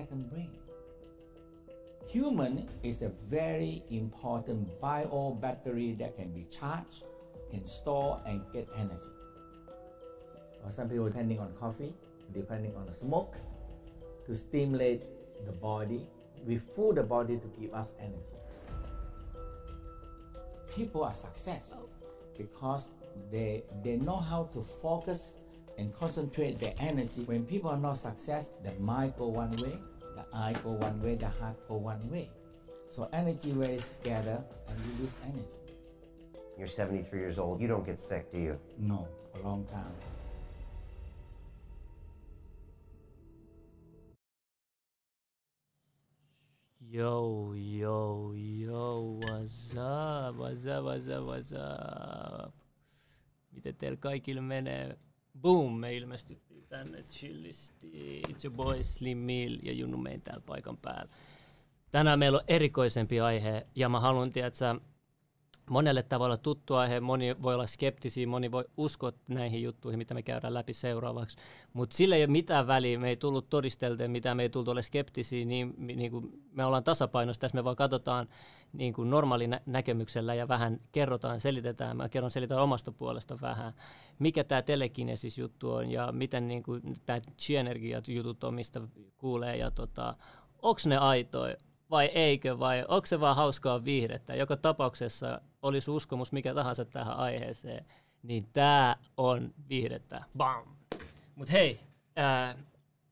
second brain. Human is a very important bio battery that can be charged, can store and get energy. Or some people depending on coffee, depending on the smoke, to stimulate the body. We fool the body to give us energy. People are successful because they they know how to focus and concentrate their energy. When people are not success, the mind go one way, the eye go one way, the heart go one way. So energy very scattered and you lose energy. You're 73 years old. You don't get sick, do you? No, a long time. Yo, yo, yo, what's up, what's up, what's up, what's up? Miten teillä kaikille menee? Boom, me ilmestyttiin tänne chillisti. It's your boy Slim Mill ja Junnu Mein täällä paikan päällä. Tänään meillä on erikoisempi aihe ja mä haluan, tiedätkö, monelle tavalla tuttu aihe, moni voi olla skeptisiä, moni voi uskoa näihin juttuihin, mitä me käydään läpi seuraavaksi, mutta sillä ei ole mitään väliä, me ei tullut todistelteen, mitä me ei tullut ole skeptisiä, niin, niin kuin me ollaan tasapainossa tässä, me vaan katsotaan niin kuin normaali nä- näkemyksellä ja vähän kerrotaan, selitetään, mä kerron selitän omasta puolesta vähän, mikä tämä telekinesis juttu on ja miten niin tämä chi-energiat jutut on, mistä kuulee. Ja tota, onko ne aitoja, vai eikö, vai onko se vaan hauskaa viihdettä. Joka tapauksessa olisi uskomus mikä tahansa tähän aiheeseen, niin tämä on viihdettä. Bam! Mutta hei, ää,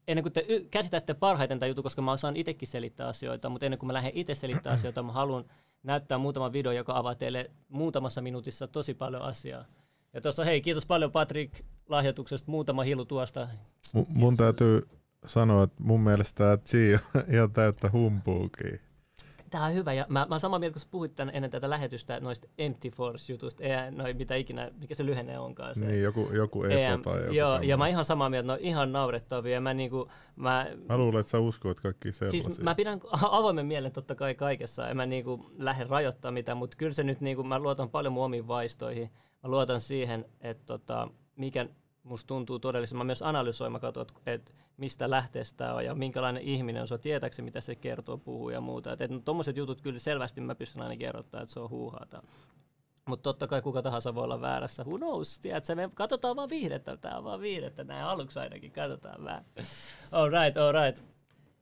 ennen kuin te y- käsitätte parhaiten tämän jutun, koska mä osaan itsekin selittää asioita, mutta ennen kuin mä lähden itse selittämään asioita, mä haluan näyttää muutama video, joka avaa teille muutamassa minuutissa tosi paljon asiaa. Ja tuossa hei, kiitos paljon Patrick lahjoituksesta, muutama hilu tuosta. M- mun täytyy sanoa, että mun mielestä tämä Chi on ihan täyttä humpuukia. Tämä on hyvä, ja mä, mä samaa mieltä, kun sä puhuit tämän ennen tätä lähetystä noista Empty Force-jutusta, ei, noi, mitä ikinä, mikä se lyhenne onkaan. Se. Niin, joku, joku EM, EFO tai joku Joo, tämmönen. ja mä ihan samaa mieltä, no ihan naurettavia, ja mä niinku, mä, Mä luulen, että sä uskoit kaikki sellaisia. siis mä pidän avoimen mielen totta kai kaikessa, en mä niinku lähde rajoittamaan mitään, mutta kyllä se nyt niinku, mä luotan paljon mun omiin vaistoihin, mä luotan siihen, että tota, mikä musta tuntuu todelliselta. Mä myös analysoin, mä katson, että et mistä lähteestä on ja minkälainen ihminen on, tietääkseni, mitä se kertoo, puhuu ja muuta. Et, et, no, tommoset jutut kyllä selvästi mä pystyn aina kerrottamaan, että se on huuhaata. Mutta totta kai kuka tahansa voi olla väärässä. Who knows? Tiedätkö, me katsotaan vaan viihdettä. Tää on vaan viihdettä. Näin aluksi ainakin. Katsotaan vähän. All right, all right.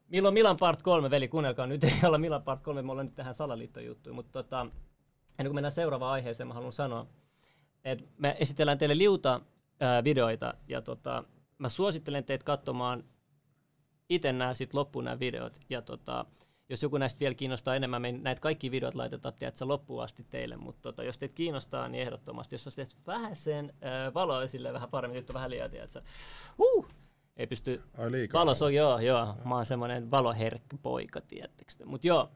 Milloin Milan Part 3, veli, kuunnelkaa. Nyt ei olla Milan Part 3, me ollaan nyt tähän salaliittojuttuun. Mutta tota, ennen kuin mennään seuraavaan aiheeseen, mä haluan sanoa, että me esitellään teille liuta ää, videoita. Ja tota, mä suosittelen teitä katsomaan itse nämä sit loppuun nämä videot. Ja tota, jos joku näistä vielä kiinnostaa enemmän, me näitä kaikki videot laitetaan tiedätkö, loppuun asti teille, mutta tota, jos teitä kiinnostaa, niin ehdottomasti, jos olisi vähän sen äh, valoa esille vähän paremmin, nyt on vähän liian, tiedätkö, huh, ei pysty, Ai liikaa. valos on, joo, joo, mä oon semmoinen valoherkkä poika, tiedättekö te, mutta joo,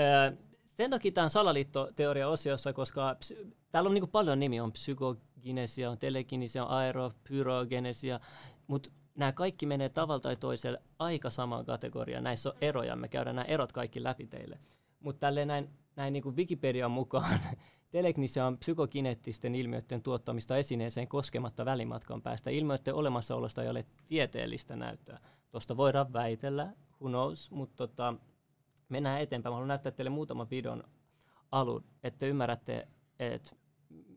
äh, sen takia tämä on salaliittoteoria-osiossa, koska psy- täällä on niinku paljon nimiä, on psykoginesia, on telekinesia, on aero, pyrogenesia, mutta nämä kaikki menee tavalla tai toisella aika samaan kategoriaan. Näissä on eroja, me käydään nämä erot kaikki läpi teille. Mutta tälleen näin, näin niin kuin Wikipedian mukaan telekinesia on psykokineettisten ilmiöiden tuottamista esineeseen koskematta välimatkan päästä. Ilmiöiden olemassaolosta ei ole tieteellistä näyttöä. Tuosta voidaan väitellä, who knows, mutta tota, mennään eteenpäin. Mä haluan näyttää teille muutaman videon alun, että te ymmärrätte, että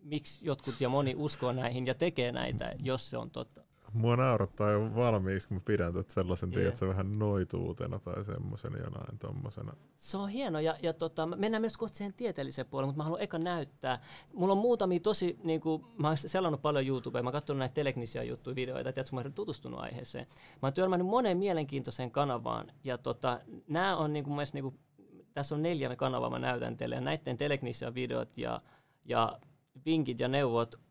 miksi jotkut ja moni uskoo näihin ja tekee näitä, jos se on totta. Mua naurattaa jo valmiiksi, kun mä pidän tätä sellaisen, yeah. vähän noituutena tai semmoisen jonain tommosena. Se on hieno ja, ja tota, mennään myös kohta siihen tieteelliseen puoleen, mutta mä haluan eka näyttää. Mulla on muutamia tosi, niin kuin, mä oon selannut paljon YouTubea, mä oon katsonut näitä telegnisia juttuja, videoita, tiedätkö, mä oon tutustunut aiheeseen. Mä oon törmännyt moneen mielenkiintoiseen kanavaan ja tota, nämä on niin kuin, mun mielestä, niin kuin, tässä on neljä kanavaa mä näytän teille ja näiden telegnisia videot ja, ja vinkit ja neuvot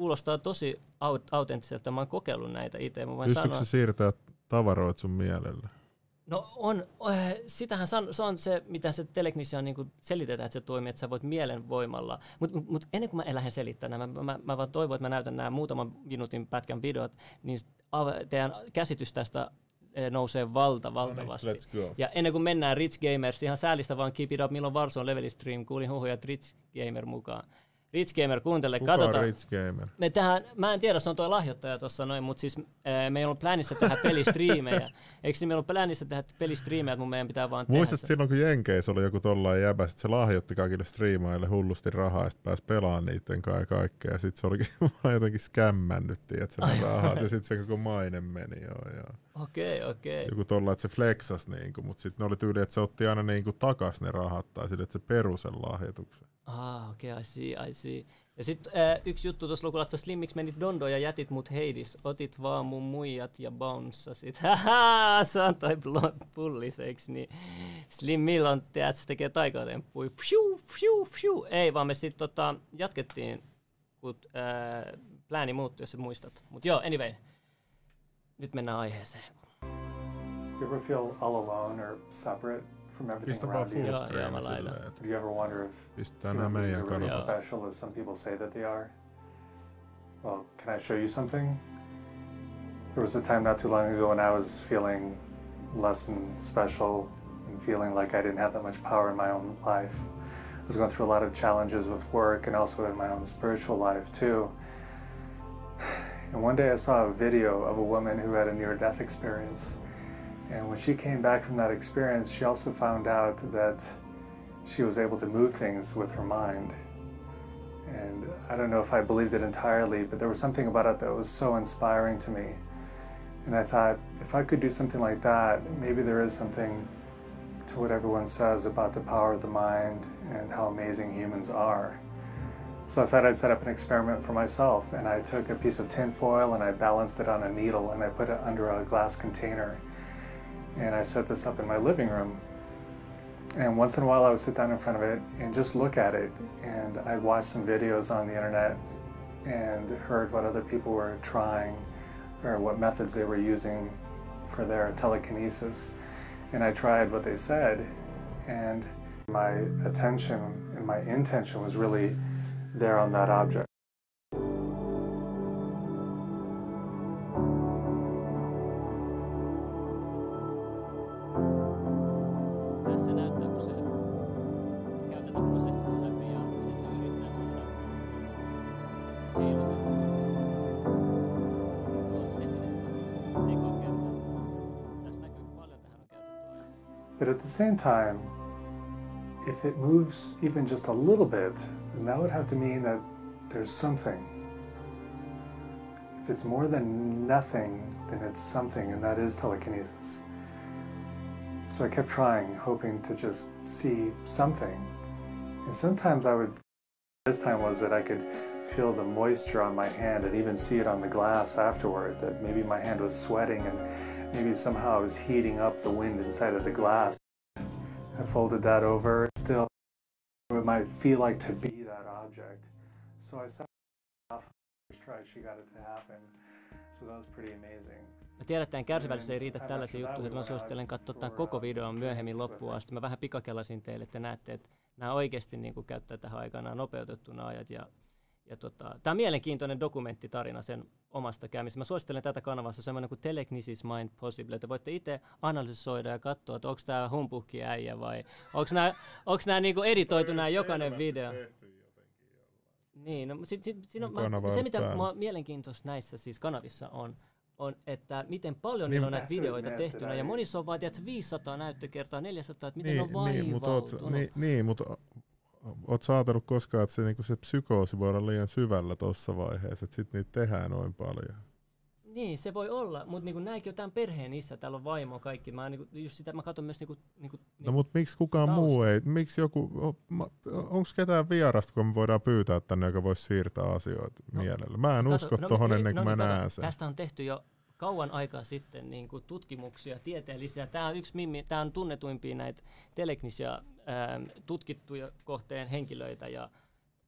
kuulostaa tosi aut- autenttiselta. Mä oon kokeillut näitä itse. Mä voin sanoa, se siirtää tavaroit sun mielelle? No on, äh, sitähän san, se on se, mitä se telegnisia on, niin selitetään, että se toimii, että sä voit mielen voimalla. Mutta mut, mut ennen kuin mä en lähde selittämään, mä, mä, mä vaan toivon, että mä näytän nämä muutaman minuutin pätkän videot, niin teidän käsitys tästä eh, nousee valta, valtavasti. No niin, let's go. Ja ennen kuin mennään Rich Gamers, ihan säällistä vaan keep it up, milloin Warzone Level Stream, kuulin huhuja, että Rich Gamer mukaan. Rich Gamer kuuntele, Kuka katsotaan. Rich Gamer? Me tähän, mä en tiedä, se on tuo lahjoittaja tuossa noin, mutta siis ää, meillä on plännissä tehdä pelistriimejä. Eikö niin meillä on plännissä tehdä pelistriimejä, mun meidän pitää vaan Muistat tehdä silloin, kun Jenkeissä oli joku tollain jäbä, sit se lahjoitti kaikille striimaille hullusti rahaa, ja sit pääsi pelaamaan niiden kai kaikkea, ja sit se olikin vaan jotenkin skämmännyt, että se ne rahat, ja sit se koko maine meni, joo, joo. Okei, okei. Joku tolla, että se flexas niinku, mut sit ne oli tyyli, että se otti aina niinku takas ne rahat, tai sille, että se peru sen lahjoituksen. Ah, okei, okay, I see, I see. Ja sitten äh, yksi juttu tuossa lukulla, että Slim, miksi menit Dondo ja jätit mut Heidis? Otit vaan mun muijat ja bounceasit. Haha, se on blo- pullis, eiks niin? Slim milloin, teet, se tekee taikatemppuja. Fiu, fiu, fiu. Ei, vaan me sitten tota, jatkettiin, kun äh, plääni muuttui, jos sä muistat. Mut joo, anyway. Nyt mennään aiheeseen. You ever feel all alone or separate from everything Pistä vaan around you? full Joo, joo, mä laitan. Do you ever wonder if pistää human nää beings meidän are really kanssa. kanssa. special as some people say that they are? Well, can I show you something? There was a time not too long ago when I was feeling less than special and feeling like I didn't have that much power in my own life. I was going through a lot of challenges with work and also in my own spiritual life too. And one day I saw a video of a woman who had a near death experience. And when she came back from that experience, she also found out that she was able to move things with her mind. And I don't know if I believed it entirely, but there was something about it that was so inspiring to me. And I thought, if I could do something like that, maybe there is something to what everyone says about the power of the mind and how amazing humans are. So I thought I'd set up an experiment for myself, and I took a piece of tin foil and I balanced it on a needle and I put it under a glass container. And I set this up in my living room. And once in a while, I would sit down in front of it and just look at it. And I watched some videos on the internet and heard what other people were trying or what methods they were using for their telekinesis. And I tried what they said, and my attention and my intention was really there on that object. At the same time, if it moves even just a little bit, then that would have to mean that there's something. If it's more than nothing, then it's something, and that is telekinesis. So I kept trying, hoping to just see something. And sometimes I would, this time was that I could feel the moisture on my hand and even see it on the glass afterward, that maybe my hand was sweating and maybe somehow I was heating up the wind inside of the glass. I folded that over. Still, it might feel like to be that object. So I set off. First try, she got it to happen. So that was pretty amazing. Mä tiedän, että tämän kärsivällys ei riitä tällaisia juttuja, että mä suosittelen katsoa tämän koko videon myöhemmin loppuun asti. Mä vähän pikakelasin teille, että näette, että nämä oikeasti niin kuin käyttää tähän aikaan nämä nopeutettuna ajat. Ja, ja tota, tämä on mielenkiintoinen dokumenttitarina sen omasta käymisestä. Mä suosittelen tätä kanavassa semmoinen kuin Telekinesis Mind Possible. Te voitte itse analysoida ja katsoa, että onko tämä humpukki äijä vai onko nämä, onko nämä niin editoitu nämä jokainen video. Niin, no, sit, sit, siinä on, mä, se on mitä mua mielenkiintoista näissä siis kanavissa on, on, että miten paljon Niin, niillä on näitä videoita tehtynä, ja monissa on vaan tiedätkö, 500 näyttökertaa, 400, että miten ne on niin, mutta oot, vaivautunut. niin, niin, mutta oot sä ajatellut koskaan, että se, niinku se psykoosi voi olla liian syvällä tuossa vaiheessa, että sit niitä tehdään noin paljon. Niin, se voi olla, mutta niinku näinkin on tämän perheen isä, täällä on vaimo kaikki. Mä, niinku, just sitä mä katson myös niinku, niinku, No mutta miksi kukaan tausta. muu ei, miksi joku, onko ketään vierasta, kun me voidaan pyytää tänne, joka voisi siirtää asioita No, mielellä? Mä en usko no, tohon ei, ennen kuin no, mä niin, kato, näen sen. Tästä on tehty jo kauan aikaa sitten niin kuin tutkimuksia, tieteellisiä. Tämä on yksi mimmi, tämä on tunnetuimpia näitä teleknisiä ähm, tutkittuja kohteen henkilöitä ja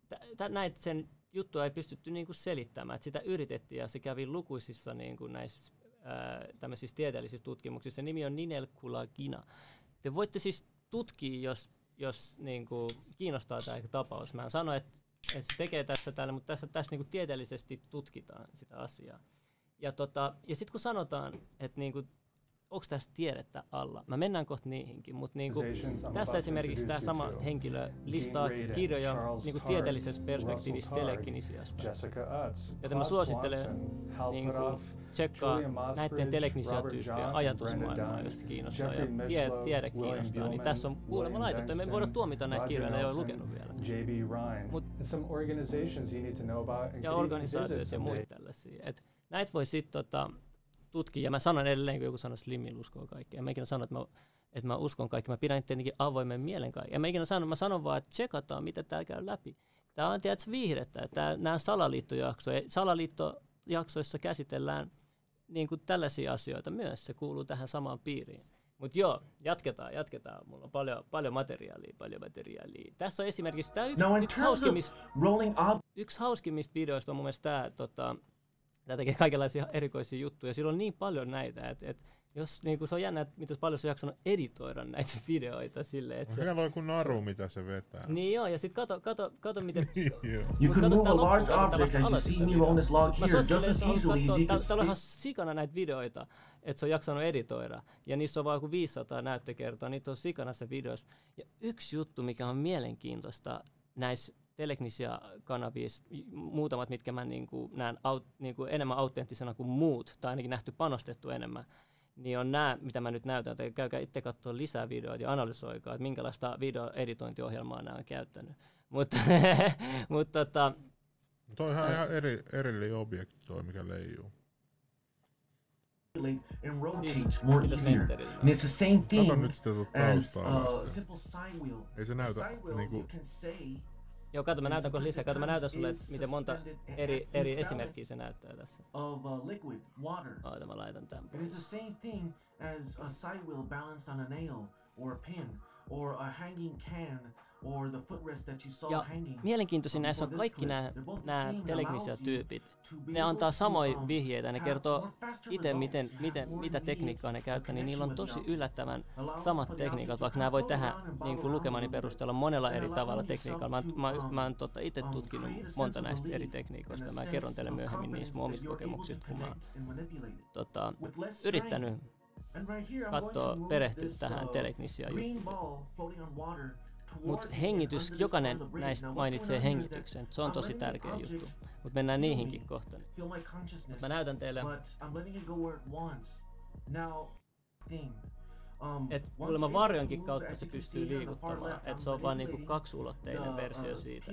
t- t- näitä sen juttua ei pystytty niin kuin selittämään. Et sitä yritettiin ja se kävi lukuisissa niin kuin näissä ää, tämmöisissä tieteellisissä tutkimuksissa. Se nimi on Ninel Kulagina. Te voitte siis tutkia, jos, jos niin kuin kiinnostaa tämä tapaus. Mä en sano, että, että se tekee tässä tällä, mutta tässä, tässä niin kuin tieteellisesti tutkitaan sitä asiaa. Ja, tota, ja sitten kun sanotaan, että niin kuin onko tässä tiedettä alla. Mä mennään kohta niihinkin, mutta niinku, tässä esimerkiksi tämä introduce sama henkilö listaa kirjoja niinku telekinesiasta. Jessica Utz, Joten mä suosittelen niinku, tsekkaa näiden telekinesiatyyppien Robert Jahn, ajatusmaailmaa, jos kiinnostaa ja tie, tiede kiinnostaa, niin tässä on kuulemma laitettu. Me ei voida tuomita näitä kirjoja, ne ei ole lukenut vielä. J.B. Ryan, Mut- and some organizations you need to know about and ja organisaatiot ja muita tällaisia. Et näitä voi sitten tota, tutkia, ja mä sanon edelleen, kun joku sanoo Slimin uskoo kaikkea. Mä ikinä sanon, että mä, että mä uskon kaikki. Mä pidän tietenkin avoimen mielen kaikki. Ja mä ikinä sanon, mä sanon vaan, että tsekataan, mitä tää käy läpi. Tää on tiedätkö, viihdettä. Tää, nämä salaliittojaksoja. Salaliittojaksoissa käsitellään niin kuin tällaisia asioita myös. Se kuuluu tähän samaan piiriin. Mutta joo, jatketaan, jatketaan. Mulla on paljon, paljon materiaalia, paljon materiaalia. Tässä on esimerkiksi tämä yksi, Now, yksi hauskimmista rolling up yksi hauskimmista videoista on mun mielestä tämä, tota, tää tekee kaikenlaisia erikoisia juttuja. Sillä on niin paljon näitä, että et, jos niinku, se on jännä, että miten paljon se on jaksanut editoida näitä videoita silleen, että se, Heillä on kuin naru, mitä se vetää. niin joo, ja sit kato, kato, kato miten... You can move a large object as you see me roll this log here just as easily as you can Täällä on ihan sikana näitä videoita, että se on jaksanut editoida. Ja niissä on vaan joku 500 näyttökertaa, niitä on sikana se videossa. Ja yksi juttu, mikä on mielenkiintoista näissä teleknisia kanavissa, muutamat, mitkä mä niinku näen aut, niinku enemmän autenttisena kuin muut, tai ainakin nähty panostettu enemmän, niin on nämä, mitä mä nyt näytän, että käykää itse katsoa lisää videoita ja analysoikaa, että minkälaista videoeditointiohjelmaa nämä on käyttänyt. Mutta mut, tota, Toi on ihan, ihan eri, erillinen objekti toi, mikä leijuu. and rotates Siis, more easier. And it's the same Kato thing nyt sitä tuota as taustaa a vasten. simple wheel. Ei se A näytä wheel, niinku... you can say joo, kato, mä näytän kohta lisää, kato, mä näytän sulle, että miten monta eri, eri esimerkkiä se näyttää tässä. of uh, liquid water. Oota, mä laitan tämän It is the pois. same thing as a side wheel balanced on a nail or a pin or a hanging can Ja mielenkiintoisin näissä on kaikki nämä, nämä same. It telekinisia allows you tyypit. to be Ne antaa samoja um, vihjeitä, ne kertoo itse, miten, miten, mitä tekniikkaa ne käyttää, niin niillä on tosi yllättävän samat tekniikat, vaikka nämä voi tehdä niin kuin lukemani perusteella monella eri tavalla tekniikalla. Mä, mä, um, mä oon tota itse um, tutkinut monta näistä eri tekniikoista. Mä kerron teille myöhemmin niistä omista kokemuksista, kun mä oon tota, yrittänyt katsoa, perehtyä tähän uh, telekinisia Mutta hengitys, jokainen näistä mainitsee hengityksen. Se on tosi tärkeä juttu. Mutta mennään niihinkin kohta. Consciousness. Mä näytän teille. Um, että once kuulemma varjonkin kautta se pystyy liikuttamaan. Että se on vaan niinku kaksulotteinen versio uh, siitä.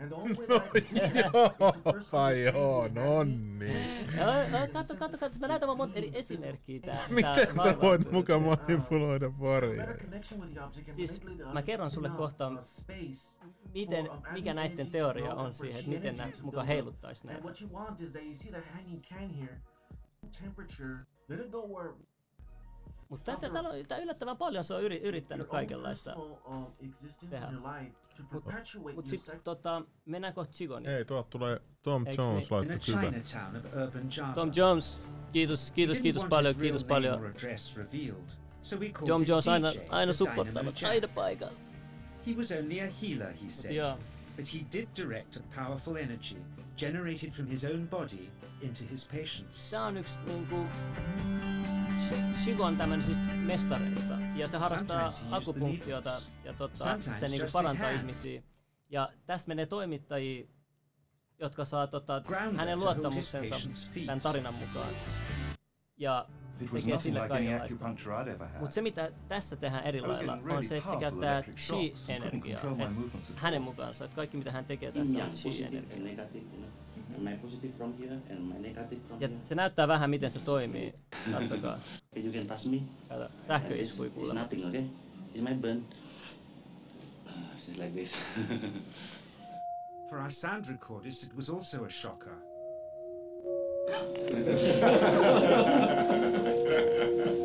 And the only way that I can do that is to first no niin. Katso, katso, katso. Mä näytän vaan monta eri esimerkkiä tää. tää Miten sä voit muka manipuloida and Siis mä kerron sulle kohta, Miten, mikä näiden teoria on siihen, että miten nämä to muka heiluttais näitä. what you want is that you see that hanging can here, temperature, let it go where Mutta täällä on yllättävän paljon se on yri, yrittänyt kaikenlaista. um, tehdä. Mut your sit tota, mennään kohta Chigoniin. Ei, tuolta tulee Tom Eiks Jones niin? In a laittoi kybä. Chinatown of urban Java. Tom Jones, kiitos, kiitos, kiitos paljon, kiitos paljon. name or address revealed, so we called Tom Jones aina, DJ aina Jack. aina paikalla. He was only a healer, he said, but he did direct a powerful energy generated from his own body into his patients. Tää on yksi niinku... Sh- Shigo on tämmöisistä mestareista ja se harrastaa akupunktiota ja tota, se just his parantaa ihmisiä. Ja tässä menee toimittajia, jotka saa tota, Ground hänen luottamuksensa tämän tarinan mukaan. Ja It was tekee nothing sille like any kaikenlaista. acupuncture I'd ever had. Mutta se mitä tässä tehdään eri I was lailla getting on really se, että se powerful käyttää chi-energiaa. Hänen mukaansa, että kaikki mitä hän tekee tässä yeah, on chi-energiaa. And negative, you know. And my positive from here and my negative from Ja here. se näyttää vähän miten se toimii. Kattokaa. You can touch me. Kato, And this sähköiskui is kuulemma. nothing, okay? It's my burn. Ah, She's like this. For our sound recordist, it was also a shocker.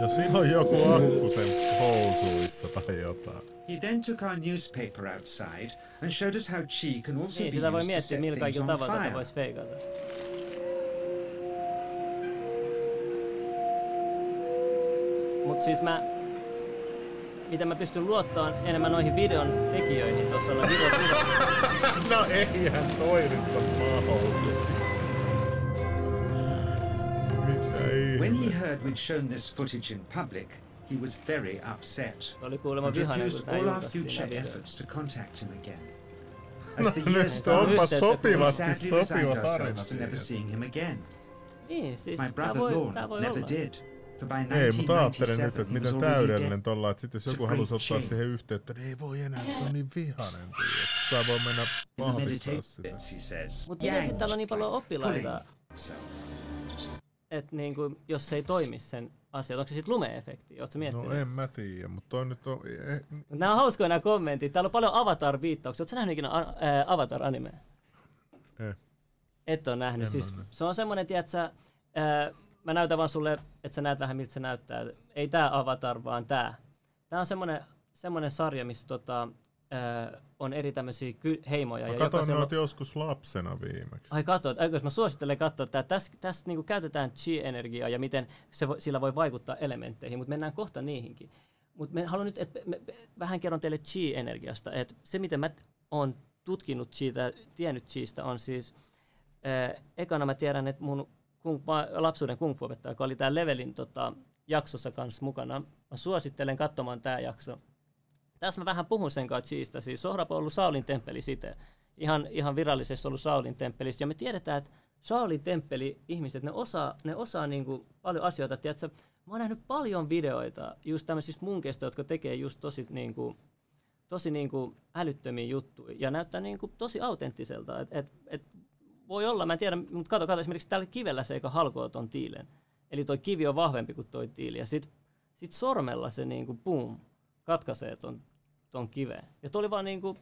Ja siinä on joku akku sen housuissa tai jotain. He then took our newspaper outside and showed us how chi can also Niin, be sitä voi used to miettiä set millä things kaikilla on tavalla tätä fire. voisi feikata. Mut siis mä, mitä mä pystyn luottamaan enemmän noihin videon tekijöihin, tuossa on video, video No eihän toi nyt on mahdollista. Heard we'd shown this footage in public, he was very upset and refused all our future efforts to contact him again. No As the nyt years onpa passed, we sadly resigned ourselves to never seeing him again. Niin, siis My brother Lorne never did, for by Ei, mutta ajattelen nyt, 1997 että he was miten täydellinen dead. tolla, että sitten jos joku halusi ottaa siihen yhteyttä, niin ei voi enää, se on niin vihainen. Tää voi mennä vahvistaa sitä. meditations, he says, Mut miten sit täällä on niin paljon oppilaita, että niinku, jos se ei toimi sen asiat, onko se sit lume-efekti? Ootko miettinyt? No en mä tiedä, mutta toi nyt on... Eh, Mut Nämä on hauskoja nämä kommentit. Täällä on paljon Avatar-viittauksia. Oletko nähnyt ikinä a- ää, Avatar-anime? eh. Et ole nähnyt. En siis ole se on semmonen, tiedätkö, ää, mä näytän vaan sulle, että sä näet vähän miltä se näyttää. Ei tää Avatar, vaan tää. Tää on semmonen, semmonen sarja, missä tota, ää, on eri tämmöisiä ky- heimoja. Mä ja katsoin noita joskus lapsena viimeksi. Ai katsot, eikö mä suosittelen katsoa, että tässä, tässä niinku käytetään chi-energiaa ja miten se voi, sillä voi vaikuttaa elementteihin, mutta mennään kohta niihinkin. Mutta mä haluan nyt, että vähän kerron teille chi-energiasta, että se miten mä oon tutkinut chiitä, tiennyt chiistä on siis, äh, ekana mä tiedän, että mun kung, lapsuuden kung fu-opettaja, joka oli tää Levelin tota, jaksossa kanssa mukana, mä suosittelen katsomaan tämä jakso. Tässä mä vähän puhun sen kanssa chiistä, siis Sohrab on ollut Saulin temppeli sitten, ihan, ihan virallisesti ollut Saulin temppelissä. Ja me tiedetään, että Saulin temppeli ihmiset, ne osaa, ne osaa niinku paljon asioita. Tiedätkö, mä oon nähnyt paljon videoita just tämmöisistä munkeista, jotka tekee just tosi, niinku, tosi niinku älyttömiä juttuja ja näyttää niinku tosi autenttiselta. Et, et, et voi olla, mä en tiedä, mutta kato, kato esimerkiksi tällä kivellä se eikä halkoa ton tiilen. Eli toi kivi on vahvempi kuin toi tiili. Ja sit, sit sormella se niinku boom, katkaisee ton, ton kiveen. Ja toi oli vaan niinku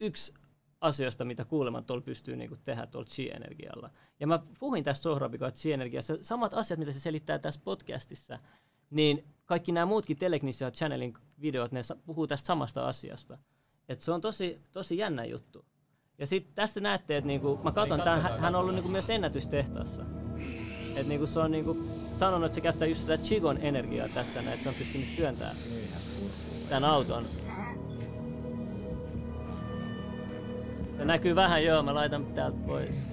yksi asioista, mitä kuuleman tuolla pystyy niinku tehdä tuolla chi-energialla. Ja mä puhuin tästä Sohrabika chi-energiassa, samat asiat, mitä se selittää tässä podcastissa, niin kaikki nämä muutkin Telegnisia Channelin videot, ne puhuu tästä samasta asiasta. Et se on tosi, tosi jännä juttu. Ja sitten tässä näette, että niinku, mä katson, tämän, hän hän on ollut niinku myös ennätystehtaassa. Et niinku se on niinku sanonut, että se käyttää just sitä Chigon energiaa tässä, että se on pystynyt työntämään tämän auton. Se näkyy vähän joo, mä laitan täältä pois.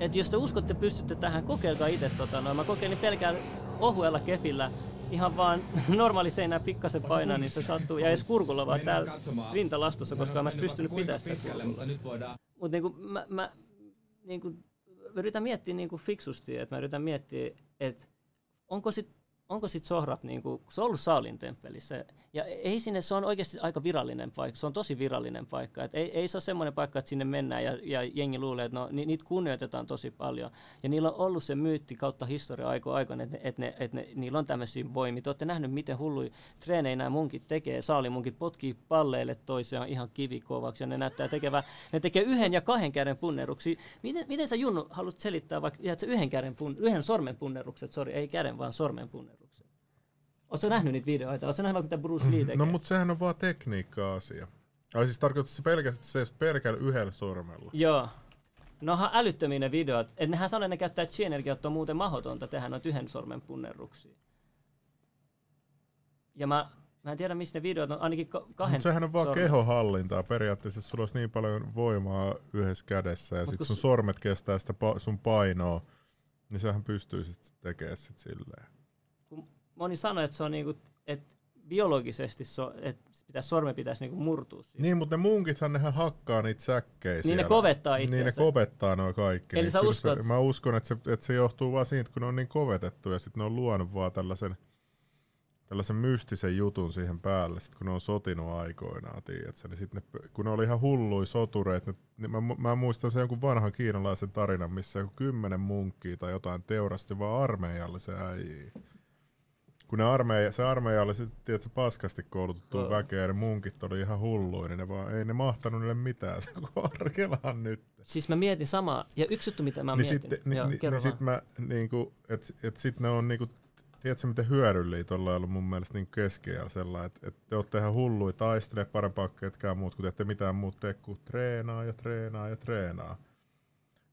Et jos te uskotte, pystytte tähän, kokeilkaa itse tota, no, mä kokeilin pelkään ohuella kepillä, ihan vaan normaali seinää pikkasen painaa, niin se sattuu, ja edes kurkulla vaan täällä rintalastussa, koska en mä edes pystynyt pitämään sitä kurkulla. Mutta niinku, mä, mä niinku, yritän miettiä niinku fiksusti, että mä yritän miettiä, että onko sit, onko sit Sohrab, niinku, se on ollut Saulin temppelissä, ja ei sinne, se on oikeasti aika virallinen paikka, se on tosi virallinen paikka, et ei, ei se ole semmoinen paikka, että sinne mennään ja, ja jengi luulee, että no, ni, niitä kunnioitetaan tosi paljon, ja niillä on ollut se myytti kautta historia aiko aikana, että et ne, et ne, niillä on tämmöisiä voimia. Te olette nähnyt, miten hullui treenejä nämä munkit tekee, saalimunkit potkii palleille toisiaan ihan kivikovaksi, ja ne näyttää tekevää, ne tekee yhden ja kahden käden punneruksia. Miten, miten sä Junnu haluat selittää vaikka, yhden, käden pun, yhden sormen punnerukset, sori, ei käden, vaan sormen punnerukset? Oletko nähnyt niitä videoita? Oletko nähnyt mitä Bruce Lee tekee? No mutta sehän on vaan tekniikka-asia. Ai siis tarkoittaa se pelkästään, että se pelkällä yhdellä sormella. Joo. No onhan älyttömiä ne videot. Et nehän sanoo, että ne käyttää chi-energiaa, että on muuten mahdotonta tehdä noita yhden sormen punnerruksia. Ja mä, mä en tiedä, missä ne videot on, ainakin ka- kahden Mutta sehän on vaan sormen. kehohallintaa. Periaatteessa jos sulla olisi niin paljon voimaa yhdessä kädessä ja Mut sit kun sun s- sormet kestää sitä pa- sun painoa, niin sähän pystyy sit tekemään sit silleen. Moni sanoo, että se on niinku, että biologisesti so, että pitäisi, sormen pitäisi niinku murtua siitä. Niin, mutta ne munkithan nehän hakkaa niitä säkkejä Niin siellä. ne kovettaa Niin ne itseänsä. kovettaa nuo kaikki. Eli niin sä uskot- Se, mä uskon, että se, että se johtuu vaan siitä, kun ne on niin kovetettu ja sitten ne on luonut vaan tällaisen, tällaisen mystisen jutun siihen päälle, sit kun ne on sotinut aikoinaan, tiedätkö? Niin sit ne, kun ne oli ihan hullui sotureet, ne, niin mä, mä, muistan sen jonkun vanhan kiinalaisen tarinan, missä joku kymmenen munkkia tai jotain teurasti vaan armeijalle se äijii. Kun ne armeija, se armeija oli sitten, tiedätkö, paskasti koulutettu Joo. väkeä ja ne munkit oli ihan hulluja, niin ne vaan, ei ne mahtanut niille mitään, se kun arkelaan nyt. Siis mä mietin samaa, ja yksi juttu, mitä mä Niin miettinyt. sitten, niin, Joo, niin, kerro niin sit mä niinku, et, et sit ne on niinku, tiedätkö miten hyödyllisiä tuolla ollut mun mielestä niinku keskiajalla sellainen, että et te ootte ihan hulluja, taistelee parempaa ketkään muut, kun te ette mitään muuta tee kuin treenaa ja treenaa ja treenaa.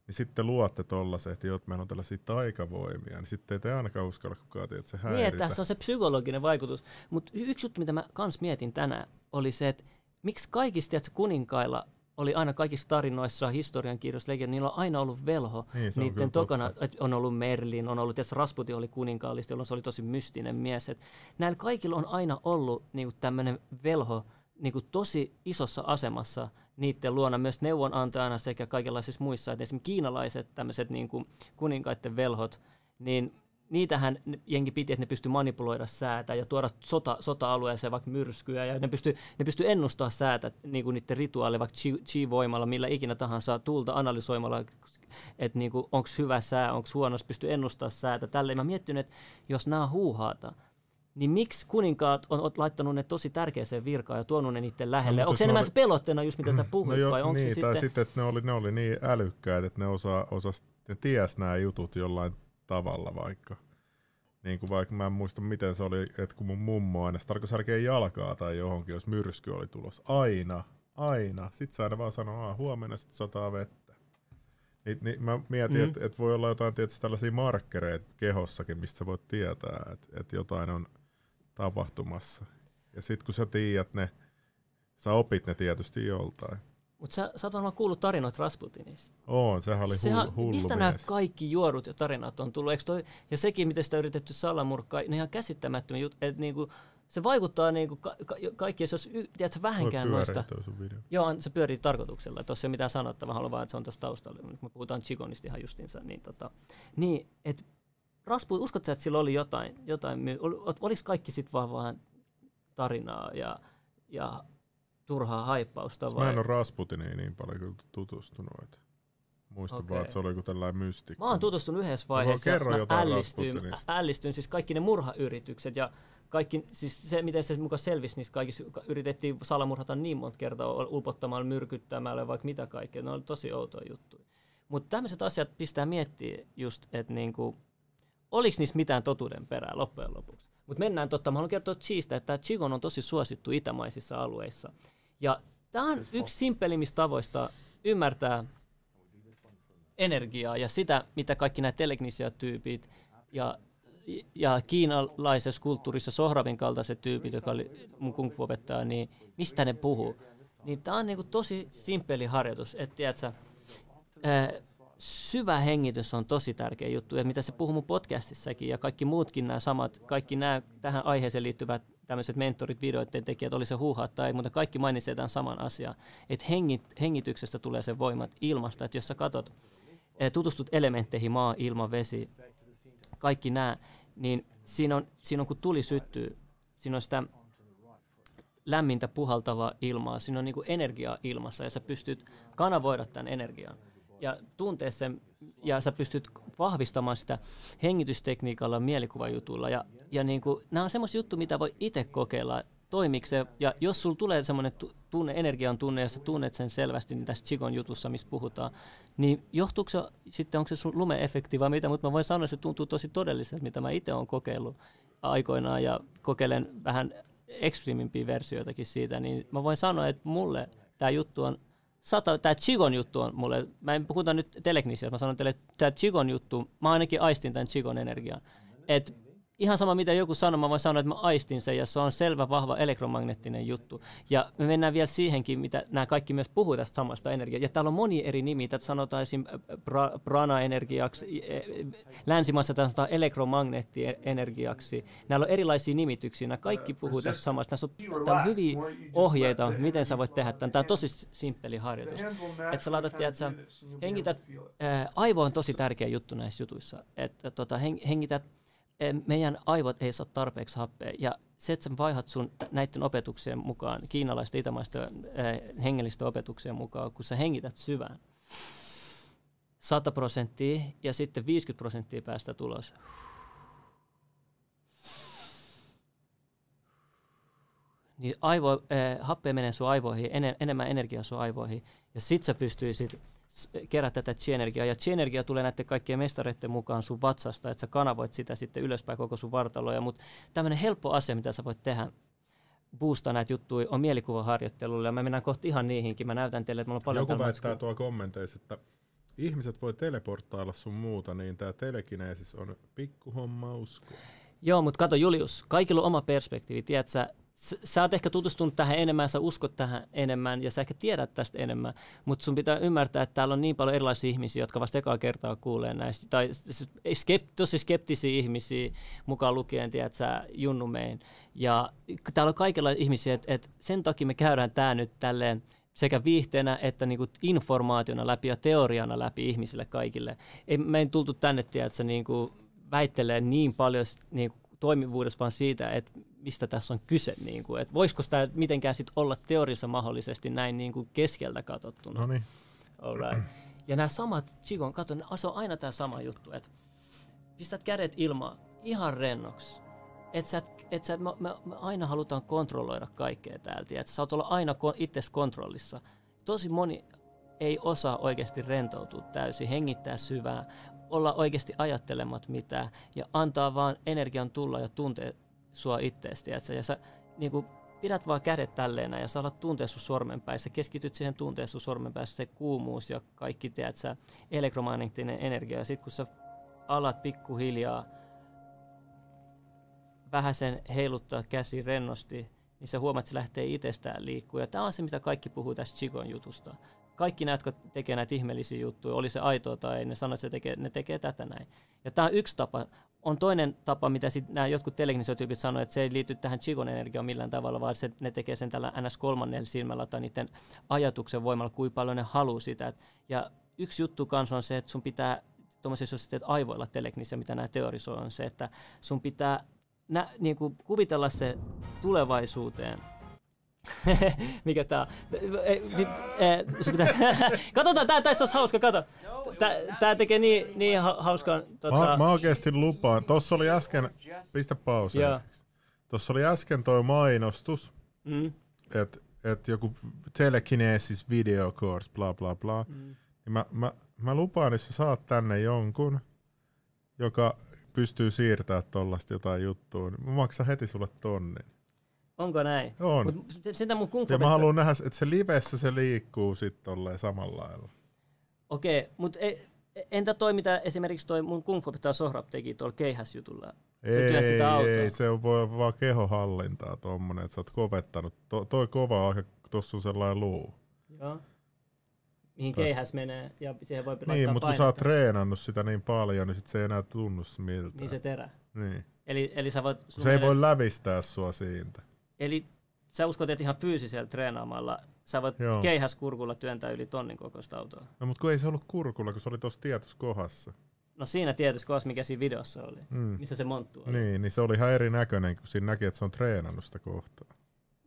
Niin sitten luotte tollasen, että jot, meillä on tällaisia taikavoimia, niin sitten ei ainakaan uskalla kukaan, tiedä, että se Niin, häiritä. että tässä on se psykologinen vaikutus. Mutta yksi juttu, mitä mä kans mietin tänään, oli se, että miksi kaikista tiedätkö, kuninkailla oli aina kaikissa tarinoissa, historian kirjoissa, legend, niillä on aina ollut velho. Niin, se on kyllä Niiden tokana totta. et on ollut Merlin, on ollut, tietysti Rasputin oli kuninkaallista, jolloin se oli tosi mystinen mies. Et näillä kaikilla on aina ollut niinku tämmöinen velho niinku tosi isossa asemassa niiden luona myös neuvonantajana sekä kaikenlaisissa muissa. Et esimerkiksi kiinalaiset tämmöiset niinku kuninkaiden velhot, niin niitähän jengi piti, että ne pystyi manipuloida säätä ja tuoda sota, sota-alueeseen vaikka myrskyä ja ne pystyi ne pysty ennustaa säätä niin kuin niiden rituaaleilla vaikka chi, chi-voimalla, millä ikinä tahansa tuulta analysoimalla, että niin onko hyvä sää, onko huono, se pystyy ennustaa säätä. Tälleen mä miettinyt, että jos nämä huuhaata, niin miksi kuninkaat on, laittanut ne tosi tärkeäseen virkaan ja tuonut ne niiden lähelle? No, onko se ne enemmän oli- se pelotteena just mitä sä No puhuit jo, vai onko niin, se tai sitten... sitten, että ne oli, ne oli niin älykkäitä, että ne osaa, osas, ne ties nämä jutut jollain tavalla vaikka. Niin kuin vaikka mä en muista miten se oli, että kun mun mummo aina tarkoitus särkeä jalkaa tai johonkin, jos myrsky oli tulossa. Aina, aina. Sitten se aina vaan sanoo, että huomenna sitten sataa vettä. Niin, niin mä mietin, mm. että et voi olla jotain tietysti tällaisia markkereita kehossakin, mistä sä voit tietää, että et jotain on tapahtumassa. Ja sitten kun sä tiedät ne, sä opit ne tietysti joltain. Mutta sä, sä oot varmaan kuullut tarinoita Rasputinista. On, sehän oli Sehän, hullu, hullu mistä mies. nämä kaikki juorut ja tarinat on tullut? Eikö toi, ja sekin, miten sitä yritetty salamurkkaa, ne ihan käsittämättömiä juttuja. Niinku, se vaikuttaa niinku ka, ka, kaikki, jos y, tiedätkö, vähänkään noista. Joo, se pyörii tarkoituksella. Tuossa ei ole mitään sanottavaa, haluan vaan, että se on tuossa taustalla. Nyt me puhutaan Chigonista ihan justinsa. Niin, tota, niin että Rasput, uskotko että sillä oli jotain, jotain myy- ol, ol- oliko kaikki sitten vaan, vaan tarinaa ja, ja turhaa haippausta Mä vai? en ole Rasputiniin niin paljon kyllä tutustunut. Et muistan Okei. vaan, että se oli joku tällainen mystikko. Mä oon tutustunut yhdessä vaiheessa kerro mä jotain ällistyin, mä ällistyin, siis kaikki ne murhayritykset ja kaikki, siis se miten se mukaan selvisi, niistä kaikissa yritettiin salamurhata niin monta kertaa ulpottamalla, myrkyttämällä, vaikka mitä kaikkea, ne oli tosi outoja juttuja. Mutta tämmöiset asiat pistää miettiä just, että niinku, oliko niissä mitään totuuden perää loppujen lopuksi. Mutta mennään totta, mä haluan kertoa Cheestä, että Chigon on tosi suosittu itämaisissa alueissa. Ja tämä on yksi simpelimmistä tavoista ymmärtää energiaa ja sitä, mitä kaikki nämä telegnisia-tyypit ja, ja kiinalaisessa kulttuurissa Sohravin kaltaiset tyypit, joka oli mun kung fu opettaja, niin mistä ne puhuu. Niin tämä on niinku tosi simppeli harjoitus, että tiedätkö, ää, syvä hengitys on tosi tärkeä juttu, ja mitä se puhuu mun podcastissakin, ja kaikki muutkin nämä samat, kaikki nämä tähän aiheeseen liittyvät tämmöiset mentorit, videoiden tekijät, oli se huuhaa tai mutta kaikki mainitsee tämän saman asian, että hengit, hengityksestä tulee se voimat ilmasta, että jos sä katot, eh, tutustut elementteihin, maa, ilma, vesi, kaikki nämä, niin siinä on, siinä on kun tuli syttyy, siinä on sitä lämmintä puhaltavaa ilmaa, siinä on niin energiaa ilmassa ja sä pystyt kanavoida tämän energian ja tuntee sen ja sä pystyt vahvistamaan sitä hengitystekniikalla, mielikuvajutulla. Ja, ja niin kuin, nämä on semmoisia juttuja, mitä voi itse kokeilla, toimiko se, ja jos sulla tulee semmoinen tu- tunne, energian tunne, ja sä tunnet sen selvästi niin tässä Chigon jutussa, mistä puhutaan, niin johtuuko se sitten, onko se sun lumeefekti vai mitä, mutta mä voin sanoa, että se tuntuu tosi todelliselta, mitä mä itse olen kokeillut aikoinaan, ja kokeilen vähän ekstriimimpiä versioitakin siitä, niin mä voin sanoa, että mulle tämä juttu on sata, tämä Chigon juttu on mulle, mä en puhuta nyt telegnisiä, mä sanon teille, että tämä Chigon juttu, mä ainakin aistin tämän Chigon energian. Et ihan sama mitä joku sanoo, mä voin sanoa, että mä aistin sen ja se on selvä, vahva elektromagneettinen juttu. Ja me mennään vielä siihenkin, mitä nämä kaikki myös puhuu tästä samasta energiaa. Ja täällä on moni eri nimiä, tätä sanotaan esim. Pra, prana-energiaksi, e- e- länsimaissa tämä sanotaan elektromagneettienergiaksi. Näillä on erilaisia nimityksiä, nämä kaikki puhuu tästä samasta. Tässä on, on hyviä ohjeita, miten sä voit tehdä tämän. Tämä on tosi simppeli harjoitus. Että sä laitat, että sä hengität, ää, aivo on tosi tärkeä juttu näissä jutuissa. Että tota, heng- hengität meidän aivot ei saa tarpeeksi happea. Ja se, että sä vaihat sun näiden opetuksien mukaan, kiinalaisten, itämaisten äh, hengellisten opetuksien mukaan, kun sä hengität syvään, 100 prosenttia ja sitten 50 prosenttia päästä tulos. Niin aivo, äh, happea menee sun aivoihin, ene, enemmän energiaa sun aivoihin, ja sit sä pystyisit kerätä tätä chi-energiaa. Ja chi-energia tulee näiden kaikkien mestareiden mukaan sun vatsasta, että sä kanavoit sitä sitten ylöspäin koko sun vartaloja. Mutta tämmöinen helppo asia, mitä sä voit tehdä, boostaa näitä juttuja, on mielikuvaharjoittelulla. Ja mä mennään kohta ihan niihinkin. Mä näytän teille, että mulla on paljon Joku väittää tuo kommenteissa, että ihmiset voi teleporttailla sun muuta, niin tämä telekineesis on pikkuhomma usko. Joo, mutta kato Julius, kaikilla on oma perspektiivi. Tiedät sä, sä oot ehkä tutustunut tähän enemmän, sä uskot tähän enemmän ja sä ehkä tiedät tästä enemmän, mutta sun pitää ymmärtää, että täällä on niin paljon erilaisia ihmisiä, jotka vasta ekaa kertaa kuulee näistä, tai s- skep, tosi skeptisiä ihmisiä, mukaan lukien, tiedät sä, Junnumein. Ja täällä on kaikilla ihmisiä, että et sen takia me käydään tää nyt tälleen sekä viihteenä että niinku informaationa läpi ja teoriana läpi ihmisille kaikille. Ei, me ei tultu tänne, tiedätkö, niinku väittelee niin paljon niinku toimivuudessa, vaan siitä, että mistä tässä on kyse. Niin kuin, että voisiko tämä mitenkään sit olla teoriassa mahdollisesti näin niin kuin keskeltä katsottuna. No niin. Alright. Ja nämä samat Chigon, kato, ne- se on aina tämä sama juttu, että pistät kädet ilmaan ihan rennoksi. Et sä, et sä, me, me, me, aina halutaan kontrolloida kaikkea täältä, että sä oot olla aina ko, itses kontrollissa. Tosi moni ei osaa oikeasti rentoutua täysin, hengittää syvää, olla oikeasti ajattelemat mitään ja antaa vaan energian tulla ja tuntea sua ittees, tiedätkö? Ja sä niin kuin, pidät vaan kädet tälleen ja sä alat tuntea sun sormenpäissä, keskityt siihen tuntea sun sormenpäissä, se kuumuus ja kaikki, tiedätkö, elektromagneettinen energia. Ja sit kun sä alat pikkuhiljaa vähän sen heiluttaa käsi rennosti, niin sä huomaat, että se lähtee itsestään liikkua. Ja tämä on se, mitä kaikki puhuu tästä Chigon jutusta. Kaikki nämä, jotka tekee näitä ihmeellisiä juttuja, oli se aitoa tai ei, ne sanoo, että se tekee, ne tekee tätä näin. Ja tämä on yksi tapa. On toinen tapa, mitä sit nämä jotkut telekinesiotyypit sanoo, että se ei liity tähän Chigon energiaan millään tavalla, vaan se, ne tekee sen tällä ns. kolmannella silmällä tai niiden ajatuksen voimalla, kuinka paljon ne haluaa sitä. Ja yksi juttu kanssa on se, että sun pitää, tuommoisessa jos teet aivoilla telekinesiä, mitä nämä teorisoi, on se, että sun pitää nä, niin kuin kuvitella se tulevaisuuteen. Mikä tää on? Katsotaan, tää tässä olisi hauska, kato. Tää, tää tekee niin, niin ha- hauskan. Tota, Mä, mä oikeesti lupaan. Tossa oli äsken, pistä. Joo. hetkeksi. Tossa oli äsken toi mainostus, mm, että et joku telekinesis video course, bla bla bla. mm. Niin mä, mä, mä lupaan, jos sä saat tänne jonkun, joka pystyy siirtämään tollasta jotain juttua, niin mä maksan heti sulle tonnin. Onko näin? On. Mut sitä mun kung fu ja mä haluan nähdä, että se livessä se liikkuu sit tolleen samalla lailla. Okei, mutta entä toi, mitä esimerkiksi toi mun kung fu Sohrab teki tuolla keihäsjutulla? Se ei, sitä autoa. ei, se on voi vaan kehohallintaa tommonen, että sä oot kovettanut. To, toi kova aika, tossa on sellainen luu. Joo. Mihin Taas- keihäs menee ja siihen voi laittaa Niin, mutta kun sä oot treenannut sitä niin paljon, niin sit se ei enää tunnu miltä. Niin se terä. niin. Eli, eli sä voit... Se ei voi lävistää sua siitä. Eli sä uskot, että ihan fyysisellä treenaamalla sä voit Joo. keihäskurkulla työntää yli tonnin kokoista autoa. No mutta kun ei se ollut kurkulla, kun se oli tuossa tietyssä kohdassa. No siinä tietysti kohdassa, mikä siinä videossa oli. Mm. Missä se monttu oli. Niin, niin se oli ihan erinäköinen, kun siinä näki, että se on treenannut sitä kohtaa.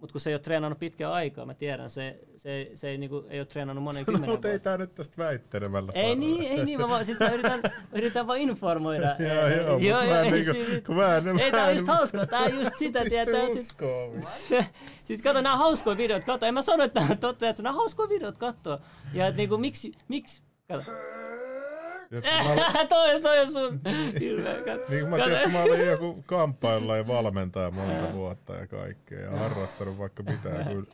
Mutta kun se ei ole treenannut pitkään aikaa, mä tiedän, se, se, se ei, niinku, ei ole treenannut monen No, kymmenen mutta ei tää nyt tästä väittelemällä Ei parane. niin, ei niin, mä, vaan, siis mä yritän, yritän vaan informoida. Joo, joo, mut mä en ei niinku- siinä- kun mä en- Ei, mä tää on just hauskaa, tää on just sitä, tietää. Siis, siis kato, nämä on hauskoja videot, kato, en mä sano, että tää on totta, että nämä on hauskoja videot katsoa. Ja et niinku, miksi, miksi, kato. Ja mä- toi, on- toi on sun hirveä. Niin kuin mä tiedän, että mä olin joku kamppailla ja valmentaja monta vuotta ja kaikkea ja harrastanut vaikka mitään kyllä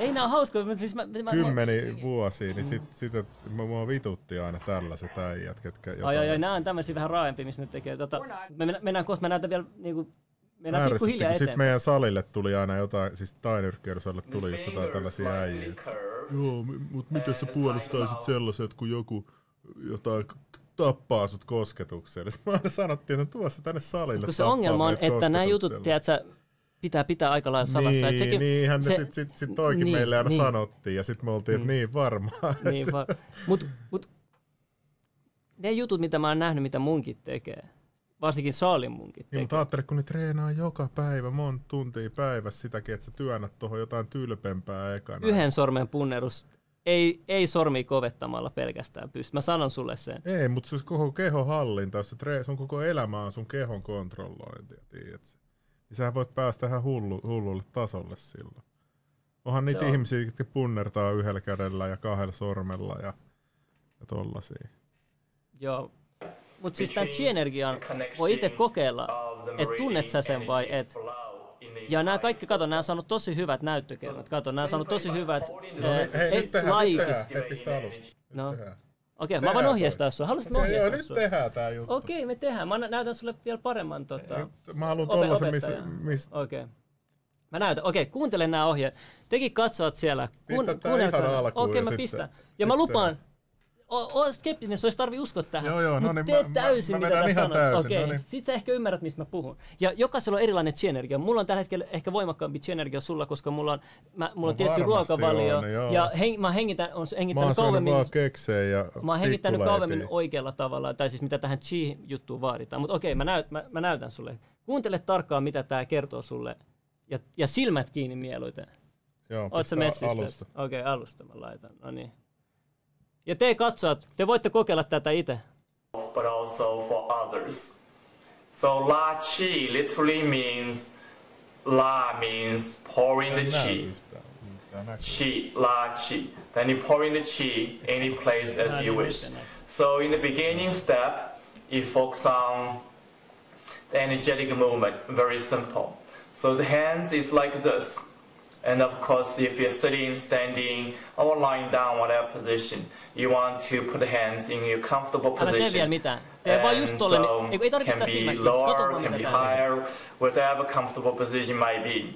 Ei nää on hauskoja, mutta siis mä... mä kymmeni vuosia, niin sit, sit et, mä, mua vitutti aina tällaiset äijät, ketkä Ai, ai, ai, nää on tämmöisiä vähän raaempia, missä ne tekee. Tota, me mennään, mennään kohta, mä näytän vielä niinku, mennään Ärsytti, pikkuhiljaa eteenpäin. meidän salille tuli aina jotain, siis tainyrkkeilysalille tuli just jotain tällaisia äijiä. Joo, mi- mut miten sä puolustaisit sellaiset, kun joku jotain tappaa sut kosketuksella? Sitten mä aina sanottiin, että tuossa tänne salille Kun se ongelma on, että nämä jutut, tiedätkö, pitää pitää aika lailla salassa. Niin, Et sekin, niinhän se- se, sit, sit, sit toikin niin, meille aina niin. sanottiin, ja sitten me oltiin, että Mm. niin varmaan. Niin, va- mut, mut, ne jutut, mitä mä oon nähnyt, mitä munkit tekee, varsinkin Saalin munkit Niin, tekee. mutta ajattele, kun ne treenaa joka päivä, monta tuntia päivässä sitäkin, että sä työnnät tuohon jotain tylpempää ekana. Yhden sormen punnerus, ei, ei sormi kovettamalla pelkästään pysty. Mä sanon sulle sen. Ei, mutta se on koko kehon hallinta, jos sä tree, sun koko elämä on sun kehon kontrollointia, tiedätkö? Niin sä voit päästä ihan hullu, hullulle tasolle silloin. Onhan niitä Se on. ihmisiä, jotka punnertaa yhdellä kädellä ja kahdella sormella ja, ja tollasia. Joo. Mut siis tämän chi-energian voi itse kokeilla, että tunnet sä sen vai et. Ja nämä kaikki, kato, nämä on saanut tosi hyvät näyttökerrat. Kato, nämä on saanut tosi hyvät No, eh, hei, ei, nyt tehdään, nyt laikit. tehdään, hei, pistä alusta. Nyt No. Okei, mä Tehdään voin ohjeistaa sua. Haluaisit mä Okei, joo, ohjeistaa nyt tehdään tää juttu. Okei, me tehdään. Mä nä- näytän sulle vielä paremman tota, Mä haluan tollasen, missä, missä Okei. Mä näytän. Okei, kuuntele nämä ohjeet. Tekin katsot siellä. Pistä tää kuunnelkaa ihan alkuun Okei, ja mä pistän. Ja mä sitten- lupaan, o, o skeptinen, se olisi tarvi uskoa tähän. Joo, joo, no niin, tee mä- mä- täysin, mä mitä vedän mä ihan sanon. täysin, Okei, no niin. sit sä ehkä ymmärrät, mistä mä puhun. Ja jokaisella on erilainen chi-energia. Mulla on tällä hetkellä ehkä voimakkaampi chi-energia sulla, koska mulla on, mä, mulla on No tietty ruokavalio. on, joo. ja heng, mä hengitän, on Mä oon hengittänyt kauemmin. vaan keksejä ja Mä oon hengittänyt kauemmin oikealla tavalla, tai siis mitä tähän chi-juttuun vaaditaan. Mutta okei, mä, näyt, mä, mä näytän sulle. Kuuntele tarkkaan, mitä tämä kertoo sulle. Ja, ja silmät kiinni mieluiten. Joo, Oot sä messissä? Okei, okay, alusta mä laitan. No niin. Ja te katsojat, te voitte kokeilla tätä itse. but also for others. So La Chi literally means La means pouring the chi. yhtään. Tää näkyy. Chi, La Chi. Then you pour in the chi any place as you wish. So in the beginning step, you focus on the energetic movement, very simple. So the hands is like this. And of course, if you're sitting, standing, or lying down, whatever position, you want to put the hands in your comfortable vielä position. mitään. Tee vaan just And so ei can be lower, can be higher, whatever comfortable position might be.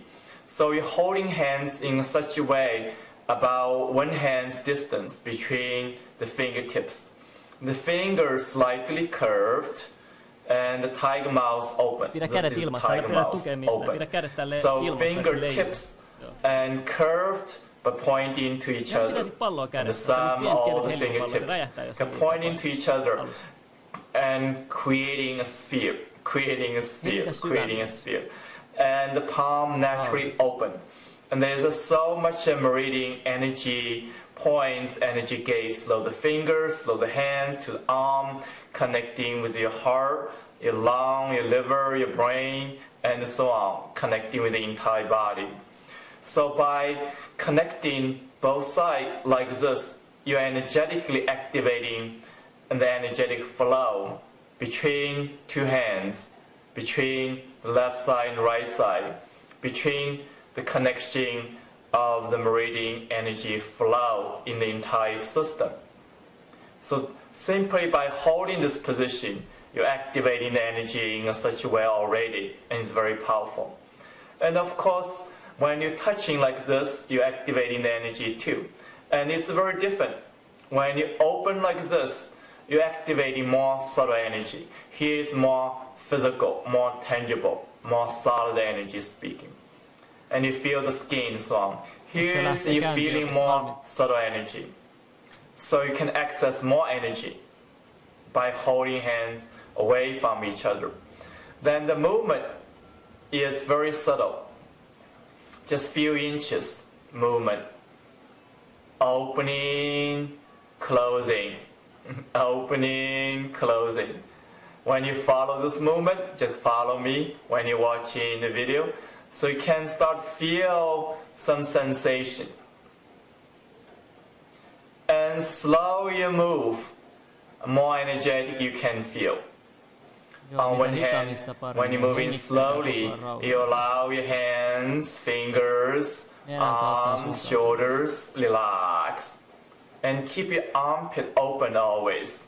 So you're holding hands in such a way about one hand's distance between the fingertips. The fingers slightly curved and the tiger mouth open. This is tiger mouth open. Pidä kädet tälleen So ilmassa, että se leijuu. fingertips. And curved but pointing to each other. palloa And the sum kädet the heiluu palloa, se fingertips räjähtää, jos pointing to each other alussa. and creating a sphere, creating a sphere, creating a sphere. And the palm naturally open. And there's a, so much meridian energy points, energy gates. Slow the fingers, slow the hands to the arm, connecting with your heart, your lung, your liver, your brain, and so on, connecting with the entire body. So by connecting both sides like this, you're energetically activating the energetic flow between two hands, between the left side and right side, between the connection of the meridian energy flow in the entire system. So simply by holding this position, you're activating the energy in such a way already, and it's very powerful. And of course, when you're touching like this, you're activating the energy too. And it's very different. When you open like this, you're activating more subtle energy. Here is more physical, more tangible, more solid energy speaking. And you feel the skin so on. Here is you're feeling more subtle energy. So you can access more energy by holding hands away from each other. Then the movement is very subtle. Just few inches movement. Opening, closing, opening, closing. When you follow this movement, just follow me when you're watching the video. So you can start feel some sensation. And slow you move, more energetic you can feel. On one hand, when you're moving slowly, koko ajan rauhassa. you allow your hands, fingers, Nenän kautta ja arms, shoulders, relax. And keep your armpit open always.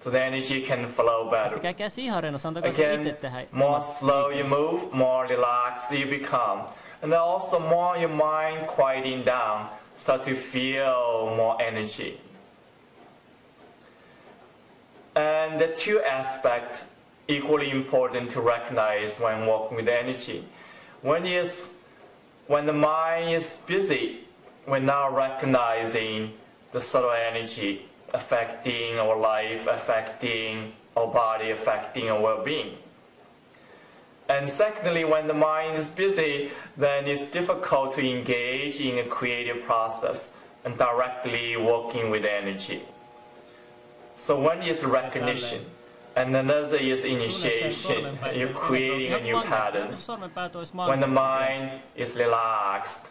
So the energy can flow better. Pistäkää käsi ihan rennossa, antakaa se itse Again, more slow you move, more relaxed you become. And also more your mind quieting down, start to feel more energy. And the two aspects equally important to recognize when working with energy. When is when the mind is busy, we're not recognizing the subtle energy affecting our life, affecting our body, affecting our well-being. And secondly, when the mind is busy, then it's difficult to engage in a creative process and directly working with energy. So one is recognition, and another is Tunnet sen initiation. sormenpäissä, You're että creating a ihan new vankat, ihan patterns. sormenpäät olisi When the magnetteja. mind is relaxed,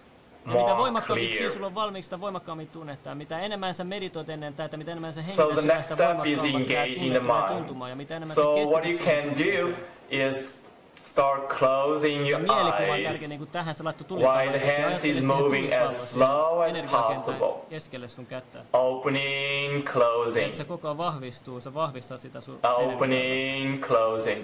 Ja mitä more voimakkaammin clear. chi sulla on valmiiksi, sitä voimakkaammin tunnettaa. Mitä enemmän sä meditoit ennen tätä, mitä enemmän sä So hengität the sitä, next sitä step is voimakkaammat tämä engaging tunne the tulee mind. tuntumaan. Ja mitä enemmän So sä what you keskityt siihen can do tunteeseen. is start closing Ja your mielikuva on eyes tärkeä, niin kuin tähän sä laittoi while tulipalloa. the ja hands ajattele is siihen moving tulipalloon as siihen slow as energiakentän possible. Keskelle sun kättä. Opening, closing, Että se koko ajan vahvistuu, sä vahvistat sitä sun energiaa. opening, closing.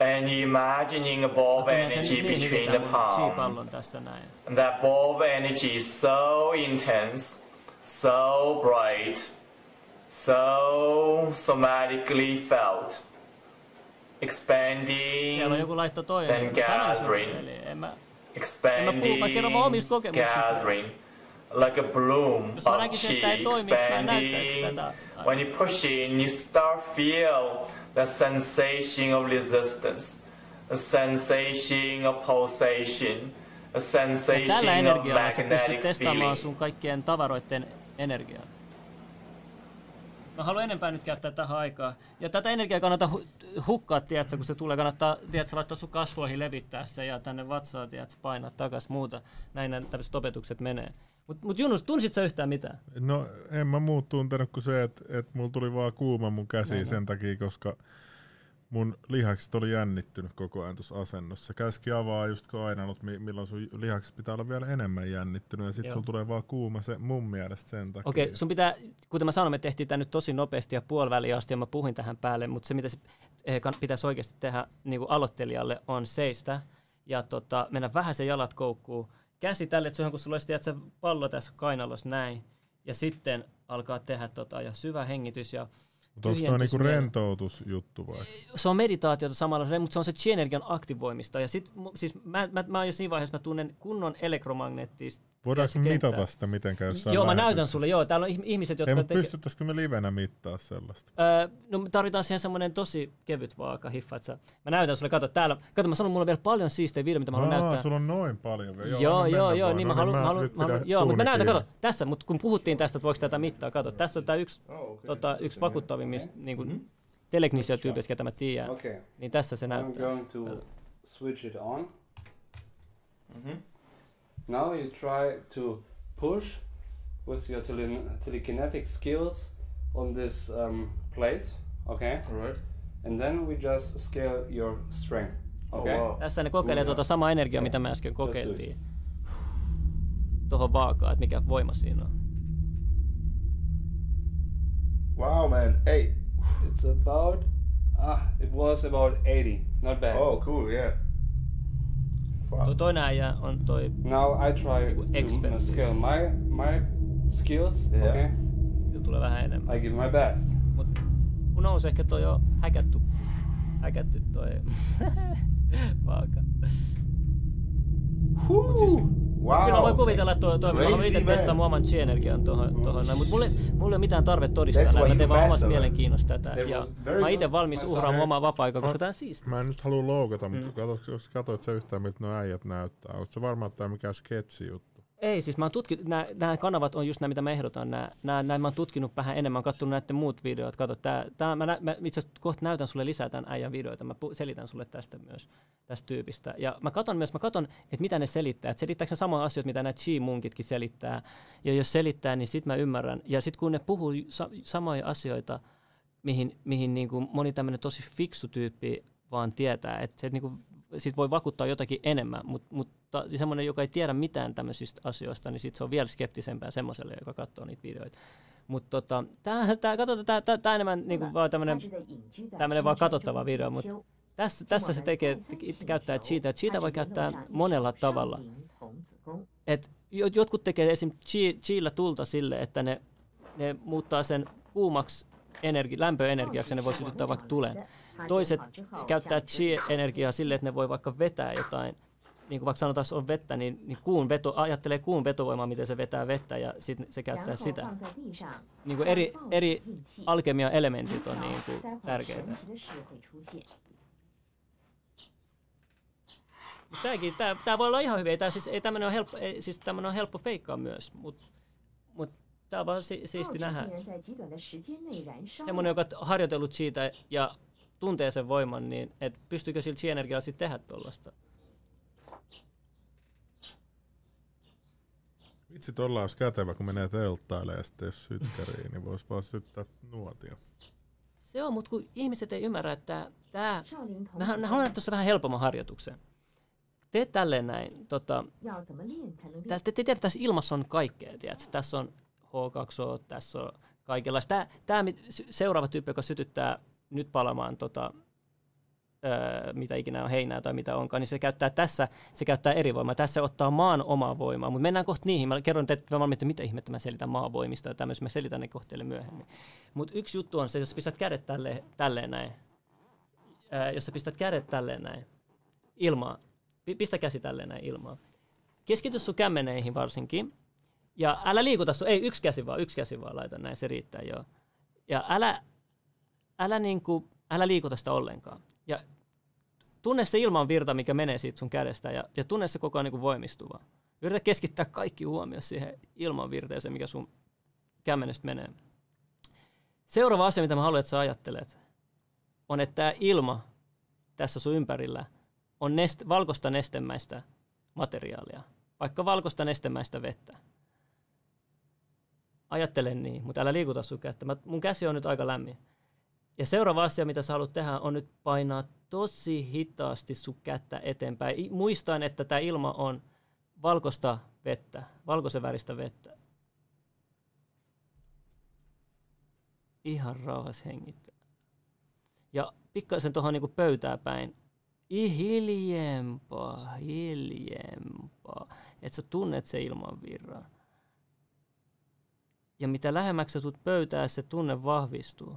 And imagining a ball of Tunnen sen energy niin hyvin between the tämän palm. chi-pallon tässä näin. And that ball of energy is so intense, so bright, so somatically felt, expanding, Siellä on joku laitto toinen. then mä gathering, eli en mä, expanding, mä kerron vaan omista kokemuksista. gathering, like a bloom Jos mä näkisin, että ei toimisi, mä näyttäisin tätä. When you push in, you start feel the sensation of resistance, a sensation of pulsation, a ja sensation tällä of energialla sä pystyt magnetic testaamaan feeling. sun kaikkien tavaroiden energiat. Mä haluan enempää nyt käyttää tähän aikaa. Ja tätä energiaa kannattaa hu- hukkaa, tiedätkö, kun se tulee. Kannattaa tiedätkö, laittaa sun kasvoihin levittää se ja tänne vatsaan tiedätkö, painaa takas muuta. Näin nämä tämmöiset opetukset menee. Mutta mut Junus, tunsit sä yhtään mitään? No en mä muut tuntenut kuin se, että et mulla tuli vaan kuuma mun käsi sen takia, koska mun lihakset oli jännittynyt koko ajan tuossa asennossa. Käski avaa just mi- milloin sun lihakset pitää olla vielä enemmän jännittynyt ja sit Joo. sulla tulee vaan kuuma se mun mielestä sen takia. Okei, okay, sun pitää, kuten mä sanoin, me tehtiin tämä nyt tosi nopeasti ja puoliväliin asti ja mä puhuin tähän päälle, mutta se mitä se, eh, pitäisi oikeasti tehdä niin kuin aloittelijalle on seistä ja tota, mennä vähän se jalat koukkuun. Käsi tälle, että se on kun sulla olisi tiedätkö, pallo tässä kainalossa näin ja sitten alkaa tehdä tota, ja syvä hengitys ja Mutta onko tyhjentys niinku rentoutusjuttu vai? se on meditaatiota samalla, mutta se on se chi-energian aktivoimista. Ja sit, siis mä, mä, mä oon jo siinä vaiheessa, mä tunnen kunnon elektromagneettista Voidaanko mitata sitä mitenkään jossain Joo, mä näytän lähetyksessä? sulle, joo. Täällä on ihm- ihmiset, jotka Ei, mutta teke- pystyttäisikö me livenä mittaa sellaista? Öö, no me tarvitaan siihen semmoinen tosi kevyt vaaka, hiffa, että sä, mä näytän sulle, kato täällä, kato mä sanon, mulla on vielä paljon siistejä videoita, mitä mä haluan Aa, näyttää. sulla on noin paljon vielä. Joo, joo, joo, vaan. niin No mä haluan, mä haluan, mä haluan joo, mutta mä näytän, kato, tässä, mutta kun puhuttiin tästä, että voiko tätä mittaa, kato, tässä on tää yksi, tota, yksi vakuuttavimmista niin kuin, telekinesia-tyypeistä, ketä mä tiedän, Okay. niin tässä se I'm näyttää. going to switch it on. Now you try to push with your tele- telekinetic skills on this um, plate, okay? Alright. And then we just scale your strength, okay? Oh, okay? wow. Tässä ne kokeilee tuota samaa energiaa, mitä me äsken kokeiltiin. Tuohon vaakaan, että mikä voima siinä on. Wow, man. Hey. It's about, ah, it was about 80, not bad. Oh, cool. Yeah. Tuo toinen äijä on toi, Now I try to expert. uh, scale my my skills, Yeah. okay? sillä tulee vähän enemmän. I give my best. Mut mun nousi ehkä toi jo häkätty, häkätty toi vaaka. Mut siis, Wow. Kyllä mä voin kuvitella, että toi, toi mä haluan itse man. testaa mun oman chi-energian tuohon, tuohon näin, mutta mulle, mulle ei ole mitään tarve todistaa näitä, mä teen vaan omasta mielenkiinnosta tätä, ja mä oon itse valmis uhraamaan omaa vapaa-aikaa, koska tää on siistiä. Mä en nyt halua loukata, mutta Mm. jos katsoit sä yhtään, miltä nuo äijät näyttää. Oletko sä varma, että tämä on mikään sketsi juttu? Ei, siis mä oon tutkinut, nämä, kanavat on just nämä, mitä mä ehdotan. Nämä, mä oon tutkinut vähän enemmän, katsonut näiden muut videot. Kato, tää, tää, mä, mä itse asiassa kohta näytän sulle lisää tämän äijän videoita. Mä pu, selitän sulle tästä myös, tästä tyypistä. Ja mä katon myös, mä katon, että mitä ne selittää. Että selittääkö ne samoja asioita, mitä nämä chi-munkitkin selittää. Ja jos selittää, niin sit mä ymmärrän. Ja sit kun ne puhuu sa, samoja asioita, mihin, mihin niin kuin moni tämmöinen tosi fiksu tyyppi vaan tietää, että se niin kuin, sit voi vakuuttaa jotakin enemmän, mutta mutta semmoinen, joka ei tiedä mitään tämmöisistä asioista, niin sit se on vielä skeptisempää semmoiselle, joka katsoo niitä videoita. Mutta tota, tää, tää, katsotaan, tää, tää, tää enemmän niin kuin vaan tämmöinen tämmöinen vaan katsottava video, mutta tässä, tässä se tekee, te- käyttää cheetah. Cheetah voi käyttää monella tavalla. Et jo- jotkut tekee esim. chi- chiillä tulta sille, että ne, ne muuttaa sen kuumaksi energi- lämpöenergiaksi ja ne voi sytyttää vaikka tulen. Toiset käyttää chi-energiaa sille, että ne voi vaikka vetää jotain, niin kuin vaikka sanotaan, jos on vettä, niin, niin kuun veto, ajattelee kuun vetovoimaa, miten se vetää vettä ja sitten se käyttää sitä. Niin kuin eri, eri alkemian elementit on niin kuin tärkeitä. Mut Tääkin, tää, tää voi olla ihan hyvin. Ei, tää, siis, ei tämmönen on helppo, ei, siis tämmönen on helppo feikkaa myös, mutta mut, tää on vaan si, siisti nähdä. Semmonen, joka on harjoitellut siitä ja tuntee sen voiman, niin et pystyykö sillä chi-energialla sitten tehdä tuollaista? Vitsi, tuolla olisi kätevä, kun menee telttailemaan ja sitten jos sytkäriin, niin voisi vaan syttää nuotia. Se on, mutta kun ihmiset ei ymmärrä, että tämä... Mä, mä haluan tuossa vähän helpomman harjoituksen. Tee tälleen näin. Tota, Tää, te, te tiedätte, tässä ilmassa on kaikkea. Tiedätkö? Tässä on H2O, tässä on kaikenlaista. Tämä, tämä seuraava tyyppi, joka sytyttää nyt palamaan tota, öö, mitä ikinä on heinää tai mitä onkaan, niin se käyttää tässä, se käyttää eri voimaa. Tässä ottaa maan omaa voimaa, mutta mennään kohta niihin. Mä kerron teille valmiin, että mitä ihmettä mä selitän maavoimista ja tämmöistä, mä selitän ne kohteille myöhemmin. Mutta yksi juttu on se, jos pistät kädet tälleen, tälleen näin, öö, jos sä pistät kädet tälleen näin, ilmaa, pistä käsi tälleen näin ilmaa. Keskity sun kämmeneihin varsinkin, ja älä liikuta sun, ei yksi käsi vaan, yksi käsi vaan laita näin, se riittää joo. Ja älä, älä, niinku, älä liikuta sitä ollenkaan. Ja tunne se ilmanvirta, mikä menee siitä sun kädestä ja, ja tunne se koko ajan niin voimistuva. Yritä keskittää kaikki huomio siihen ilmanvirteeseen, mikä sun kämmenestä menee. Seuraava asia, mitä mä haluan, että sä ajattelet, on, että tämä ilma tässä sun ympärillä on nest, valkoista nestemäistä materiaalia, vaikka valkoista nestemäistä vettä. Ajattele niin, mutta älä liikuta sun kättä. Mä, mun käsi on nyt aika lämmin. Ja seuraava asia, mitä sä haluat tehdä, on nyt painaa tosi hitaasti sun kättä eteenpäin. Muistan, että tämä ilma on valkoista vettä, valkoisen väristä vettä. Ihan rauhas hengittää. Ja pikkaisen tuohon niinku pöytää päin. I hiljempaa, hiljempaa. Että sä tunnet se ilmanvirran. Ja mitä lähemmäksi sä tulet pöytää, se tunne vahvistuu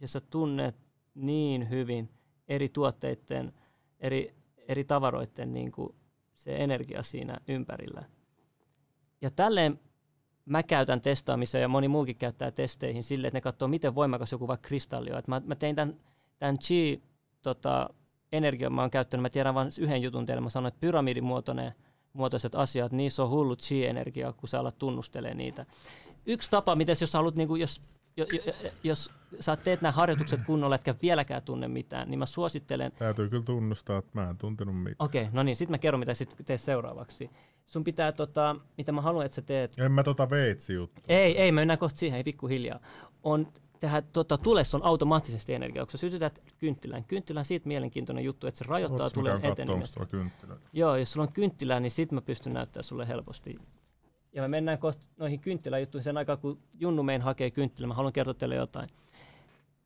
ja sä tunnet niin hyvin eri tuotteiden, eri, eri tavaroiden niin kuin se energia siinä ympärillä. Ja tälleen mä käytän testaamiseen ja moni muukin käyttää testeihin sille, että ne katsoo, miten voimakas joku vaikka kristalli on. Et mä, mä tein tämän, tämän chi tota, energian, mä oon käyttänyt, mä tiedän vain yhden jutun teille, mä sanoin, että pyramidimuotoinen muotoiset asiat, niissä on hullu chi-energiaa, kun sä alat tunnustelemaan niitä. Yksi tapa, miten jos haluat, niin kuin, jos jos, jos sä teet nämä harjoitukset kunnolla, etkä vieläkään tunne mitään, niin mä suosittelen... Täytyy kyllä tunnustaa, että mä en tuntenut mitään. Okei, okay, no niin, sit mä kerron, mitä sit teet seuraavaksi. Sun pitää, tota, mitä mä haluan, että sä teet... En mä tota veitsi juttu. Ei, ei, mä mennään kohta siihen, ei pikkuhiljaa. On tehdä, tota, tulessa on automaattisesti energia, kun sä sytytät kynttilän. Kynttilä on siitä mielenkiintoinen juttu, että se rajoittaa tulen etenemistä. Joo, jos sulla on kynttilä, niin sit mä pystyn näyttämään sulle helposti ja me mennään kohta noihin kynttiläjuttuihin sen aikaa, kun Junnu mein hakee kynttilä. Mä haluan kertoa teille jotain.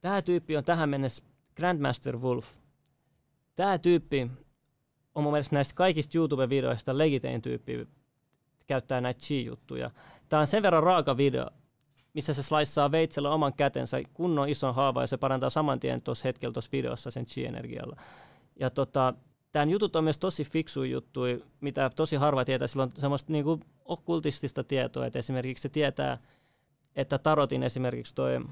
Tämä tyyppi on tähän mennessä Grandmaster Wolf. Tämä tyyppi on mun mielestä näistä kaikista YouTube-videoista legitein tyyppi käyttää näitä chi-juttuja. Tämä on sen verran raaka video, missä se slaissaa veitsellä oman kätensä kunnon ison haava ja se parantaa saman tien tuossa hetkellä tuossa videossa sen chi-energialla. Ja tota, tämän jutut on myös tosi fiksu juttu, mitä tosi harva tietää. Sillä on semmoista niin kuin okkultistista tietoa, että esimerkiksi se tietää, että tarotin esimerkiksi toi uh,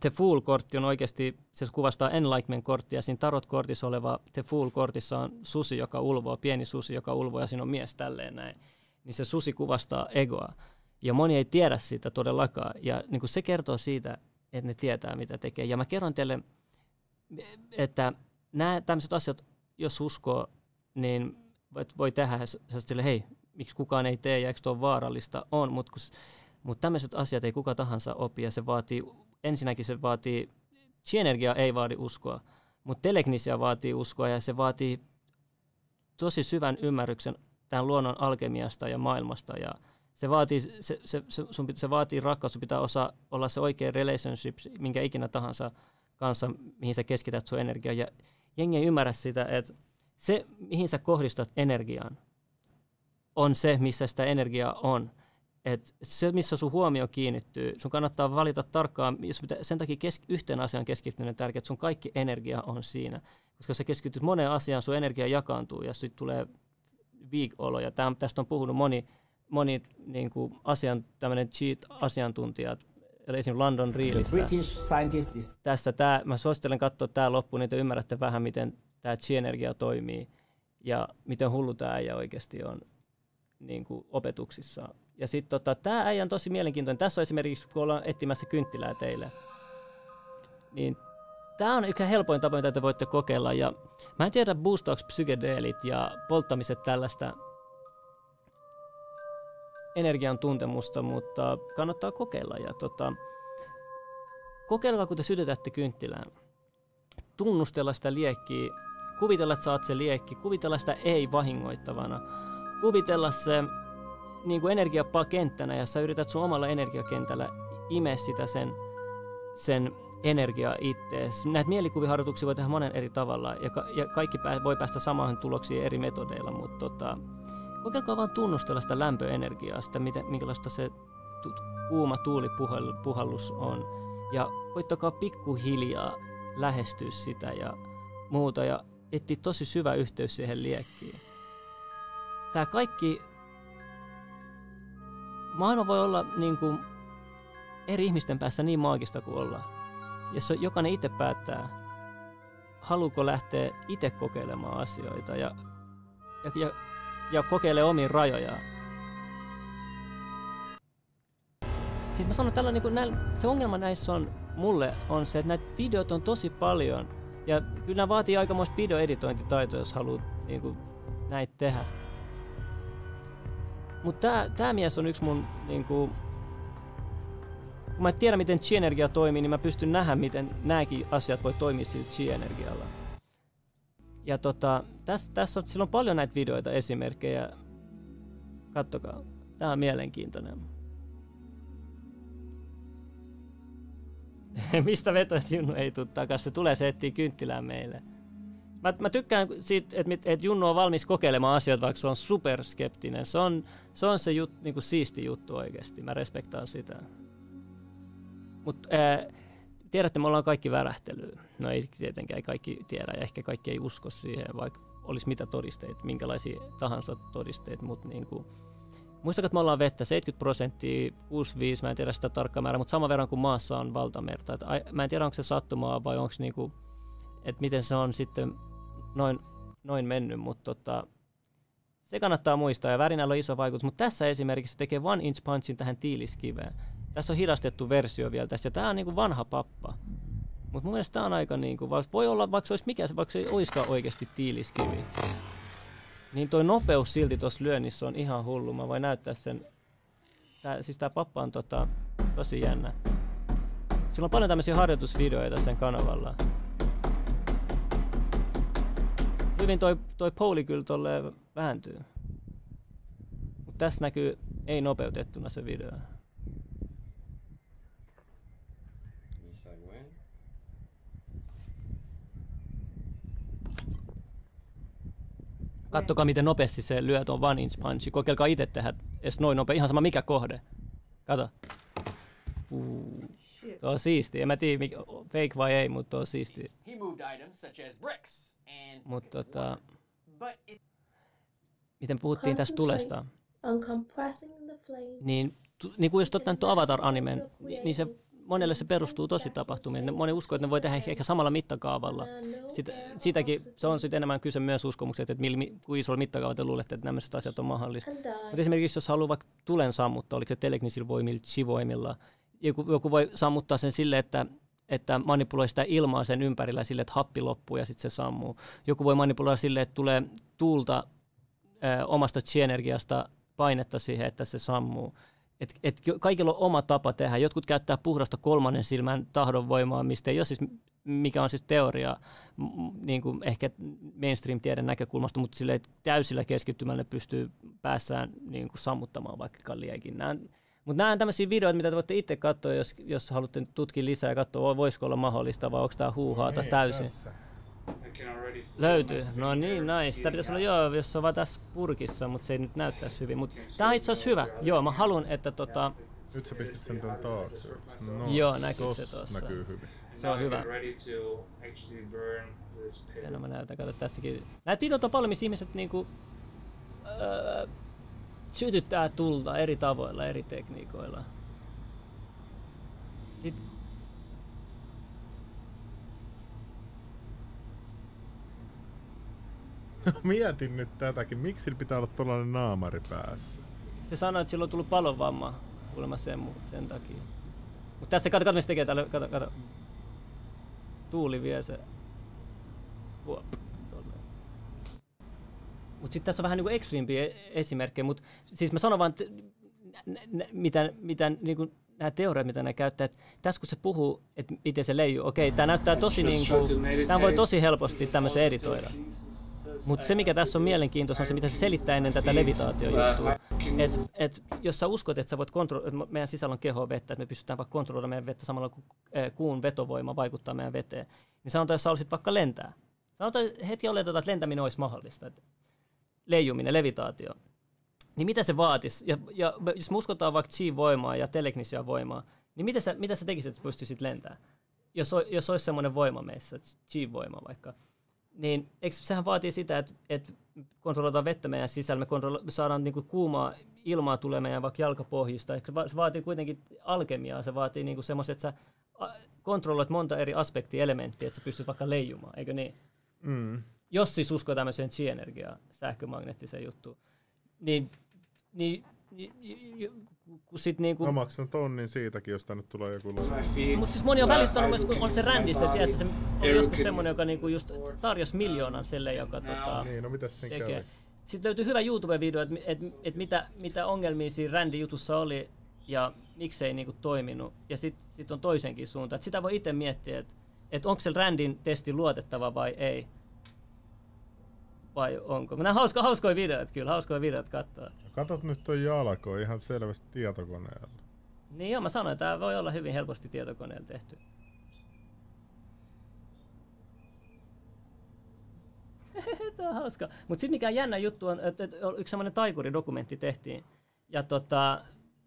The Fool-kortti on oikeasti, se kuvastaa Enlightenment-korttia. Siinä tarot-kortissa oleva The Fool-kortissa on susi, joka ulvoo, pieni susi, joka ulvoo, ja siinä on mies tälleen näin. Niin se susi kuvastaa egoa. Ja moni ei tiedä sitä todellakaan. Ja niin kuin se kertoo siitä, että ne tietää, mitä tekee. Ja mä kerron teille, että nämä tämmöiset asiat, jos uskoo, niin voi tehdä sille, hei, miksi kukaan ei tee ja eikö tuo vaarallista on, mutta mut tämmöiset asiat ei kuka tahansa opi ja se vaatii, ensinnäkin se vaatii, chi-energia ei vaadi uskoa, mutta telegnisia vaatii uskoa ja se vaatii tosi syvän ymmärryksen tämän luonnon alkemiasta ja maailmasta ja se vaatii, se, se, se, sun, se vaatii rakkaus, sun pitää osaa olla se oikea relationship, minkä ikinä tahansa kanssa, mihin sä keskität sun energiaa. Ja jengi ei ymmärrä sitä, että se, mihin sä kohdistat energiaan, on se, missä sitä energiaa on. Et se, missä sun huomio kiinnittyy, sun kannattaa valita tarkkaan, jos mitä, sen takia kes, yhteen asiaan keskittyminen on tärkeää, että sun kaikki energia on siinä. Koska sä keskityt moneen asiaan, sun energia jakaantuu ja sitten tulee viikolo. Ja täm, tästä on puhunut moni, moni niin kuin asian, cheat-asiantuntija, eli esimerkiksi London Reelissä. Tässä tää, mä suosittelen katsoa tämä loppu, niin te ymmärrätte vähän, miten tämä chi-energia toimii ja miten hullu tämä äijä oikeasti on niin kuin opetuksissa. Ja sitten tota, tämä äijä on tosi mielenkiintoinen. Tässä on esimerkiksi, kun ollaan etsimässä kynttilää teille, niin tämä on yhä helpoin tapa, mitä te voitte kokeilla. Ja mä en tiedä, boostaako psykedeelit ja polttamiset tällaista energian tuntemusta, mutta kannattaa kokeilla. Ja tota, kokeilkaa, kun te sytytätte kynttilään. Tunnustella sitä liekkiä, kuvitella, että saat se liekki, kuvitella sitä ei-vahingoittavana kuvitella se niin kuin energiakenttänä ja sä yrität sun omalla energiakentällä imeä sitä sen, sen energiaa ittees. Näitä mielikuviharjoituksia voi tehdä monen eri tavalla ja, ka- ja kaikki pää- voi päästä samaan tuloksiin eri metodeilla, mutta tota, kokeilkaa vaan tunnustella sitä lämpöenergiaa, sitä miten, minkälaista se tu- kuuma tuulipuhallus on. Ja koittakaa pikkuhiljaa lähestyä sitä ja muuta ja etsiä tosi syvä yhteys siihen liekkiin. Tämä kaikki, maailma voi olla niin kuin eri ihmisten päässä niin maagista kuin ollaan. Jos jokainen itse päättää, haluuko lähteä itse kokeilemaan asioita ja, ja, ja, ja kokeilee omiin rajojaan. Sitten mä sanon, tällä, niin kuin, näillä, se ongelma näissä on mulle on se, että näitä videot on tosi paljon ja kyllä nämä vaatii aikamoista videoeditointitaitoa, jos haluat niin kuin, näitä tehdä. Mutta tää, tää mies on yksi mun niinku, kun mä en tiedä miten chi-energia toimii, niin mä pystyn nähdä miten nämäkin asiat voi toimia sillä chi-energialla. Ja tota, tässä, tässä on, sillä on paljon näitä videoita, esimerkkejä. Kattokaa, tää on mielenkiintoinen. Mistä veto, että Junnu ei tule takaisin? Se tulee, se etsii kynttilää meille. Mä, mä tykkään siitä, että et Junnu on valmis kokeilemaan asioita, vaikka se on superskeptinen. Se on se, on se jut, niinku siisti juttu oikeasti. Mä respektaan sitä. Mutta tiedätte, me ollaan kaikki värähtelyä. No ei tietenkään kaikki tiedä ja ehkä kaikki ei usko siihen, vaikka olisi mitä todisteita, minkälaisia tahansa todisteita, mutta niinku, Muistakaa, että me ollaan vettä 70 prosenttia, 65, mä en tiedä sitä tarkkaa määrää, mutta sama verran kuin maassa on valtamerta. Et, mä en tiedä, onko se sattumaa vai onko niinku, että miten se on sitten noin, noin mennyt, mutta tota, se kannattaa muistaa ja värinällä on iso vaikutus, mutta tässä esimerkiksi se tekee one inch punchin tähän tiiliskiveen. Tässä on hidastettu versio vielä tästä ja tämä on niinku vanha pappa. Mutta mun mielestä tämä on aika niinku, voi olla, vaikka se olisi mikä se, vaikka se ei olisikaan oikeasti tiiliskivi. Niin toi nopeus silti tuossa lyönnissä on ihan hullu. Mä voin näyttää sen. Tää, siis tää pappa on tota, tosi jännä. Sillä on paljon tämmöisiä harjoitusvideoita sen kanavalla. Hyvin toi, toi pouli kyllä tolleen vääntyy. Mut tässä näkyy ei nopeutettuna se video. Kattokaa miten nopeasti se lyö tuon one inch punchi. Kokeilkaa itse tehdä edes noin nopea. Ihan sama mikä kohde. Kato. Uh. Tuo on siisti. En mä tiedä mikä, fake vai ei, mutta tuo on siisti. Mutta tota... Miten puhuttiin tästä tulesta? Niin, tu, niin kuin jos ottaa nyt Avatar-animen, niin, niin se monelle se perustuu tosi tapahtumiin. Moni uskoo, että ne voi tehdä ehkä samalla mittakaavalla. Sitä, sitäkin se on sitten enemmän kyse myös uskomukset, että kuin isolla mittakaavalla te luulette, että nämä asiat on mahdollista. Mutta esimerkiksi jos haluaa vaikka tulen sammuttaa, oliko se teleknisillä voimilla, chi-voimilla, joku, joku voi sammuttaa sen sille, että että manipuloi sitä ilmaa sen ympärillä sille, että happi loppuu ja sitten se sammuu. Joku voi manipuloida sille, että tulee tuulta ö, omasta chi-energiasta painetta siihen, että se sammuu. Et, et kaikilla on oma tapa tehdä. Jotkut käyttää puhdasta kolmannen silmän tahdonvoimaa, mistä ei ole siis, mikä on siis teoria niin kuin ehkä mainstream-tieden näkökulmasta, mutta sille täysillä keskittymällä pystyy päässään niin kuin sammuttamaan vaikka liekin. mutta nämä on tämmöisiä videoita, mitä te voitte itse katsoa, jos, jos haluatte tutkia lisää ja katsoa, voisiko olla mahdollista vai onko tämä huuhaata täysin. Tässä. Löytyy. No niin, nice. Tämä pitäisi olla joo, jos se on vaan tässä purkissa, mutta se ei nyt näyttäisi hyvin. Mutta tämä on itse asiassa hyvä. Joo, mä haluan, että tota... Nyt sä pistit sen tän taakse. No, joo, näkyy se tuossa. näkyy hyvin. Se on hyvä. Ja no mä näytän, kato tässäkin. Näitä videoita on paljon, missä ihmiset niinku... Öö, sytyttää tulta eri tavoilla, eri tekniikoilla. Sitten Mietin nyt tätäkin. Miksi sillä pitää olla tuollainen naamari päässä? Se sanoi, että sillä on tullut palovamma kuulemma sen, sen takia. Mutta tässä, kato, kato, mitä se tekee täällä, kato, kato. Tuuli vie se. Mutta sitten tässä on vähän niinku ekstriimpiä esimerkkejä, mutta siis mä sanon vaan, että mitä, mitä niinku, nämä teoriat, mitä ne käyttää, että tässä kun se puhuu, että miten se leijuu, okei, tämä näyttää tosi niinku, tämä voi tosi helposti tämmöisen editoida. Mutta se mikä tässä on mielenkiintoista on se, mitä se selittää ennen tätä levitaatiojuttua. Et, et, jos sä uskot, että sä voit kontrolloida, meidän sisällä on keho vettä, että me pystytään vaikka kontrolloida meidän vettä samalla kun eh, kuun vetovoima vaikuttaa meidän veteen, niin sanotaan, jos sä olisit vaikka lentää. Sanotaan, heti oletetaan, että lentäminen olisi mahdollista. Että leijuminen, levitaatio. Niin mitä se vaatisi? Ja, ja jos me uskotaan vaikka chi-voimaa ja telegnisia voimaa, niin mitä sä, mitä sä tekisit, että pystyisit lentämään? Jos, jos olisi semmoinen voima meissä, chi-voima vaikka, niin eikö sehän vaatii sitä, että, että kontrolloidaan vettä meidän sisällä, me, kontrollo- me saadaan niin kuumaa ilmaa tulee meidän vaikka jalkapohjista. Se vaatii kuitenkin alkemiaa, se vaatii niin semmoista, että sä kontrolloit monta eri aspektia, elementtiä, että sä pystyt vaikka leijumaan, eikö niin? Mm. Jos siis uskoo tämmöiseen chi-energiaan, sähkömagneettiseen juttuun, niin, niin, niin kun sit niinku... Mä maksan tonnin siitäkin, jos tänne tulee joku logo. Mutta siis moni on välittänyt myös, kun on se rändissä, tiedätkö, se oli joskus semmoinen, joka niinku just tarjosi miljoonan sille, joka tota, Niin, no mitäs sen tekee. kävi? Sitten löytyy hyvä YouTube-video, että et, et mitä, mitä ongelmia siinä rändi-jutussa oli ja miksei niinku toiminut. Ja sitten sit on toisenkin suuntaan. Et sitä voi itse miettiä, että et onko se rändin testi luotettava vai ei. Vai onko? Nämä hauska, hauskoja videoita kyllä, hauskoja videoita katsoa. Katot nyt toi jalko ihan selvästi tietokoneella. Niin joo, mä sanoin, tämä voi olla hyvin helposti tietokoneella tehty. Tämä on hauska. Mutta sitten mikä jännä juttu on, että yksi semmoinen taikuridokumentti tehtiin. Ja tota,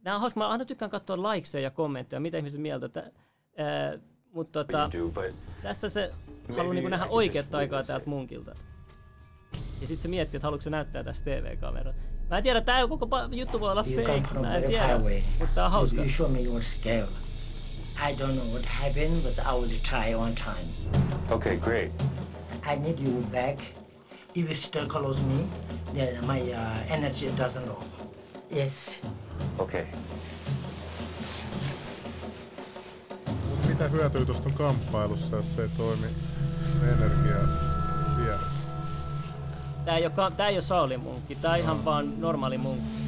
nämä on hauska. Mä aina tykkään katsoa likeseja ja kommentteja, mitä ihmiset mieltä. Että, ää, mutta tota, tässä se haluaa niinku nähdä oikeat taikaa täältä munkilta. Ja sitten se miettii, että haluatko se näyttää tässä TV-kameralla. Mä en tiedä, tää koko juttu voi olla fake. Mä en tiedä, mutta tää on hauska. You show me your scale. I don't know what happened, but I will try one time. Okay, great. I need you back. If you still close me, then my uh, energy doesn't go. Yes. Okay. Mitä hyötyä tuosta kamppailussa, jos se ei toimi energia? Tää ei oo, tää ei oo Sauli munkki, tää on ihan vaan normaali munkki.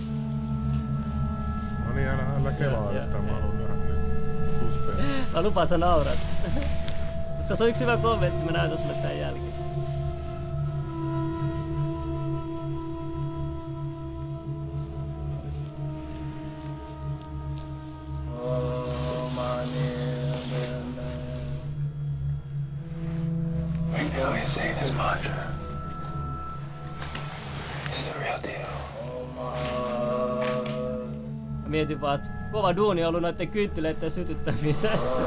No niin, älä, älä kelaa yhtään, mä haluan nähdä nyt suspeen. Mä lupaan sä naurat. Mutta tässä on yksi hyvä kommentti, mä näytän sulle tän jälkeen. Kova duuni ollut noiden kynttilöiden sytyttämisessä.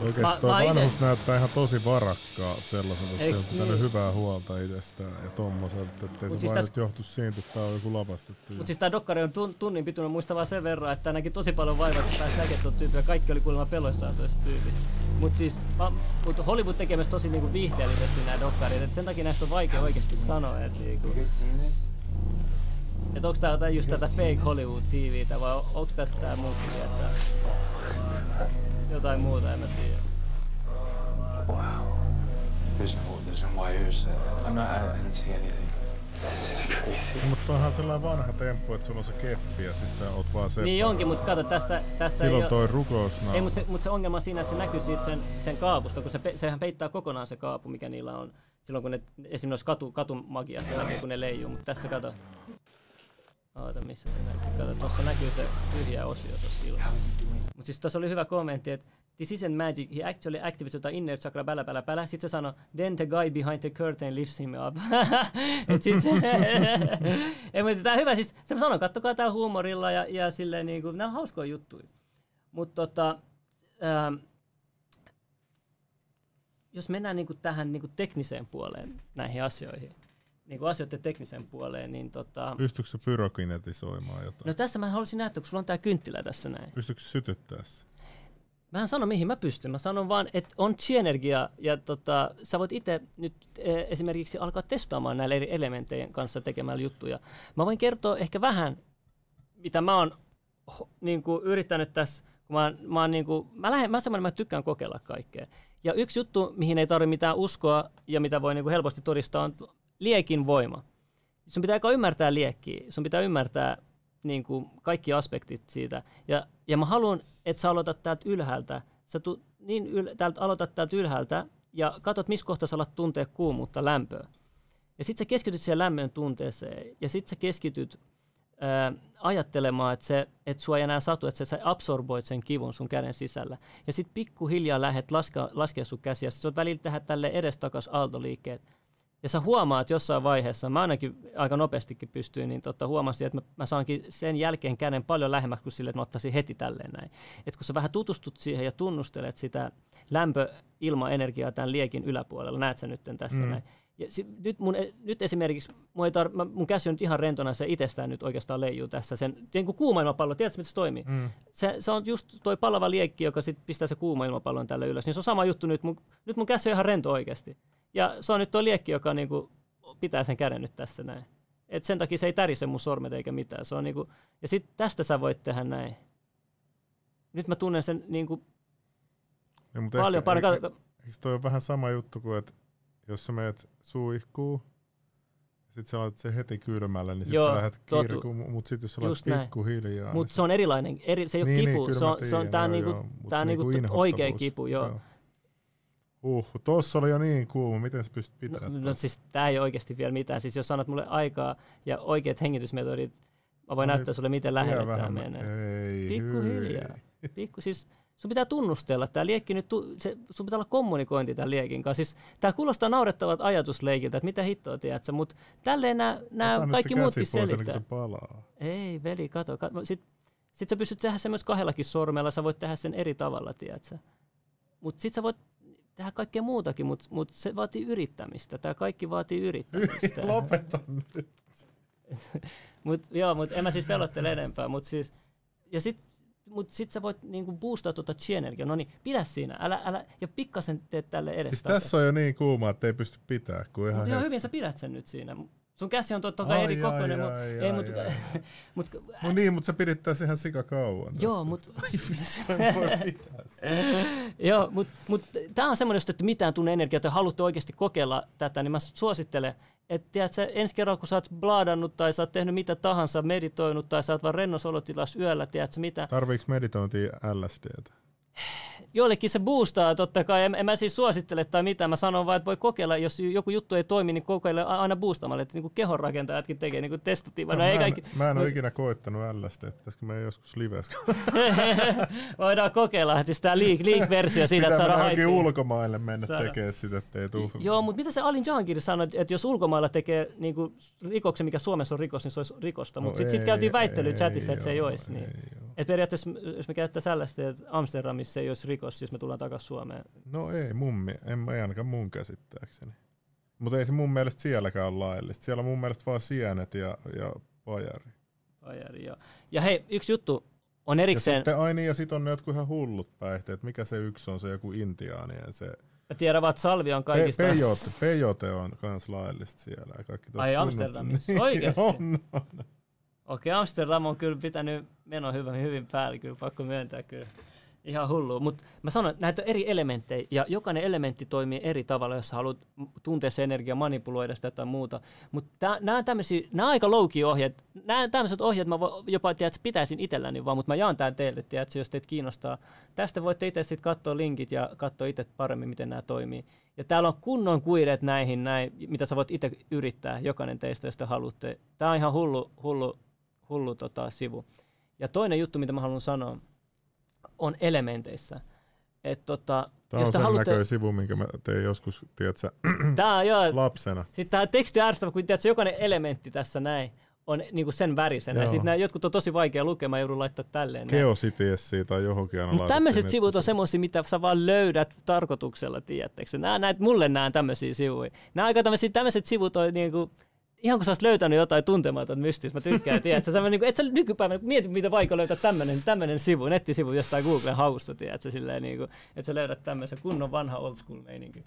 Oikeesti Mä- mä ite- vanhus näyttää ihan tosi varakkaa sellaiselta, että Eiks se on pitänyt niin? hyvää huolta itsestään ja tommoselta, ettei Mut se siis vaan täs- nyt johtu siitä, että tää on joku lavastettu. Mutta siis tää dokkari on tun- tunnin pituinen, muista vaan sen verran, että näki tosi paljon vaivaa, että pääsi näkemään tuon tyypin ja kaikki oli kuulemma peloissaan tuosta tyypistä. Mutta siis, mä- mut Hollywood tekee myös tosi niinku viihteellisesti nämä dokkarit, et sen takia näistä on vaikea oikeasti sanoa, että niinku, et onks tää jotain just tätä fake Hollywood TVtä vai onks tässä tää muu, tiiätsä? Jotain muuta, en mä tiedä. Wow. There's no, there's no wires. I'm not. I, don't see anything. Mutta onhan sellainen vanha temppu, että sulla on se keppi ja sit sä oot vaan se. Niin onkin, mutta kato tässä, tässä Silloin ei toi rukousnaama. Ei, mutta se, mut se ongelma on siinä, että se näkyy siitä sen, sen kaapusta, kun se, pe, sehän peittää kokonaan se kaapu, mikä niillä on. Silloin kun ne, esimerkiksi noissa katu, katumagiassa näkyy, kun ne leijuu, mutta tässä kato. Oota, missä se näkyy? Kato, tuossa näkyy se tyhjä osio tuossa ilmassa. Mutta siis tuossa oli hyvä kommentti, että This isn't magic, he actually activates jotain inner chakra bälä bälä bälä. Sitten se sanoi, then the guy behind the curtain lifts him up. Et sit se, ei, mutta tää on hyvä, siis se sanoi, kattokaa tää huumorilla ja, ja silleen niinku, nämä on hauskoja juttuja. Mutta tota, ähm, jos mennään niinku tähän niinku tekniseen puoleen näihin asioihin, niinku asioiden tekniseen puoleen, niin tota... Pystyykö se pyrokinetisoimaan jotain? No tässä mä haluaisin näyttää, kun sulla on tää kynttilä tässä näin. Pystyykö se sytyttää se? Mä en sano mihin mä pystyn, mä sanon vaan, että on chi-energia ja tota, sä voit itse nyt e, esimerkiksi alkaa testaamaan näillä eri elementtien kanssa tekemällä juttuja. Mä voin kertoa ehkä vähän, mitä mä oon ho, niin kuin, yrittänyt tässä, kun mä, mä, oon, niin kuin, mä, lähden, mä, semmoinen, mä tykkään kokeilla kaikkea. Ja yksi juttu, mihin ei tarvitse mitään uskoa ja mitä voi niin kuin helposti todistaa, on liekin voima. Sun pitää aika ymmärtää liekkiä, sun pitää ymmärtää niin kuin kaikki aspektit siitä. Ja, ja mä haluan, että sä aloitat täältä ylhäältä. Sä tu, niin yl, täältä, aloitat täältä ylhäältä ja katsot, missä kohtaa sä alat tuntea kuumuutta, lämpöä. Ja sitten sä keskityt siihen lämmön tunteeseen ja sitten sä keskityt ää, ajattelemaan, että, se, että sua ei enää satu, että sä absorboit sen kivun sun käden sisällä. Ja sitten pikkuhiljaa lähdet laskea sun käsiä. Sä välillä tehdä tälle edestakas aaltoliikkeet. Ja sä huomaat jossain vaiheessa, mä ainakin aika nopeastikin pystyin, niin tota, huomasin, että mä, mä saankin sen jälkeen käden paljon lähemmäksi kuin sille, että mä ottaisin heti tälleen näin. Et kun sä vähän tutustut siihen ja tunnustelet sitä lämpö-ilma-energiaa tämän liekin yläpuolella, näet sä nyt tässä mm. näin, ja si, nyt, mun, nyt esimerkiksi mun, ei tar, mä, mun käsi on nyt ihan rentona, se itsestään nyt oikeastaan leijuu tässä. Sen, niin kuin kuuma ilmapallo, tiedätkö miten se toimii? Mm. Se, se, on just toi palava liekki, joka sit pistää se kuuma ilmapallon tälle ylös. Niin se on sama juttu nyt, mun, nyt mun käsi on ihan rento oikeasti. Ja se on nyt tuo liekki, joka niinku pitää sen käden nyt tässä näin. Et sen takia se ei tärise mun sormet eikä mitään. Se on niinku, ja sitten tästä sä voit tehdä näin. Nyt mä tunnen sen niinku ja, paljon paremmin. Eikö, eikö toi ole vähän sama juttu kuin, että jos sä meet suihkuu, sitten sä laitat se heti kylmälle, niin sitten sä lähdet kirkuun, mutta sitten jos sä laitat pikkuhiljaa. Mutta niin se on erilainen, eri, se ei niin, ole kipu, niin, se on, se on tää, joo, niinku, joo, tää niinku, niinku oikea kipu, joo. joo. Uh, tossa oli jo niin kuuma, miten sä pystyt pitämään? No, no siis tää ei oikeasti vielä mitään, siis jos sanot mulle aikaa ja oikeat hengitysmetodit, mä voin Ai, näyttää sulle miten lähelle tää menee. Pikkuhiljaa. Pikku, siis sun pitää tunnustella tämä liekki nyt, se, sun pitää olla kommunikointi tämän liekin kanssa. Siis, tämä kuulostaa naurettavat ajatusleikiltä, että mitä hittoa tiedät mutta tälleen nämä kaikki muutkin selittää. Se palaa. Ei, veli, kato. kato. Sitten sit sä pystyt tehdä sen myös kahdellakin sormella, sä voit tehdä sen eri tavalla, tiedätkö? Mutta sitten sä voit tehdä kaikkea muutakin, mutta mut se vaatii yrittämistä. Tämä kaikki vaatii yrittämistä. Lopeta nyt. mut, joo, mutta en mä siis pelottele enempää. Mut siis, ja sitten mutta sit sä voit niinku boostaa tuota chi-energiaa. No niin, pidä siinä. Älä, älä, ja pikkasen teet tälle edestä. Siis tässä on jo niin kuuma, että ei pysty pitää. Mutta ihan hyvin sä pidät sen nyt siinä. Sun käsi on totta kai eri kokoinen. Ai, ei, mut, mut, no niin, mutta se pidättää ihan sika kauan. Joo, mutta... Joo, mutta mut, tämä on semmoinen, että mitään tunne energiaa, että haluatte oikeasti kokeilla tätä, niin mä suosittelen, että tiedätkö, ensi kerralla kun sä oot blaadannut tai sä oot tehnyt mitä tahansa, meditoinut tai sä oot vaan rennossa olotilassa yöllä, tiedätkö mitä. Tarviiko meditointia LSDtä? Joillekin se boostaa totta kai, en, en mä siis suosittele tai mitä, mä sanon vaan, että voi kokeilla, jos joku juttu ei toimi, niin kokeile aina boostamalla, että niin kehonrakentajatkin tekee niin testatiivaa. No, no, ei mä, kaikki, en, mä en ole ikinä koettanut LSD, pitäisikö me joskus livessä? Voidaan kokeilla, siis tämä leak, leak-versio siitä, että saadaan haippiin. ulkomaille mennä Saada. tekemään sitä, ettei tuu. Joo, mutta mitä se Alin Jahangir sanoi, että jos ulkomailla tekee niin kuin rikoksen, mikä Suomessa on rikos, niin se olisi rikosta, mutta no sitten sit käytiin väittelyä chatissa, että se ei olisi. Niin. Et periaatteessa, jos me käyttäisiin sellaista, että Amsterdamissa ei olisi rikos, jos me tullaan takaisin Suomeen. No ei, mun, en, ei ainakaan mun käsittääkseni. Mutta ei se mun mielestä sielläkään ole laillista. Siellä on mun mielestä vaan sienet ja, ja pajari. Pajari, joo. Ja hei, yksi juttu on erikseen... Ja sitten, ai niin, ja sitten on ne jotkut ihan hullut päihteet. Mikä se yksi on, se joku intiaani ja se... Mä tiedän vaan, että salvia on kaikista... Pe- peyote, peyote on kans laillista siellä. Kaikki ai Amsterdamissa, oikeesti? on, on. Okei, Amsterdam on kyllä pitänyt meno hyvin, hyvin päällä, kyllä pakko myöntää kyllä. Ihan hullu, mutta mä sanon, että näitä on eri elementtejä ja jokainen elementti toimii eri tavalla, jos haluat tuntea se energia, manipuloida sitä tai muuta. Mutta nämä on tämmöisiä, nämä aika low ohjeet. Nämä tämmöiset ohjeet mä jopa tiedät, pitäisin itselläni vaan, mutta mä jaan tämän teille, tiedät, jos teitä kiinnostaa. Tästä voitte itse sitten katsoa linkit ja katsoa itse paremmin, miten nämä toimii. Ja täällä on kunnon kuidet näihin, näin, mitä sä voit itse yrittää, jokainen teistä, jos te haluatte. Tämä on ihan hullu, hullu hullu tota, sivu. Ja toinen juttu, mitä mä haluan sanoa, on elementeissä. Et, tota, Tämä on sen haluatte... näköinen sivu, minkä mä tein joskus, tiedätkö, Tää joo. lapsena. Sitten tämä teksti ärsyttävä, kun tiedätkö, jokainen elementti tässä näin on niinku sen värisenä. Joo. Ja sitten nämä jotkut on tosi vaikea lukea, mä joudun laittaa tälleen. Geocityessä tai johonkin aina Mutta tämmöiset sivut on semmoisia, mitä sä vaan löydät tarkoituksella, tiedättekö. Nämä, näet, mulle nämä tämmöisiä sivuja. Nämä aika tämmöiset sivut on niinku, ihan kun sä olisit löytänyt jotain tuntematon mystistä, mä tykkään, tiedätkö, sä, niin et sä nykypäivänä, mieti mitä vaikka löytää tämmönen, tämmönen sivu, nettisivu jostain Google hausta, tiedätkö, silleen niin kuin, että sä löydät tämmöisen kunnon vanha old school meininki.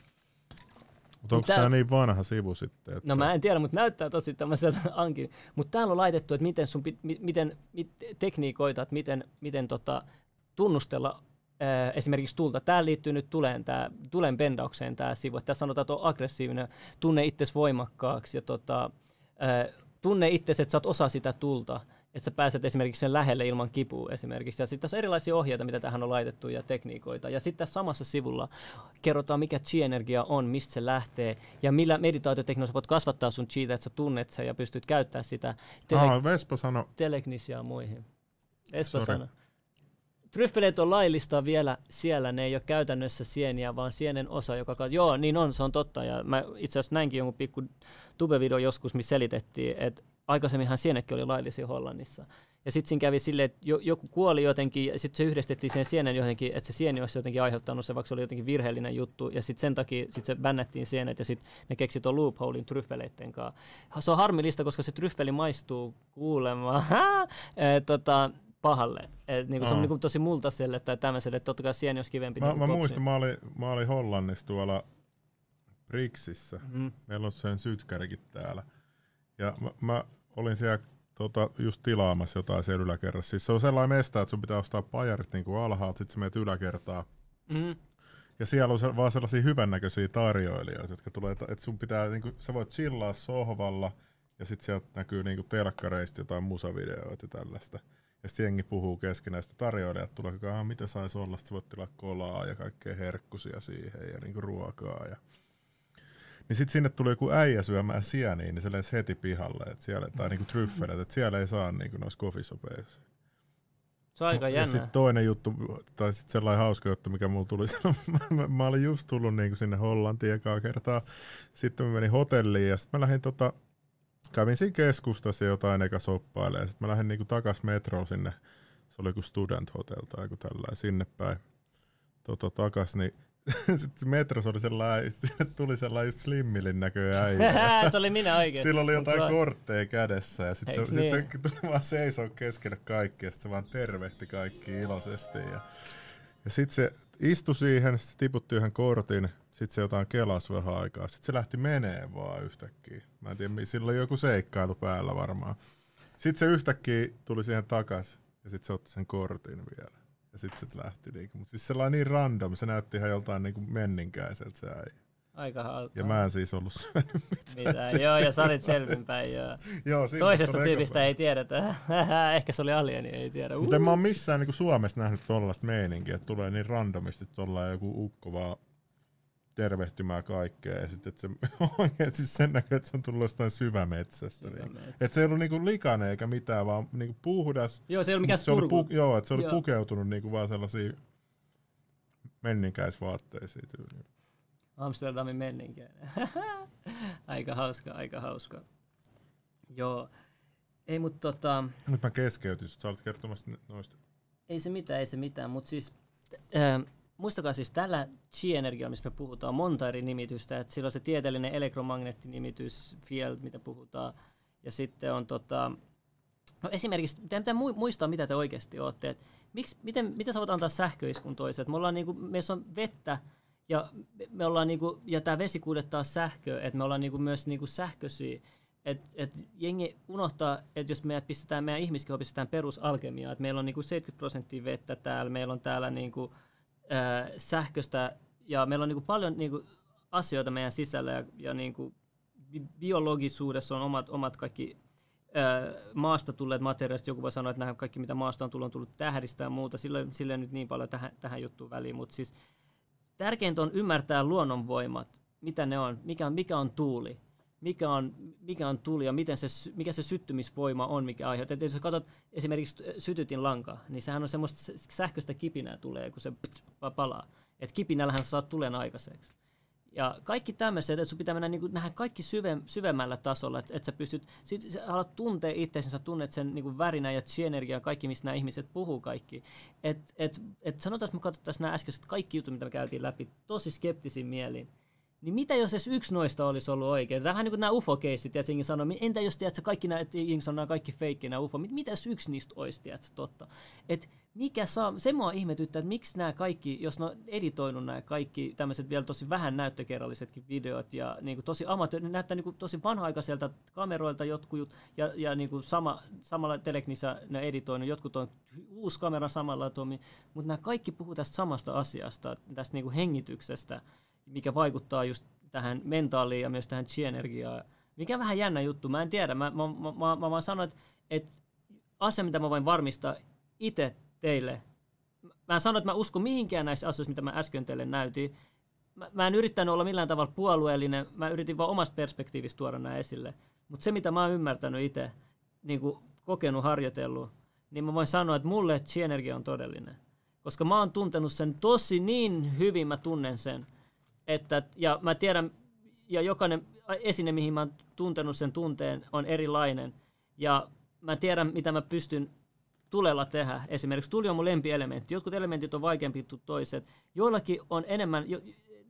Mutta onko tämä niin vanha sivu sitten? Että... No mä en tiedä, mutta näyttää tosi tämmöiseltä ankin. Mutta täällä on laitettu, että miten, sun, miten, miten tekniikoita, että miten, miten tota, tunnustella esimerkiksi tulta. Tämä liittyy nyt tuleen, tää, tulen bendaukseen tämä sivu. Tässä sanotaan, että on aggressiivinen, tunne itsesi voimakkaaksi ja tota, tunne itsesi, että sä oot osa sitä tulta. että sä pääset esimerkiksi sen lähelle ilman kipua esimerkiksi. Ja sitten tässä on erilaisia ohjeita, mitä tähän on laitettu ja tekniikoita. Ja sitten tässä samassa sivulla kerrotaan, mikä chi-energia on, mistä se lähtee ja millä meditaatiotekniikalla voit kasvattaa sun chi, että sä tunnet sen ja pystyt käyttämään sitä tele- Aa, Vespa sano, telegnisia muihin. Espa Sorry. sano. Tryffeleet on laillista vielä siellä, ne ei ole käytännössä sieniä, vaan sienen osa, joka... kat- Joo, niin on, se on totta. Ja mä itse asiassa näinkin jonkun pikku tube-video joskus, missä selitettiin, että aikaisemminhan sienetkin oli laillisia Hollannissa. Ja sitten siinä kävi silleen, että jo, joku kuoli jotenkin, ja sitten se yhdistettiin siihen sienen jotenkin, että se sieni olisi jotenkin aiheuttanut se, vaikka se oli jotenkin virheellinen juttu, ja sitten sen takia sit se bännättiin sienet, ja sitten ne keksi tuon loopholein tryffeleitten kanssa. Se on harmillista, koska se tryffeli maistuu kuulemma eh, tota, pahalle. Et, niinku, se on niinku, tosi multaselle tai tämmöiselle, että totta kai sieni olisi kivempi. Mä, niinku mä muistan, mä olin, mä olin Hollannissa tuolla Brixissä. Mhm. Meillä on sen sytkärikin täällä. Ja mä, mä olin siellä tota, just tilaamassa jotain siellä yläkerrassa. Siis se on sellainen mesta, että sun pitää ostaa pajarit niin kuin alhaalta, sit sä menet yläkertaan. Mhm. Ja siellä on se, vaan sellaisia hyvännäköisiä tarjoilijoita, jotka tulee, että sun pitää, niin kuin, sä voit chillaa sohvalla, ja sitten sieltä näkyy niin kuin telkkareista jotain musavideoita ja tällaista. Ja sitten jengi puhuu keskenään, sitten tarjoilijat tulee ajan, mitä saisi olla, sitten voit tilaa kolaa ja kaikkea herkkusia siihen ja niinku ruokaa. Ja... Niin sitten sinne tuli joku äijä syömään sieniin, niin se lensi heti pihalle, että siellä, tai niinku tryffelet, että siellä ei saa niinku noissa koffisopeissa. Se on aika Ja jännä. sitten toinen juttu, tai sitten sellainen hauska juttu, mikä mulla tuli, mä, mä, mä olin just tullut niinku sinne Hollantiin ekaa kertaa, sitten mä menin hotelliin ja sitten mä lähdin tota, kävin siinä keskustassa jotain eka soppailemaan, ja sitten mä lähdin niinku takas metroon sinne, se oli joku student hotel tai joku tällainen, sinne päin tota, takas, niin sitten metrossa oli sellainen, tuli sellainen just slimmilin näköinen äijä. Se oli minä oikeesti. Sillä oli jotain Mut kortteja kädessä ja sitten se, sit niin? se tuli vaan seisoo keskelle kaikkia ja sitten se vaan tervehti kaikki iloisesti. Ja, ja sitten se istui siihen, sit se tiputti yhden kortin, sitten se jotain kelas vähän aikaa. Sitten se lähti menee vaan yhtäkkiä. Mä en tiedä, sillä oli joku seikkailu päällä varmaan. Sitten se yhtäkkiä tuli siihen takas ja sitten se otti sen kortin vielä. Ja sitten se lähti niinku. Mutta siis sellainen niin random, se näytti ihan joltain niinku menninkäiseltä se äijä. Aika hauska. Ja mä en siis ollut syönyt mitään. Mitään. Joo, ja sä olit selvinpäin. Joo. Joo, Toisesta tyypistä ei tiedetä. Ehkä se oli alieni, ei tiedä. Mutta en mä oon missään niinku Suomessa nähnyt tollaista meininkiä, että tulee niin randomisti tuolla joku ukko vaan tervehtimään kaikkea ja sitten se oikeasti sen näkee, että se on tullut jostain syvämetsästä. Niin. Että se ei ollut niinku likainen eikä mitään, vaan niinku puhdas. Joo, se ei ollut mikään mut se oli spurgu. Joo, että se oli Joo. pukeutunut niinku vaan sellaisiin menninkäisvaatteisiin tyyliin. Amsterdamin menninkiä. aika hauska, aika hauska. Joo. Ei, mutta tota, Nyt mä keskeytin, sä olet kertomassa noista. ei se mitään, ei se mitään, mutta siis äh, muistakaa siis tällä chi-energialla, missä me puhutaan, on monta eri nimitystä, että sillä on se tieteellinen elektromagneettinimitys, field, mitä puhutaan, ja sitten on tota, no esimerkiksi, teidän pitää mui- muistaa, mitä te oikeasti olette, että miksi, miten, miten sä voit antaa sähköiskun toiselle, me ollaan niinku, meissä on vettä, ja me ollaan niinku, ja tämä vesi kuljettaa sähköä, että me ollaan niinku myös niinku sähköisiä, et, et jengi unohtaa, että jos meidät pistetään, meidän ihmiskeho pistetään perusalkemiaan, että meillä on niinku 70 prosenttia vettä täällä, meillä on täällä niinku, sähköstä ja meillä on niinku paljon niinku asioita meidän sisällä ja, ja niinku bi- biologisuudessa on omat, omat kaikki ää, maasta tulleet materiaalit. Joku voi sanoa, että nämä kaikki mitä maasta on tullut on tullut tähdistä ja muuta. Sillä, sillä ei nyt niin paljon tähän, tähän juttuun väliin, mutta siis tärkeintä on ymmärtää luonnonvoimat, mitä ne on, mikä on, mikä on tuuli, mikä on, mikä on tuli ja miten se, mikä se syttymisvoima on, mikä aiheuttaa. Jos katsot esimerkiksi sytytin lanka, niin sehän on semmoista sähköistä kipinää tulee, kun se pa- palaa. Et kipinällähän sä saat tulen aikaiseksi. Ja kaikki tämmöiset, että sun pitää mennä niin nähdä kaikki syve, syvemmällä tasolla, että, että sä pystyt, sit sä alat tuntea itseäsi, sä tunnet sen niin värinä ja chi-energiaa, kaikki, mistä nämä ihmiset puhuu kaikki. Et, et, et sanotaan, että me katsottaisiin nämä äskeiset kaikki jutut, mitä me käytiin läpi, tosi skeptisin mielin. Niin mitä jos edes yksi noista olisi ollut oikein? Tämä vähän niin kuin nämä UFO-keisit, ja jengi sanoo, entä jos tiedät, kaikki nämä, jengi sanoo kaikki feikki nämä UFO, mit- mitä jos yksi niistä olisi, tiedät, totta? Et mikä saa, se mua ihmetyttää, että miksi nämä kaikki, jos ne on editoinut nämä kaikki tämmöiset vielä tosi vähän näyttökerrallisetkin videot, ja niin kuin tosi amatöö, ne näyttää niin kuin tosi vanha-aikaiselta kameroilta jotkut, ja, ja niin kuin sama, samalla teleknissä ne editoinut, jotkut on uusi kamera samalla toimi, mutta nämä kaikki puhuu tästä samasta asiasta, tästä niin kuin hengityksestä, mikä vaikuttaa just tähän mentaaliin ja myös tähän chi-energiaan. Mikä vähän jännä juttu, mä en tiedä. Mä, mä, mä, mä, mä vaan sanoin, että, että asia, mitä mä voin varmistaa itse teille. Mä en sano, että mä uskon mihinkään näissä asioissa, mitä mä äsken teille näytin. Mä, mä en yrittänyt olla millään tavalla puolueellinen, mä yritin vaan omasta perspektiivistä tuoda nämä esille. Mutta se, mitä mä oon ymmärtänyt itse, niin kuin kokenut, harjoitellut, niin mä voin sanoa, että mulle chi-energia on todellinen. Koska mä oon tuntenut sen tosi niin hyvin, mä tunnen sen. Että, ja mä tiedän, ja jokainen esine, mihin mä oon tuntenut sen tunteen, on erilainen. Ja mä tiedän, mitä mä pystyn tulella tehdä. Esimerkiksi tuli on mun lempielementti. Jotkut elementit on vaikeampi kuin toiset. Joillakin on enemmän, jo,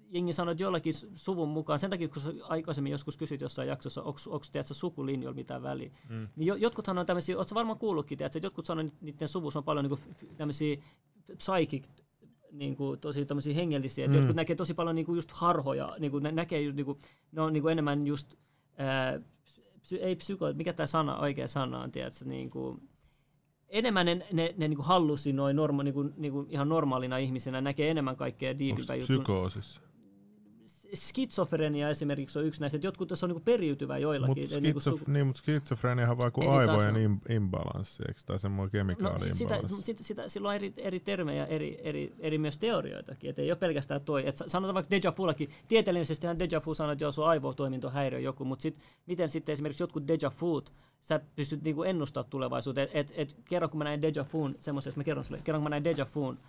jengi sanoo, että jollakin suvun mukaan, sen takia kun sä aikaisemmin joskus kysyt jossain jaksossa, onko tiedätkö, sukulinjoilla mitään väliä, mm. niin jo, jotkuthan on tämmöisiä, ootko varmaan kuullutkin, tiedätkö, että jotkut sanoo, että niiden suvussa on paljon niin kuin, tämmöisiä psychic niin kuin, tosi tämmöisiä hengellisiä, että mm. jotkut näkee tosi paljon niin kuin just harhoja, niin kuin, ne näkee just, niin kuin, ne on niin kuin enemmän just, ää, psy, ei psyko, mikä tämä sana, oikea sana on, tiedätkö, niin kuin, enemmän ne, ne, ne niin hallusinoi norma, niin kuin, niin kuin ihan normaalina ihmisenä, näkee enemmän kaikkea diipimpää juttuja. psykoosissa? Skitsofrenia esimerkiksi on yksi näistä, että jotkut tässä on niin periytyvä joillakin. Mut skitsof- niin, suku... niin, mutta skitsofrenia on vaan kuin aivojen im- imbalanssi, eikö? Tai semmoinen kemikaali no, sitä, sitä, sitä, sillä on eri, eri termejä, eri, eri, eri myös teorioitakin, että ei ole pelkästään toi. Et sanotaan vaikka deja vullakin, tieteellisesti deja vu sanoo, että joo, se on aivotoimintohäiriö joku, mutta sit, miten sitten esimerkiksi jotkut deja vuut, sä pystyt niinku ennustamaan tulevaisuuteen. Et, et, kerran kun mä näin deja vuun, semmoisessa mä kerron sulle, kerran kun mä näin deja vuun,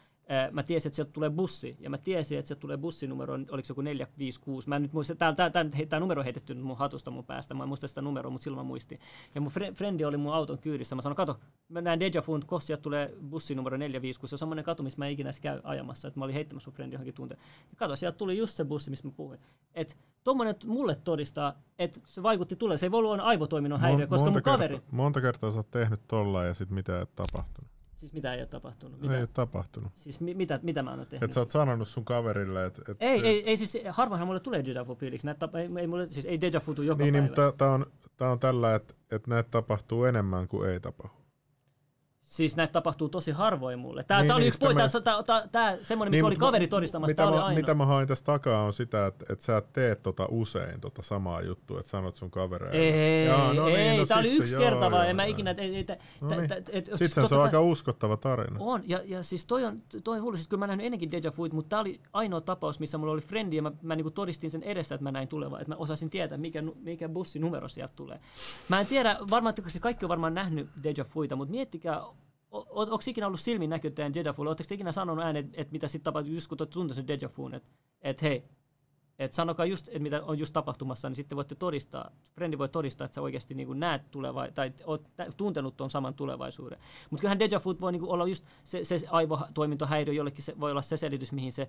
mä tiesin, että sieltä tulee bussi, ja mä tiesin, että sieltä tulee bussinumero, oliko se joku 456. Mä en nyt muista, tämä, tämä, tämä, tämä numero heitetty mun hatusta mun päästä, mä en muista sitä numeroa, mutta silloin mä muistin. Ja mun fre, frendi oli mun auton kyydissä, mä sanoin, kato, mä näen Deja Fun, koska sieltä tulee bussinumero 456, se on semmoinen katu, missä mä ikinä käy ajamassa, että mä olin heittämässä mun frendi johonkin tunteen. Ja kato, sieltä tuli just se bussi, missä mä puhuin. Että tuommoinen mulle todistaa, että se vaikutti tulee, se ei voi olla aivotoiminnon häiriö, koska mun kaveri... Kerta, monta kertaa sä oot tehnyt tolla ja sitten mitä ei tapahtunut. Siis mitä ei ole tapahtunut? Mitä? Ei ole tapahtunut. Siis mi- mitä, mitä mä oon tehnyt? Et sä oot sanonut sun kaverille, että... Et, ei, ei, ei, siis harvaanhan mulle tulee deja vu fiiliksi. Näitä ei, ei, mulle, siis ei deja vu joka niin, päivä. Niin, mutta tää on, tää on tällä, että et näitä tapahtuu enemmän kuin ei tapahdu. Siis näitä tapahtuu tosi harvoin mulle. Tää, niin, oli niin, yksi pointti, mä... tää, tää, tää, semmoinen, missä niin, oli kaveri todistamassa, mitä tää oli mä, ainoa. Mitä mä hain tästä takaa on sitä, että et sä teet tota usein tota samaa juttua, että sanot sun kavereille. Ei, Jaa, no ei, niin, no tää siis oli yksi kerta vaan, en mä ikinä... No niin. Sitten se on aika uskottava tarina. On, ja, ja siis toi on, toi on hullu, siis kyllä mä nähnyt ennenkin Deja Vuit, mutta tää oli ainoa tapaus, missä mulla oli frendi, ja mä, mä niinku todistin sen edessä, että mä näin tulevaa, että mä osasin tietää, mikä, mikä bussinumero sieltä tulee. Mä en tiedä, varmaan, että kaikki on varmaan nähnyt Deja Vuita, mutta miettikää, Onko ikinä ollut silmin näkyttäjän Deja Vu? Oletteko ikinä sanonut ääneen, että, mitä sitten tapahtuu, just kun tuntee sen Deja Vuun, että, että hei, et sanokaa just, että mitä on just tapahtumassa, niin sitten voitte todistaa, frendi voi todistaa, että sä oikeasti niin kuin näet tuleva- tai oot tuntenut tuon saman tulevaisuuden. Mutta kyllähän deja vu voi niin kuin olla just se, se aivotoimintohäiriö, jollekin se voi olla se selitys, mihin se,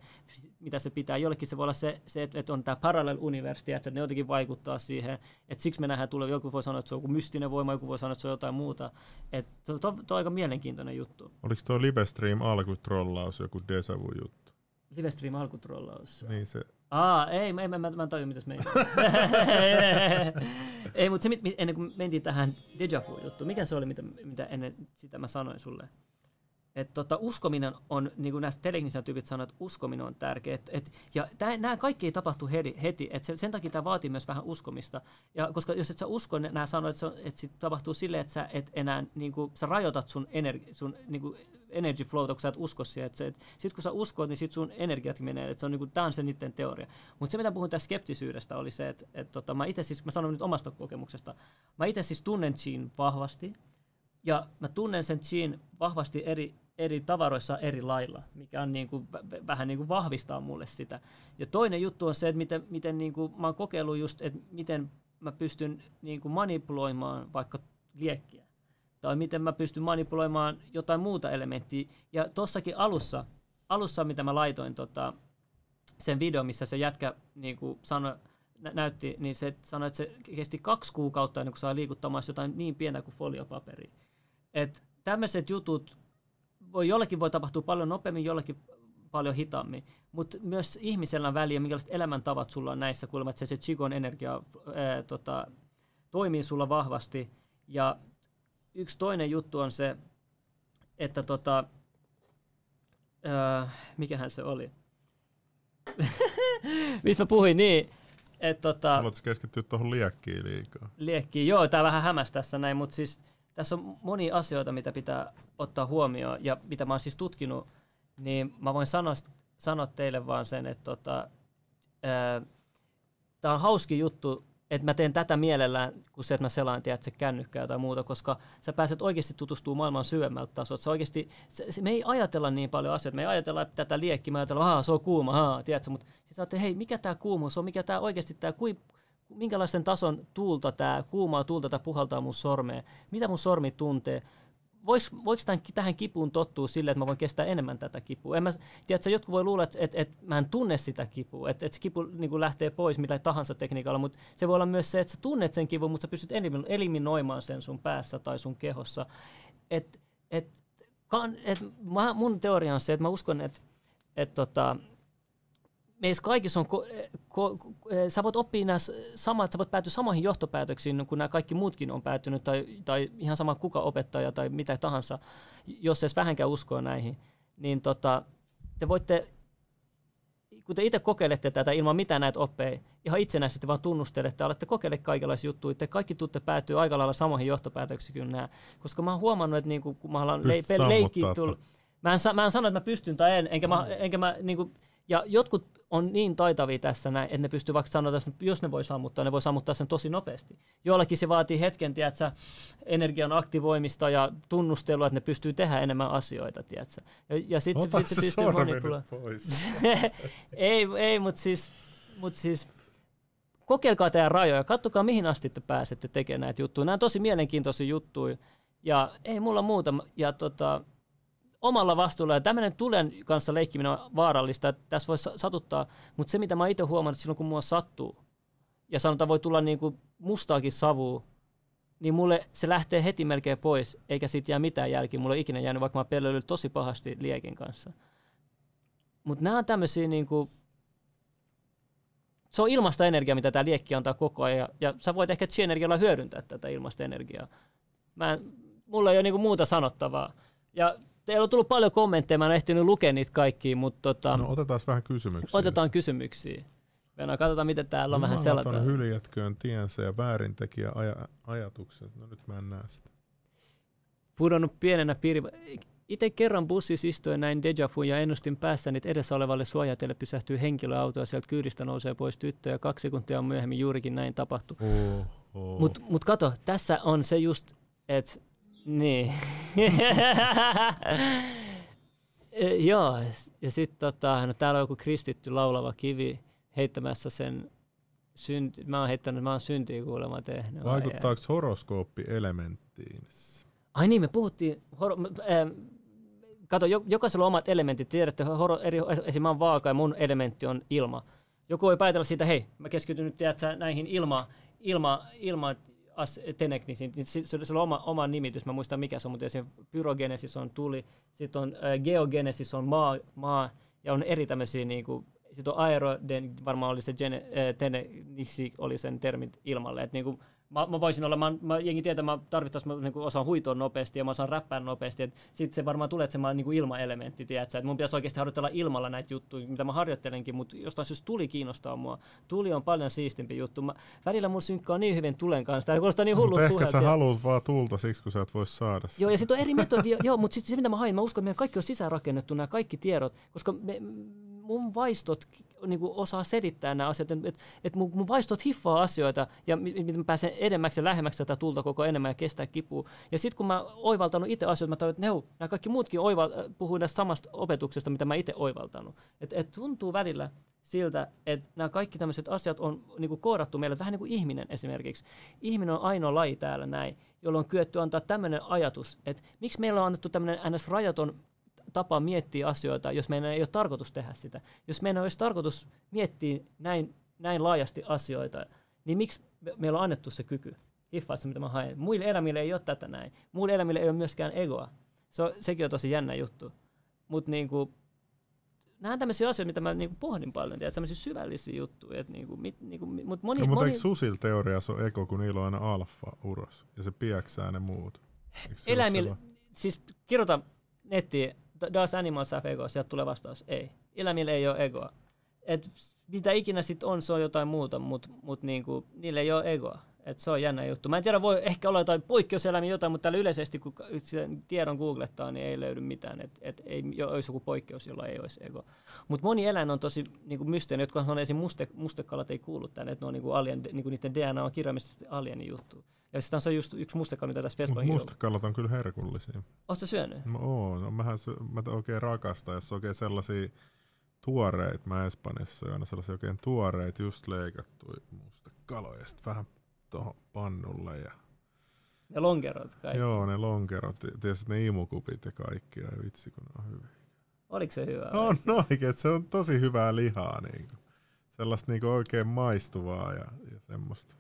mitä se pitää. Jollekin se voi olla se, se että on tämä parallel university, että ne jotenkin vaikuttaa siihen. Että siksi me nähdään tulee, joku voi sanoa, että se on joku mystinen voima, joku voi sanoa, että se on jotain muuta. Että to, to, to, on aika mielenkiintoinen juttu. Oliko tuo Livestream alkutrollaus joku deja vu juttu? Livestream alkutrollaus. Niin se Aa, ei, mä, mä, mä, mä en tajua, mitä se meni. ei, mutta se, ennen kuin mentiin tähän deja vu-juttuun, mikä se oli, mitä, mitä ennen sitä mä sanoin sulle? Että tota, uskominen on, niin kuin näistä telegnisiä tyypit sanoivat, että uskominen on tärkeä. Et, et, ja nämä kaikki ei tapahtu heti, heti että sen, sen takia tämä vaatii myös vähän uskomista. Ja koska jos et sä usko, nämä sanoo, että, se, sit tapahtuu silleen, että sä et enää, niin kuin, sä rajoitat sun, energi, sun niin kuin, energy flow, kun sä et usko siihen. Että et, sit kun sä uskot, niin sit sun energiat menee. Että se on, niin kuin, tämä on se niiden teoria. Mutta se, mitä puhun tästä skeptisyydestä, oli se, että, että tota, mä itse siis, mä sanon nyt omasta kokemuksesta, mä itse siis tunnen Jean vahvasti, ja mä tunnen sen Jean vahvasti eri, eri tavaroissa eri lailla, mikä on niin kuin, vähän niin kuin vahvistaa mulle sitä. Ja toinen juttu on se, että miten, miten niin kuin, mä oon kokeillut just, että miten mä pystyn niin kuin manipuloimaan vaikka liekkiä. Tai miten mä pystyn manipuloimaan jotain muuta elementtiä. Ja tossakin alussa, alussa mitä mä laitoin tota, sen video, missä se jätkä niin kuin sanoi, nä- näytti, niin se sanoi, että se kesti kaksi kuukautta ennen kuin saa liikuttamaan jotain niin pientä kuin foliopaperia. Että tämmöiset jutut voi, jollekin voi tapahtua paljon nopeammin, jollekin paljon hitaammin. Mutta myös ihmisellä on väliä, minkälaiset elämäntavat sulla on näissä, kuulemma, että se, se Chigon energia ää, tota, toimii sulla vahvasti. Ja yksi toinen juttu on se, että tota, ää, mikähän se oli? Mistä mä puhuin, niin. Et, tota, Haluatko keskittyä tuohon liekkiin liikaa? Liekkiin, joo, tää vähän hämäs tässä näin, mutta siis tässä on monia asioita, mitä pitää ottaa huomioon ja mitä mä oon siis tutkinut, niin mä voin sanoa, sanoa teille vaan sen, että tota, tämä on hauski juttu, että mä teen tätä mielellään, kun se, että mä selaan tiedät, se kännykkää tai muuta, koska sä pääset oikeasti tutustumaan maailman syvemmältä tasolta. Se oikeasti, se, se, me ei ajatella niin paljon asioita, me ei ajatella että tätä liekkiä, me ajatellaan, että se on kuuma, haa, tiedätkö, mutta sitten hei, mikä tämä kuumuus on, mikä tämä oikeasti tämä, kui, minkälaisen tason tuulta tämä, kuumaa tuulta tämä puhaltaa mun sormeen, mitä mun sormi tuntee, vois, voiko tämän, tähän kipuun tottua sille, että mä voin kestää enemmän tätä kipua? En mä, tiedätkö, jotkut voi luulla, että, että, että mä en tunne sitä kipua, että, että se kipu niin kuin lähtee pois mitä tahansa tekniikalla, mutta se voi olla myös se, että sä tunnet sen kivun, mutta sä pystyt eliminoimaan sen sun päässä tai sun kehossa. Et, et, kan, et, mä, mun teoria on se, että mä uskon, että et, tota, meissä kaikissa on, ko, ko, ko, sä voit oppia nämä samat, sä voit päätyä samoihin johtopäätöksiin kuin nämä kaikki muutkin on päätynyt, tai, tai ihan sama kuka opettaja tai mitä tahansa, jos edes vähänkään uskoa näihin, niin tota, te voitte, kun te itse kokeilette tätä ilman mitään näitä oppeja, ihan itsenäisesti vaan tunnustelette, alatte kokeile kaikenlaisia juttuja, te kaikki tuutte päätyä aika lailla samoihin johtopäätöksiin kuin nämä, koska mä oon huomannut, että niinku, kun mä haluan le- leikkiä tulla, mä en, mä en sano, että mä pystyn tai en, enkä mä, enkä mä niinku, ja jotkut on niin taitavia tässä näin, että ne pystyy vaikka sanoa, että jos ne voi sammuttaa, ne voi sammuttaa sen tosi nopeasti. Joillakin se vaatii hetken, tiedätkö, energian aktivoimista ja tunnustelua, että ne pystyy tehdä enemmän asioita, tiedätkö. Ja, ja sitten sit, sit se pystyy manipuloimaan. ei, ei mutta siis, mut siis kokeilkaa teidän rajoja, katsokaa mihin asti te pääsette tekemään näitä juttuja. Nämä on tosi mielenkiintoisia juttuja ja ei mulla muuta. Ja tota, omalla vastuulla. Ja tämmöinen tulen kanssa leikkiminen on vaarallista, että tässä voi satuttaa, mutta se mitä mä itse huomannut silloin, kun mua sattuu, ja sanotaan voi tulla niin kuin mustaakin savua, niin mulle se lähtee heti melkein pois, eikä siitä jää mitään jälkiä. Mulla ei ikinä jäänyt, vaikka mä pelleillyt tosi pahasti liekin kanssa. Mutta nämä on tämmöisiä niin kuin, se on ilmasta energiaa, mitä tämä liekki antaa koko ajan, ja, ja sä voit ehkä chi-energialla hyödyntää tätä ilmasta energiaa. Mä en, mulla ei ole niinku muuta sanottavaa. Ja Teillä on tullut paljon kommentteja, mä en ehtinyt lukea niitä kaikkia, mutta tota, No otetaan vähän kysymyksiä. otetaan kysymyksiä. Mennään, katsotaan, miten täällä on no, vähän selataan. hyljätköön tiensä ja väärintekijä aja- ajatukset. No nyt mä en näe sitä. Pudonnut pienenä piiri... Itse kerran bussissa istuin näin deja vu ja ennustin päässäni, että edessä olevalle suojatelle pysähtyy henkilöauto ja sieltä kyydistä nousee pois tyttö ja kaksi sekuntia myöhemmin juurikin näin tapahtui. Oh, oh. Mutta mut kato, tässä on se just, että niin. Joo, ja sitten tota, no täällä on joku kristitty laulava kivi heittämässä sen synti, mä oon heittänyt, mä oon syntiä kuulemma tehnyt. Vaikuttaako horoskooppi elementtiin? Ai niin, me puhuttiin, horo, äh, kato, jokaisella on omat elementit, tiedätte, horo, eri, esimerkiksi mä oon vaaka ja mun elementti on ilma. Joku voi päätellä siitä, hei, mä keskityn nyt tiedätkö, näihin ilma, ilma, ilma as, Tenek, niin se, se, se on oma, oma nimitys, mä muistan mikä se on, mutta pyrogenesis on tuli, sitten on äh, geogenesis on maa, maa, ja on eri tämmöisiä niin kuin, sitten on aeroden, varmaan oli se gene, äh, tenexi oli sen termit ilmalle, että niin kuin, mä, mä voisin olla, mä, mä jengi tietää, mä tarvittaisiin, mä niin osaan huitoa nopeasti ja mä osaan räppää nopeasti, sitten se varmaan tulee, että se mä niin ilmaelementti, tiedätkö? että mun pitäisi oikeasti harjoitella ilmalla näitä juttuja, mitä mä harjoittelenkin, mutta jostain syystä tuli kiinnostaa mua. Tuli on paljon siistimpi juttu. Mä, välillä mun synkkaa niin hyvin tulen kanssa, tämä kuulostaa niin Mutta ehkä sä ja... haluat vaan tulta siksi, kun sä et voi saada sitä. Joo, ja sitten on eri metodia, joo, mutta sitten se mitä mä hain, mä uskon, että meidän kaikki on sisäänrakennettu nämä kaikki tiedot, koska me, mun vaistot niin kuin osaa selittää nämä asiat, että et, et mun, mun vaistot hiffaa asioita ja miten mä pääsen edemmäksi ja lähemmäksi tätä tulta koko enemmän ja kestää kipua. Ja sitten kun mä oivaltanut itse asioita, mä tajuin, että ne, nämä kaikki muutkin oival, puhuu tästä samasta opetuksesta, mitä mä itse oivaltanut. Et, et tuntuu välillä siltä, että nämä kaikki tämmöiset asiat on niin kuin koodattu meille, vähän niin kuin ihminen esimerkiksi. Ihminen on ainoa laji täällä näin, jolloin on kyetty antaa tämmöinen ajatus, että miksi meillä on annettu tämmöinen ns. rajaton tapa miettiä asioita, jos meidän ei ole tarkoitus tehdä sitä. Jos meidän olisi tarkoitus miettiä näin, näin laajasti asioita, niin miksi meillä on annettu se kyky hiffaa se, mitä mä haen. Muille elämille ei ole tätä näin. Muille elämille ei ole myöskään egoa. Se on, sekin on tosi jännä juttu. Mutta niinku, nämä on tämmöisiä asioita, mitä mä niinku pohdin paljon, tiedät, tämmöisiä syvällisiä juttuja. Et niinku, mit, niinku, mut moni, no, mutta moni... eikö susilla teoriassa on ego, kun niillä on aina alfa uros, ja se pieksää ne muut? Eläimille, siis kirjoita nettiin Does animals have ego? Sieltä tulee vastaus, ei. Eläimillä ei ole egoa. Et mitä ikinä sitten on, se on jotain muuta, mutta mut niinku, niillä ei ole egoa. Et se on jännä juttu. Mä en tiedä, voi ehkä olla jotain poikkeuselämiä jotain, mutta täällä yleisesti, kun tiedon googlettaa, niin ei löydy mitään. Että et ei jo- olisi joku poikkeus, jolla ei olisi ego. Mutta moni eläin on tosi niin kuin mysteerinen. Jotkut on esim. Muste, mustekalat ei kuulu tänne, että niin kuin alien, niin kuin niiden DNA on kirjaimellisesti alienin juttu. Ja sitten on se just yksi mustekala, mitä tässä Facebookin mustekalat on kyllä herkullisia. Oletko syönyt? Mä oon, no, mähän sy- mä oikein rakastan, jos oikein sellaisia tuoreita, mä Espanjassa syön aina sellaisia oikein tuoreita, just leikattuja mustekaloja, ja sit vähän tuohon pannulle ja Ja lonkerot kaikki. Joo, ne lonkerot, tietysti ne imukupit ja kaikki, ja vitsi kun ne on hyviä. Oliko se hyvä? On oikein, se on tosi hyvää lihaa, niinku. sellaista niinku oikein maistuvaa ja, ja semmoista.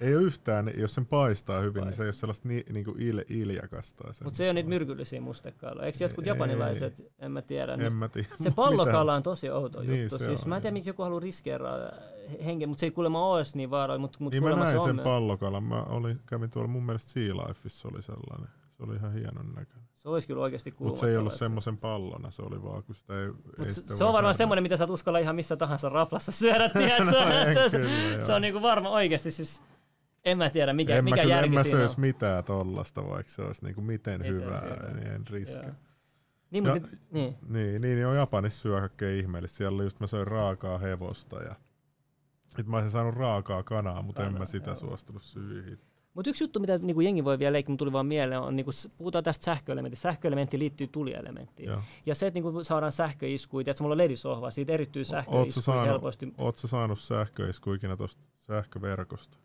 Ei ole yhtään, jos sen paistaa hyvin, niin se ei ole sellaista ni, niinku il, iljakasta. ja Mutta se ei ole niitä myrkyllisiä mustekaloja. Eikö jotkut Ei. japanilaiset, en mä tiedä. En niin mä tiedä. Se pallokala on tosi outo Niin juttu. se siis on, mä en tiedä, miksi joku haluaa riskeeraa hengen, mutta se ei kuulemma ole niin vaarallinen, mutta mut Niin mä se näin on. sen pallokalan. Mä olin, kävin tuolla, mun mielestä Sea Lifeissa oli sellainen. Se oli ihan hienon näköinen. Se olisi kyllä oikeasti kuulua. Mutta se ei ollut semmoisen pallona, se oli vaan, kun sitä ei, Mut ei se, sitä se on voi varmaan semmoinen, mitä sä et uskalla ihan missä tahansa raflassa syödä? No se, se, joo. se on niinku varma oikeasti siis, en mä tiedä mikä, en mikä kyllä, en järki mä siinä on. mitään tollasta, vaikka se olisi niinku miten Miten hyvää, hyvää. niin en riske. Joo. Niin, ja, mut nyt- niin. niin, niin, joo, Japanissa syö kaikkea ihmeellistä. Siellä oli just mä söin raakaa hevosta ja sit mä olisin saanut raakaa kanaa, mutta en Kanaa, mä sitä joo. suostunut syyhin. Mutta yksi juttu, mitä niinku jengi voi vielä leikkiä, tuli vaan mieleen, on niinku, puhutaan tästä sähköelementistä. Sähköelementti liittyy tulielementtiin. Joo. Ja se, että niinku saadaan sähköiskuja, että mulla on ledisohva, siitä erittyy sähköiskuja helposti. sä saanut sähköisku ikinä tosta sähköverkosta?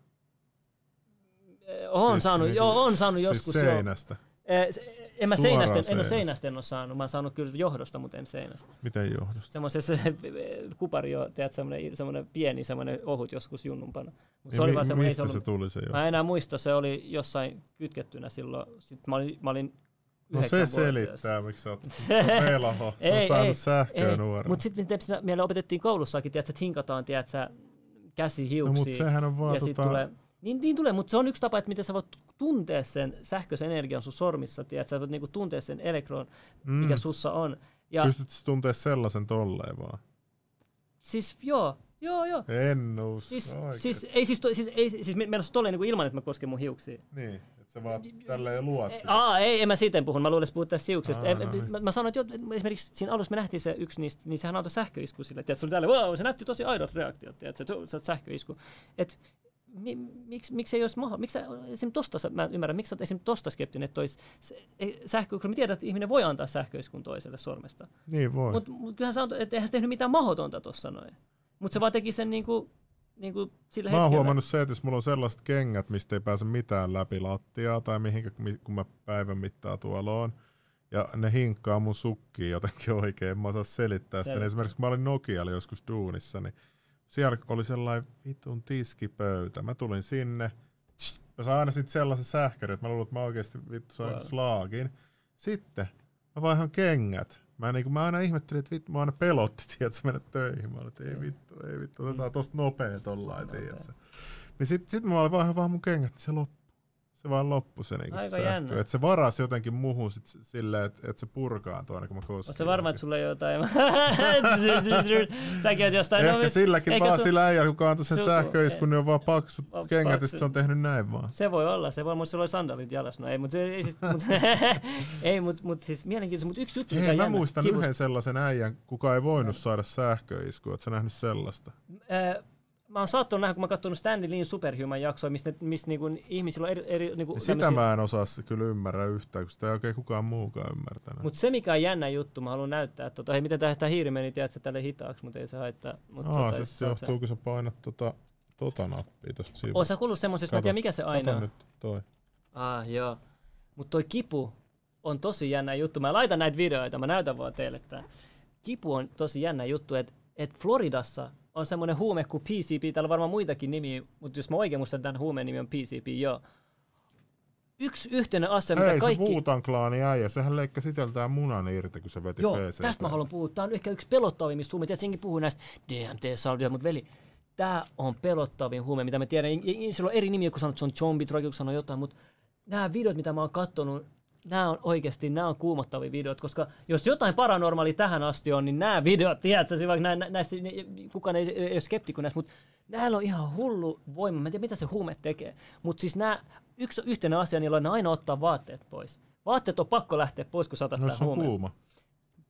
Oon Siis- saanut, siis- joo, on saanut siis joskus. seinästä? Joo. Se- En mä Suoraan seinästä, en, ole seinästä. en ole saanut. Mä oon saanut kyllä johdosta, mutta en seinästä. Miten johdosta? Semmoisessa kupari jo, tiedät, semmoinen, semmoinen pieni, semmoinen ohut joskus junnumpana. Mutta Niin se oli mi- vaan semmoinen, ei mistä se, se ollut, tuli se Mä en enää muista, se oli jossain kytkettynä silloin. Sitten mä olin, mä olin No se selittää, miksi sä oot velho. Se on saanut sähköä nuorena. Mutta sitten meille opetettiin koulussakin, tiedät, että hinkataan, tiedät, sä, käsi No, hiuksiin. mut sehän on vaan ja sit tota- tulee, niin, niin tulee, mutta se on yksi tapa, että miten sä voit tuntea sen sähköisen energian sun sormissa, tiedät, sä voit niinku tuntea sen elektron, Mm. mikä sussa on. Ja Pystyt tuntea sellaisen tolleen vaan? siis joo, joo, joo. En usko Siis, siis, ei siis, to, siis, ei, siis meillä on tolleen niin ilman, että mä kosken mun hiuksia. Niin, että sä vaan tälleen luot sitä. Aa, ei, en mä siitä puhun. Mä luulen, että puhut tästä siuksesta. Aa, En- no niin. mä, mä, sanoin, että jo, esimerkiksi siinä alussa me nähtiin se yksi niistä, niin sehän antoi sähköisku sille. Tiedät, se oli täällä, wow, se näytti tosi aidot reaktiot, tiedät, se, se sähköisku. Et, mi, miksi, miksi ei olisi mahdollista? Miksi sä- esim. tosta, mä en ymmärrä, miksi sä oot esim. tosta skeptinen, että ei, sähkö, kun me tiedän, että ihminen voi antaa sähköiskun toiselle sormesta. Niin voi. Mutta mut kyllähän sä on, että eihän tehnyt mitään mahdotonta tossa noin. Mutta se vaan teki sen niinku, niinku sillä Mä oon hetkellä. huomannut se, että jos mulla on sellaiset kengät, mistä ei pääse mitään läpi lattiaa tai mihinkä, mi- kun mä päivän mittaa tuolla oon, ja ne hinkkaa mun sukkiin jotenkin oikein, en mä osaa selittää sitä. Niin esimerkiksi kun mä olin Nokialla joskus duunissa, niin siellä oli sellainen vitun tiskipöytä. Mä tulin sinne, mä saan aina sitten sellaisen sähkärin, että mä luulen, että mä oikeasti vittu sain Wow. slaagin. Sitten mä vaihan kengät. Mä, niin mä aina ihmettelin, että vittu, mä aina pelotti, tiedätkö, mennä töihin. Mä olin, että ei vittu, ei vittu, otetaan tosta nopea tollain, tiedätkö. Niin sit, sit mä olin vaan vaan mun kengät, niin se loppu. Se vaan loppu se niinku Aika se jännä. Et se varasi jotenkin muhun sit silleen, että et se purkaantuu aina kun mä kosken. Oletko varma, että sulla ei jotain? Säkin oot jostain... Ehkä no, silläkin eikä vaan sillä äijällä, kuka antoi sen su- sähköiskun, niin on vaan paksut Va- kengät, ja se on tehnyt näin vaan. Se voi olla, se voi, mutta sulla oli sandalit jalassa. No ei, mutta ei, siis, mut, ei, mut, mut siis mielenkiintoista, mutta yksi juttu, mikä Hei, on mä jännä, muistan kivus- yhden sellaisen äijän, kuka ei voinut saada sähköiskua. Oletko nähnyt sellaista? Ää, mä oon saattanut nähdä, kun mä oon katsonut Stanley Lean Superhuman jaksoa, missä, ne, missä niinku ihmisillä on eri... eri niinku, Sitä mä en osaa kyllä ymmärrä yhtään, kun sitä ei oikein kukaan muukaan ymmärtänyt. Mutta se mikä on jännä juttu, mä haluan näyttää, tota, hei miten tää hiiri meni, tiedätkö, tälle hitaaksi, mutta ei se haittaa. Mut, Aa, tota, se, johtuu, kun sä painat tota, tota nappia tosta sivusta. Oot sä kuullut semmosesta, mä en tiedä mikä se aina on. nyt toi. Ah, joo. Mutta toi kipu on tosi jännä juttu. Mä laitan näitä videoita, mä näytän vaan teille tää. Kipu on tosi jännä juttu, että et Floridassa on semmoinen huume kuin PCP, täällä on varmaan muitakin nimiä, mutta jos mä oikein muistan, tämän huumeen nimi on PCP, joo. Yksi yhteinen asia, mitä Hei, kaikki... se Wutan klaani äijä, sehän leikka sisältää munan irti, kun se veti Joo, PC. tästä mä haluan puhua. Tämä on ehkä yksi pelottavimmista huumeista. Senkin puhuu näistä DMT-salvia, mutta veli, tämä on pelottavin huume, mitä mä tiedän. Sillä on eri nimiä, kun sanot, että se on zombie, joku sanoo jotain, mutta nämä videot, mitä mä oon kattonut, nämä on oikeasti, nämä on kuumottavia videoita, koska jos jotain paranormaali tähän asti on, niin nämä videot, tiedätkö, vaikka nä, nä, näistä, ne, kukaan ei, ei ole skeptikko näistä, mutta näillä on ihan hullu voima. Mä en tiedä, mitä se huume tekee, mutta siis nämä, yksi yhtenä asia, niillä on aina ottaa vaatteet pois. Vaatteet on pakko lähteä pois, kun saatat No on huumeen. kuuma.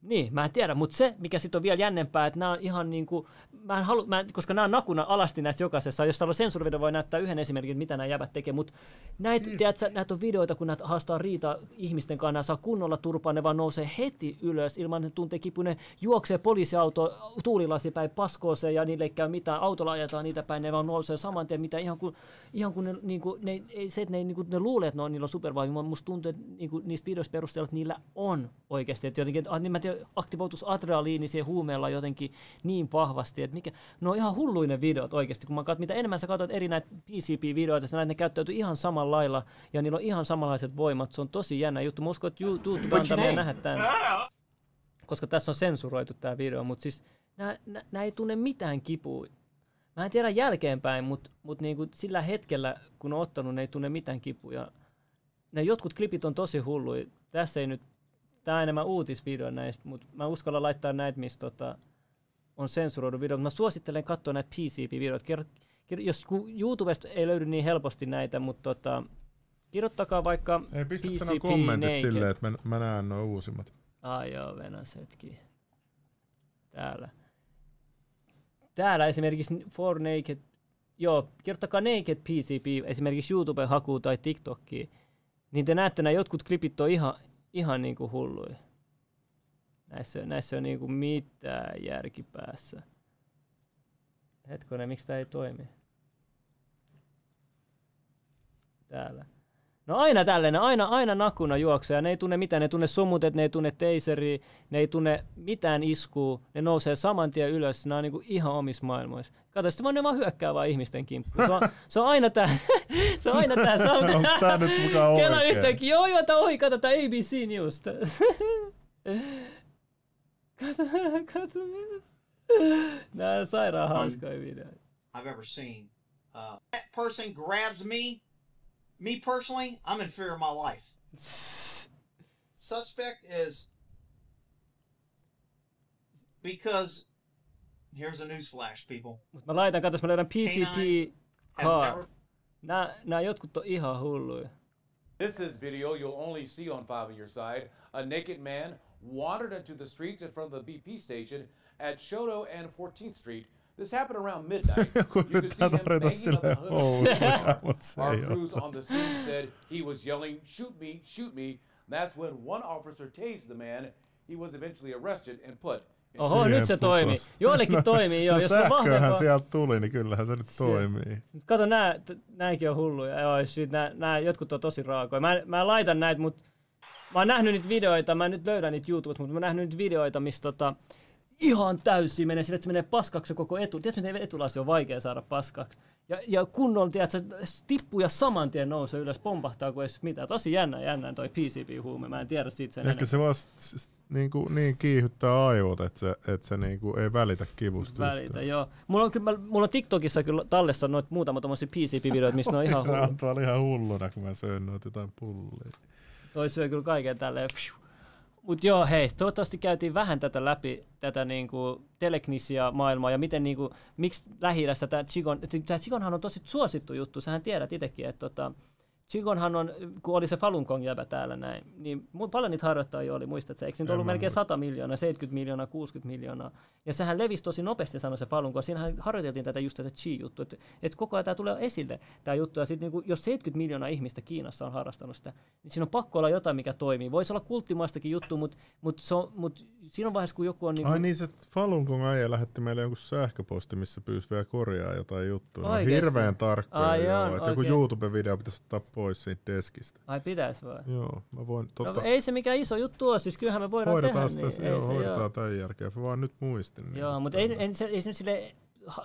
Niin, mä en tiedä, mutta se, mikä sitten on vielä jännempää, että nämä on ihan niin kuin, mä en halu, mä en, koska nämä on nakuna alasti näissä jokaisessa, jos täällä on sensuurivideo, voi näyttää yhden esimerkin, mitä nämä jäbät tekee, mutta näitä, tiedätkö, näitä on videoita, kun näitä haastaa riita ihmisten kanssa, nämä saa kunnolla turpaa, ne vaan nousee heti ylös, ilman että ne tuntee kipua, ne juoksee poliisiauto tuulilasi päin paskooseen ja niille ei käy mitään, autolla ajetaan niitä päin, ne vaan nousee saman tien, mitä ihan kuin, ihan kuin ne, niin kuin, ne, ei, se, että ne, niin kuin, ne luulee, että ne on, niillä on supervoima, musta tuntuu, että niin kuin, niistä videoista perusteella, että niillä on oikeasti, että jotenkin, että, niin mä tiedän, aktivoitus adrenaliini siihen huumeella jotenkin niin vahvasti, että mikä, ne on ihan hulluinen videot oikeasti, kun mä katson, mitä enemmän sä katsot eri näitä PCP-videoita, sä näet, ne käyttäytyy ihan samalla lailla ja niillä on ihan samanlaiset voimat, se on tosi jännä juttu, mä uskon, että YouTube antaa meidän nähdä tämän, koska tässä on sensuroitu tämä video, mutta siis nämä ei tunne mitään kipua. Mä en tiedä jälkeenpäin, mutta mut niinku sillä hetkellä, kun on ottanut, ne ei tunne mitään kipuja. Ne jotkut klipit on tosi hulluja. Tässä ei nyt, tää on enemmän uutisvideo näistä, mutta mä uskallan laittaa näitä, missä tota, on sensuroidu videot. Mä suosittelen katsoa näitä PCP-videoita. Jos YouTubesta ei löydy niin helposti näitä, mutta tota, kirjoittakaa vaikka Ei pistä PCP sanoa kommentit naked. silleen, että mä, mä näen nuo uusimmat. Ai joo, Venäs hetki. Täällä. Täällä esimerkiksi For Naked, joo, kirjoittakaa Naked PCP esimerkiksi YouTube-hakuun tai TikTokiin, niin te näette, nämä jotkut klipit on ihan, ihan niinku hulluja. Näissä, näissä on niinku mitään järkipäässä. Hetkonen, miksi tämä ei toimi? Täällä. No aina tällainen, aina, aina nakuna juoksee, ja ne ei tunne mitään, ne ei tunne sumutet, ne ei tunne teiseriä, ne ei tunne mitään iskua, ne nousee saman tien ylös, ne on niinku ihan omissa maailmoissa. Kato, sitten vaan ne vaan hyökkää vaan ihmisten kimppuun. Se on, se on aina tää, se on aina tää. Se on, Onks tää nyt mukaan Kela oikein? yhtäkkiä, joo joo, tää ohi, kato tää ABC News. Kato, kato. Nää on sairaan hauskoja videoita. I've ever seen. Uh, that person grabs me. Me personally, I'm in fear of my life. Suspect is because here's a news flash, people. Mut mä laitan, katos mä löydän PCP car. never- Nää, nää jotkut on ihan hulluja. This is video you'll only see on Five on Your Side. A naked man wandered into the streets in front of the BP station at Shoto and 14th Street. This happened around midnight. You could see him banging on the hood. housuja, mut se Our crews on the scene said he was yelling, "Shoot me! Shoot me!" That's when one officer tased the man. He was eventually arrested and put. in Oho, nyt se Siihen toimii. putos. Joillekin toimii, joo. No jos on sähköhän vahvempaa. sieltä tuli, niin kyllähän se nyt Se- toimii. Kato, nää, t- nämäkin on hulluja. Joo, siis nää, nää, jotkut on tosi raakoja. Mä, mä laitan näitä, mutta mä oon nähnyt niitä videoita, mä en nyt löydän niitä YouTubesta, mutta mä oon nähnyt niitä videoita, missä tota, ihan täysin menee sille, että se menee paskaksi koko etu. Tiedätkö, miten etulasi on vaikea saada paskaksi? Ja, ja kunnon, tiedätkö, se tippuu ja saman tien nousee ylös, pompahtaa kuin sit mitään. Tosi jännä, jännä toi PCP-huume, mä en tiedä siitä sen Ehkä enempää. se vaan s- s- niinku, niin kiihyttää aivot, että se, että se niinku ei välitä kivusta. Välitä, joo. Mulla on, kyllä, mulla on TikTokissa kyllä tallessa noit muutama tommosia PCP-videoita, missä ne on ihan hullu. tuolla ihan hulluna, kun mä söin noita jotain pullia. Toi syö kyllä kaiken tälleen. pfiu. Mut joo, hei, toivottavasti käytiin vähän tätä läpi, tätä niinku teleknisia maailmaa ja miten niinku, miksi lähi tämä Chigon, tämä Chigonhan on tosi suosittu juttu, sähän tiedät itsekin, että tota, Chigonhan on, kun oli se Falun Gong jäbä täällä näin, niin paljon niitä harjoittajia oli, muistatko? Eikö niitä En ollut melkein muista. 100 miljoonaa, 70 miljoonaa, 60 miljoonaa? Ja sehän levisi tosi nopeasti, sanoi se Falun Gong. Siinähän harjoiteltiin tätä just tätä chi-juttua, että, että koko ajan tämä tulee esille, tämä juttu. Ja sitten niin jos 70 miljoonaa ihmistä Kiinassa on harrastanut sitä, niin siinä on pakko olla jotain, mikä toimii. Voisi olla kulttimaistakin juttu, mutta, se on, mutta siinä on vaiheessa, kun joku on... Niin Ai niin, se Falun Gong äijä lähetti meille jonkun sähköposti, missä pyysi vielä korjaa jotain juttua. Oikeesti? hirveän tarkkoja, joo. Että joku. YouTube-video pitäisi ottaa pois siitä deskistä. Ai pitäis vai? Joo, mä voin... Tota, No, ei se mikään iso juttu ole, siis kyllähän me voidaan hoidetaan tehdä sitä, niin. joo, hoidetaan joo. tämän jälkeen. Mä vaan nyt muistin. Niin. Joo, mutta ei, ei, se, ei se nyt sille,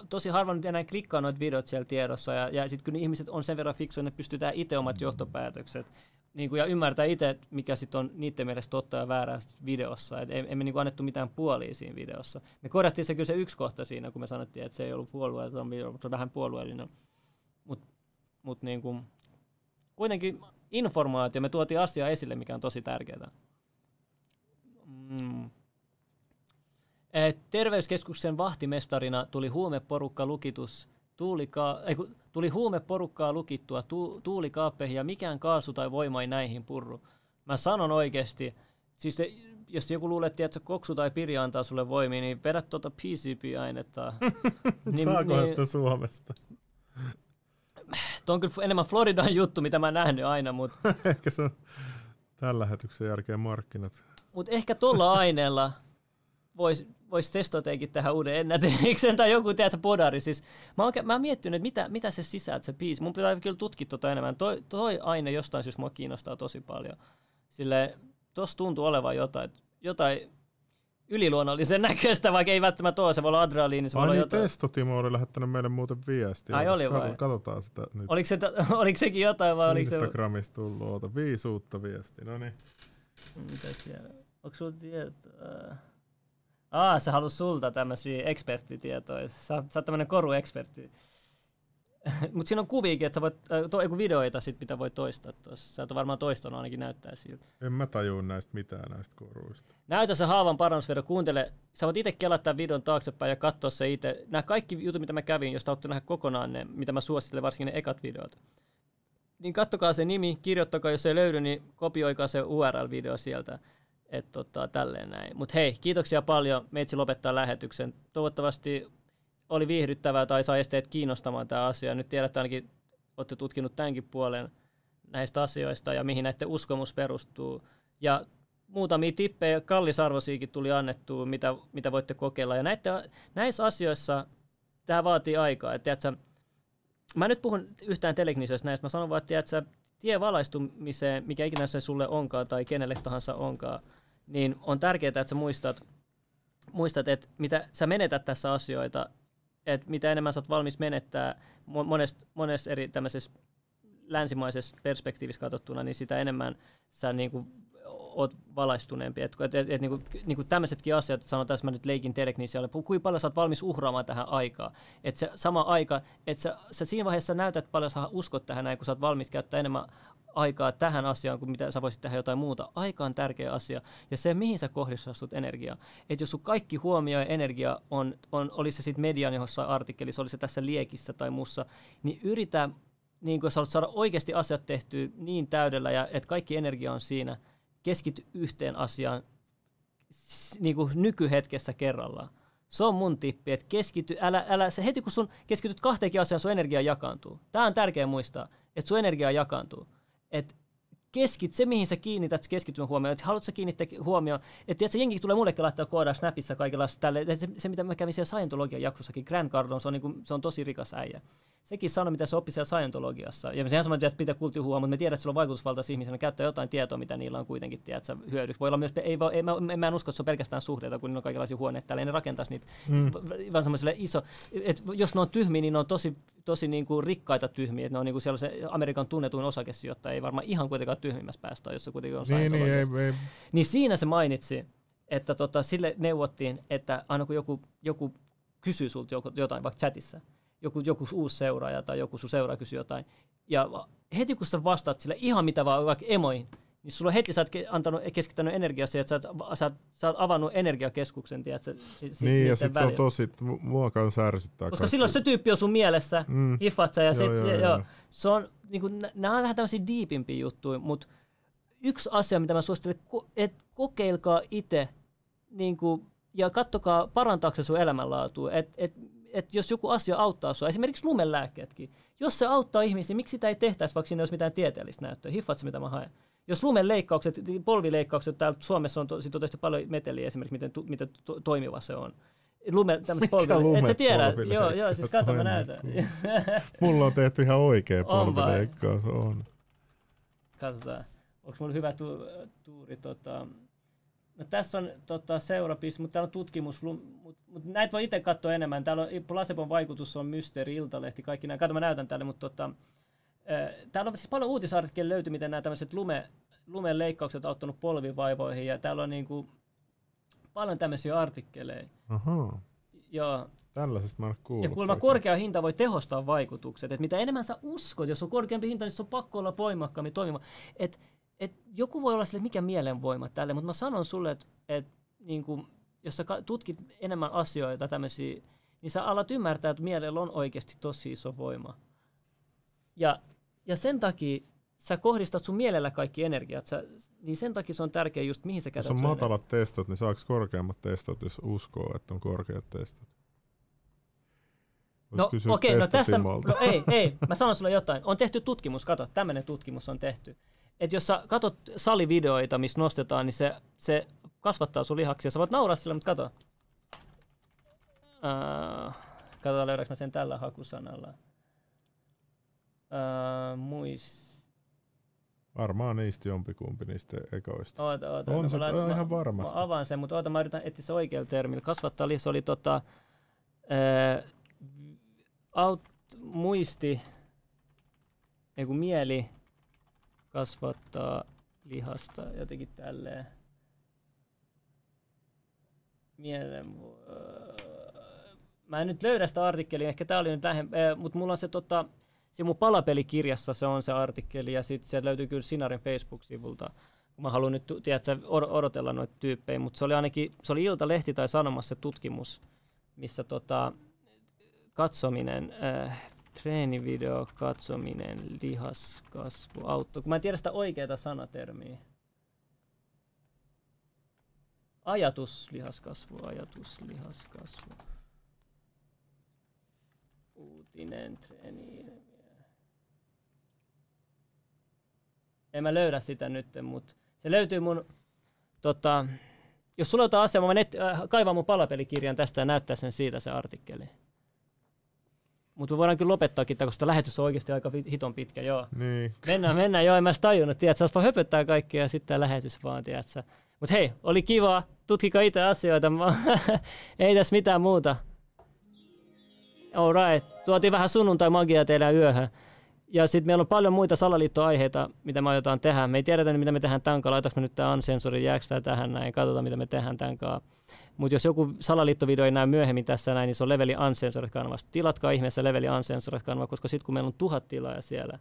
tosi harva nyt enää klikkaa noita videot siellä tiedossa, ja, ja sitten kun ihmiset on sen verran fiksuja, ne pystytään itse omat johtopäätökset, niin kuin, ja ymmärtää itse, mikä sitten on niiden mielestä totta ja väärää videossa, että emme niin annettu mitään puolia siinä videossa. Me korjattiin se kyllä se yksi kohta siinä, kun me sanottiin, että se ei ollut puolueellinen video, mutta se on vähän puolueellinen, mutta mut niin kuin, kuitenkin informaatio, me tuotiin asiaa esille, mikä on tosi tärkeää. Mm. Eh, Terveyskeskuksen vahtimestarina tuli huumeporukka lukitus, tuulika, ei, tuli huumeporukkaa lukittua tu, tuulikaappeihin ja mikään kaasu tai voima ei näihin purru. Mä sanon oikeasti, siis te, jos joku luulee, että koksu tai pirja antaa sulle voimia, niin vedä tuota PCP-ainetta. niin, Saakohan niin, sitä Suomesta? Tuo on kyllä enemmän Floridan juttu, mitä mä nähnyt aina, mutta... ehkä se on tällä lähetyksen jälkeen markkinat. Mutta ehkä tuolla aineella voisi vois testoteikin tähän uuden ennätyksen tai joku, tiedätkö, podari. Siis, mä, oon, mä oon miettinyt, että mitä, mitä se sisältää se biisi. Mun pitää kyllä tutkia tota enemmän. Toi, toi aine jostain syystä mua kiinnostaa tosi paljon. Sille tossa tuntuu olevan jotain, jotain yliluonnollisen näköistä, vaikka ei välttämättä ole. Se voi olla adrenaliini, se voi olla niin, jotain. Testotimo oli lähettänyt meille muuten viestiä. Ai oli vai? Katsotaan sitä nyt. Oliko, se, oliko sekin jotain vai oliko se... Instagramista tullut, oota, viisi uutta viestiä, no niin. Mitä siellä? Onko sulla tietoa? Aa, sä haluat sulta tämmöisiä eksperttitietoja. Sä, sä oot tämmönen koruekspertti. Mutta siinä on kuviikin, että sä voit, äh, to, videoita, sit, mitä voi toistaa tuossa. Sä oot varmaan toistanut ainakin näyttää siltä. En mä tajua näistä mitään näistä koruista. Näytä se haavan parannusvideo, kuuntele. Sä voit itse kelata tämän videon taaksepäin ja katsoa se itse. Nämä kaikki jutut, mitä mä kävin, jos haluatte nähdä kokonaan ne, mitä mä suosittelen, varsinkin ne ekat videot. Niin kattokaa se nimi, kirjoittakaa, jos ei löydy, niin kopioikaa se URL-video sieltä. Että tota, tälleen näin. Mutta hei, kiitoksia paljon. Meitsi lopettaa lähetyksen. Toivottavasti oli viihdyttävää tai sai esteet kiinnostamaan tämä asia. Nyt tiedätte ainakin, olette tutkinut tämänkin puolen näistä asioista ja mihin näiden uskomus perustuu. Ja muutamia tippejä, kallisarvoisiakin tuli annettua, mitä, mitä voitte kokeilla. Ja näitä, näissä asioissa tämä vaatii aikaa. Et, tiedätkö, mä nyt puhun yhtään teleknisestä näistä, mä sanon vaan, että tiedätkö, tie valaistumiseen, mikä ikinä se sulle onkaan tai kenelle tahansa onkaan, niin on tärkeää, että sä muistat, muistat että mitä sä menetät tässä asioita, että mitä enemmän sä oot valmis menettää monesta, monesta eri tämmöisessä länsimaisessa perspektiivissä katsottuna, niin sitä enemmän sä niin kuin oot valaistuneempi. Että et, et, et, niinku, niinku tämmöisetkin asiat, sanon tässä mä nyt leikin teknisialle, kuinka paljon sä oot valmis uhraamaan tähän aikaa. Että se sama aika, että sä, sä siinä vaiheessa näytät paljon sä uskot tähän näin, kun sä oot valmis käyttää enemmän aikaa tähän asiaan, kuin mitä sä voisit tehdä jotain muuta. Aika on tärkeä asia. Ja se, mihin sä kohdistut energiaa. Että jos sun kaikki huomio ja energia on, on oli se sitten median jossain artikkelissa, oli se tässä liekissä tai muussa, niin yritä, niin kun sä haluat saada oikeasti asiat tehtyä niin täydellä, ja että kaikki energia on siinä, keskity yhteen asiaan niin kuin nykyhetkessä kerrallaan. Se on mun tippi, että keskity, älä, älä, se heti kun sun keskityt kahteenkin asiaan, sun energia jakaantuu. Tämä on tärkeää muistaa, että sun energia jakaantuu. Että keskit, se mihin sä kiinnität keskittymän huomioon, että haluatko kiinnittää huomioon, että tiedätkö, jengi tulee mullekin laittaa koodaa Snapissa kaikenlaista tälle, se, se, mitä mä kävin siellä Scientologian jaksossakin, Grant Cardone, se on, niin kuin, se on tosi rikas äijä sekin sanoi, mitä se oppi siellä Scientologiassa. Ja sehän sama, että pitää kultti huomaa, mutta me tiedät, että sillä on vaikutusvaltaisia ihmisiä, ne käyttää jotain tietoa, mitä niillä on kuitenkin, tiedät, hyödyksi. Voi olla myös, ei, ei, mä, mä, en usko, että se on pelkästään suhteita, kun niillä on kaikenlaisia huoneita täällä, ei ne rakentaisi niitä, mm. vaan semmoiselle iso, että jos ne on tyhmiä, niin ne on tosi, tosi niin kuin rikkaita tyhmiä, että ne on niin kuin siellä se Amerikan tunnetuin osakesijoittaja, ei varmaan ihan kuitenkaan tyhmimmässä päästä, jos se kuitenkin on niin, niin, ei, ei. niin siinä se mainitsi, että tota, sille neuvottiin, että aina kun joku, joku kysyy sulta jotain, vaikka chatissa, joku, joku uusi seuraaja tai joku sun seuraaja kysyy jotain, ja heti kun sä vastaat sille ihan mitä vaan, vaikka emoihin, niin sulla heti sä oot antanut, keskittänyt energiaa siihen, että sä oot, sä, oot, sä oot avannut energiakeskuksen, tiedätkö? Si, si, niin, ja sit välillä. se on tosi, mua kanssa ärsyttää. Koska kaikki. silloin se tyyppi on sun mielessä, mm. hiffat sä, ja joo, sit, joo, joo, joo. se on, niin kuin, nämä on vähän tämmöisiä diipimpiä juttuja, mutta yksi asia, mitä mä suosittelen, että kokeilkaa itse, niin kuin, ja kattokaa, parantaako se sun elämänlaatua, että et, että jos joku asia auttaa sinua, esimerkiksi lumenlääkkeetkin, jos se auttaa ihmisiä, miksi sitä ei tehtäisi, vaikka siinä olisi mitään tieteellistä näyttöä? Hiffaat mitä mä haen? Jos lumenleikkaukset, polvileikkaukset, täällä Suomessa on, to, on tietysti paljon meteliä esimerkiksi, miten, tu, miten to, toimiva se on. Lume, polvi, et sä tiedä, joo, joo, siis kato mä näytän. Mulla on tehty ihan oikea polvileikkaus, on. on. Katsotaan, onko mulla hyvä tu, tuuri tota, No tässä on tota, seurapis, mutta täällä on tutkimus, mutta mut näitä voi itse katsoa enemmän. Täällä on placebon vaikutus on mysteeri, iltalehti, kaikki nämä. Kato, mä näytän tälle, mutta tota, täällä on siis paljon uutisartikkeleja löyty, miten nämä tämmöiset lume, lumen leikkaukset on auttanut polvivaivoihin, ja täällä on niinku paljon tämmöisiä artikkeleja. Aha. Joo, Tällaisesta mä en kuullut. Ja kuulemma korkea hinta voi tehostaa vaikutukset. Et mitä enemmän sä uskot, jos on korkeampi hinta, niin se on pakko olla voimakkaammin toimiva. Et, et joku voi olla sille, mikä mielenvoima tälle, mutta mä sanon sulle, että et, niin kuin, jos sä tutkit enemmän asioita tämmöisiä, niin sä alat ymmärtää, että mielellä on oikeasti tosi iso voima. Ja, ja sen takia sä kohdistat sun mielellä kaikki energiat, sä, niin sen takia se on tärkeä just mihin sä käytät Jos on matalat testot, niin saako korkeammat testot, jos uskoo, että on korkeat testot? No okei, okay, no tässä, no ei, ei, mä sanon sulle jotain. On tehty tutkimus, kato, tämmöinen tutkimus on tehty. Että jos sä katot salivideoita, missä nostetaan, niin se, se kasvattaa sun lihaksia. Sä voit nauraa sillä, mutta kato. Uh, katsotaan löydäks mä sen tällä hakusanalla. Uh, muist. Varmaan niistä jompikumpi niistä ekoista. Oota, oota. On no, se mä, laitan, ihan varmasti. Mä avaan sen, mutta oota, mä yritän etsiä se oikealla termillä. Kasvattaa lihas oli tota, uh, aut, muisti, ei kun mieli kasvattaa lihasta jotenkin tälleen. Mielen, mä en nyt löydä sitä artikkelia, ehkä tää oli nyt lähempää, mutta mulla on se tota, se mun palapelikirjassa se on se artikkeli ja sitten se löytyy kyllä Sinarin Facebook-sivulta. Mä haluan nyt tiedätkö, odotella noita tyyppejä, mutta se oli ainakin, se oli Ilta-lehti tai Sanomassa tutkimus, missä tota, katsominen, äh, treenivideo, katsominen, lihaskasvu, auto. Kun mä en tiedä sitä oikeaa sanatermiä. Ajatus, lihaskasvu, ajatus, lihaskasvu. Uutinen, treeni. En mä löydä sitä nyt, mutta se löytyy mun, tota, jos sulla on jotain asiaa, mä net, äh, kaivaa mun palapelikirjan tästä ja näyttää sen siitä se artikkeli. Mutta me voidaan kyllä lopettaakin, koska lähetys on oikeasti aika hiton pitkä, joo. Niin. Mennään, mennään, joo, en mä tajunnut, tiedätkö, vaan höpöttää kaikkea ja sitten tämä lähetys vaan, tiedätkö. Mutta hei, oli kiva, tutkikaa itse asioita, ei tässä mitään muuta. Alright, tuotiin vähän sunnuntai-magiaa teille yöhön. Ja sitten meillä on paljon muita salaliittoaiheita, mitä me aiotaan tehdä. Me ei tiedetä, mitä me tehdään tämän kanssa. Me nyt tämä unsensori, jääkö tämä tähän näin, katsotaan, mitä me tehdään tämän kanssa. Mutta jos joku salaliittovideo ei näy myöhemmin tässä näin, niin se on Leveli Uncensored-kanavasta. Tilatkaa ihmeessä Leveli Uncensored-kanava, koska sitten kun meillä on tuhat tilaa siellä,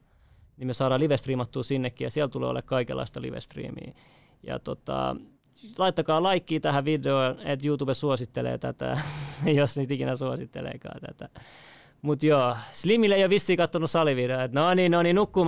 niin me saadaan live-striimattua sinnekin, ja siellä tulee olla kaikenlaista live-striimiä. Ja tota, laittakaa laikkia tähän videoon, että YouTube suosittelee tätä, jos niitä ikinä suositteleekaan tätä. Mutta joo, Slimille ei ole vissiin kattonut salivideoa, että no niin, no niin, nukkumaan.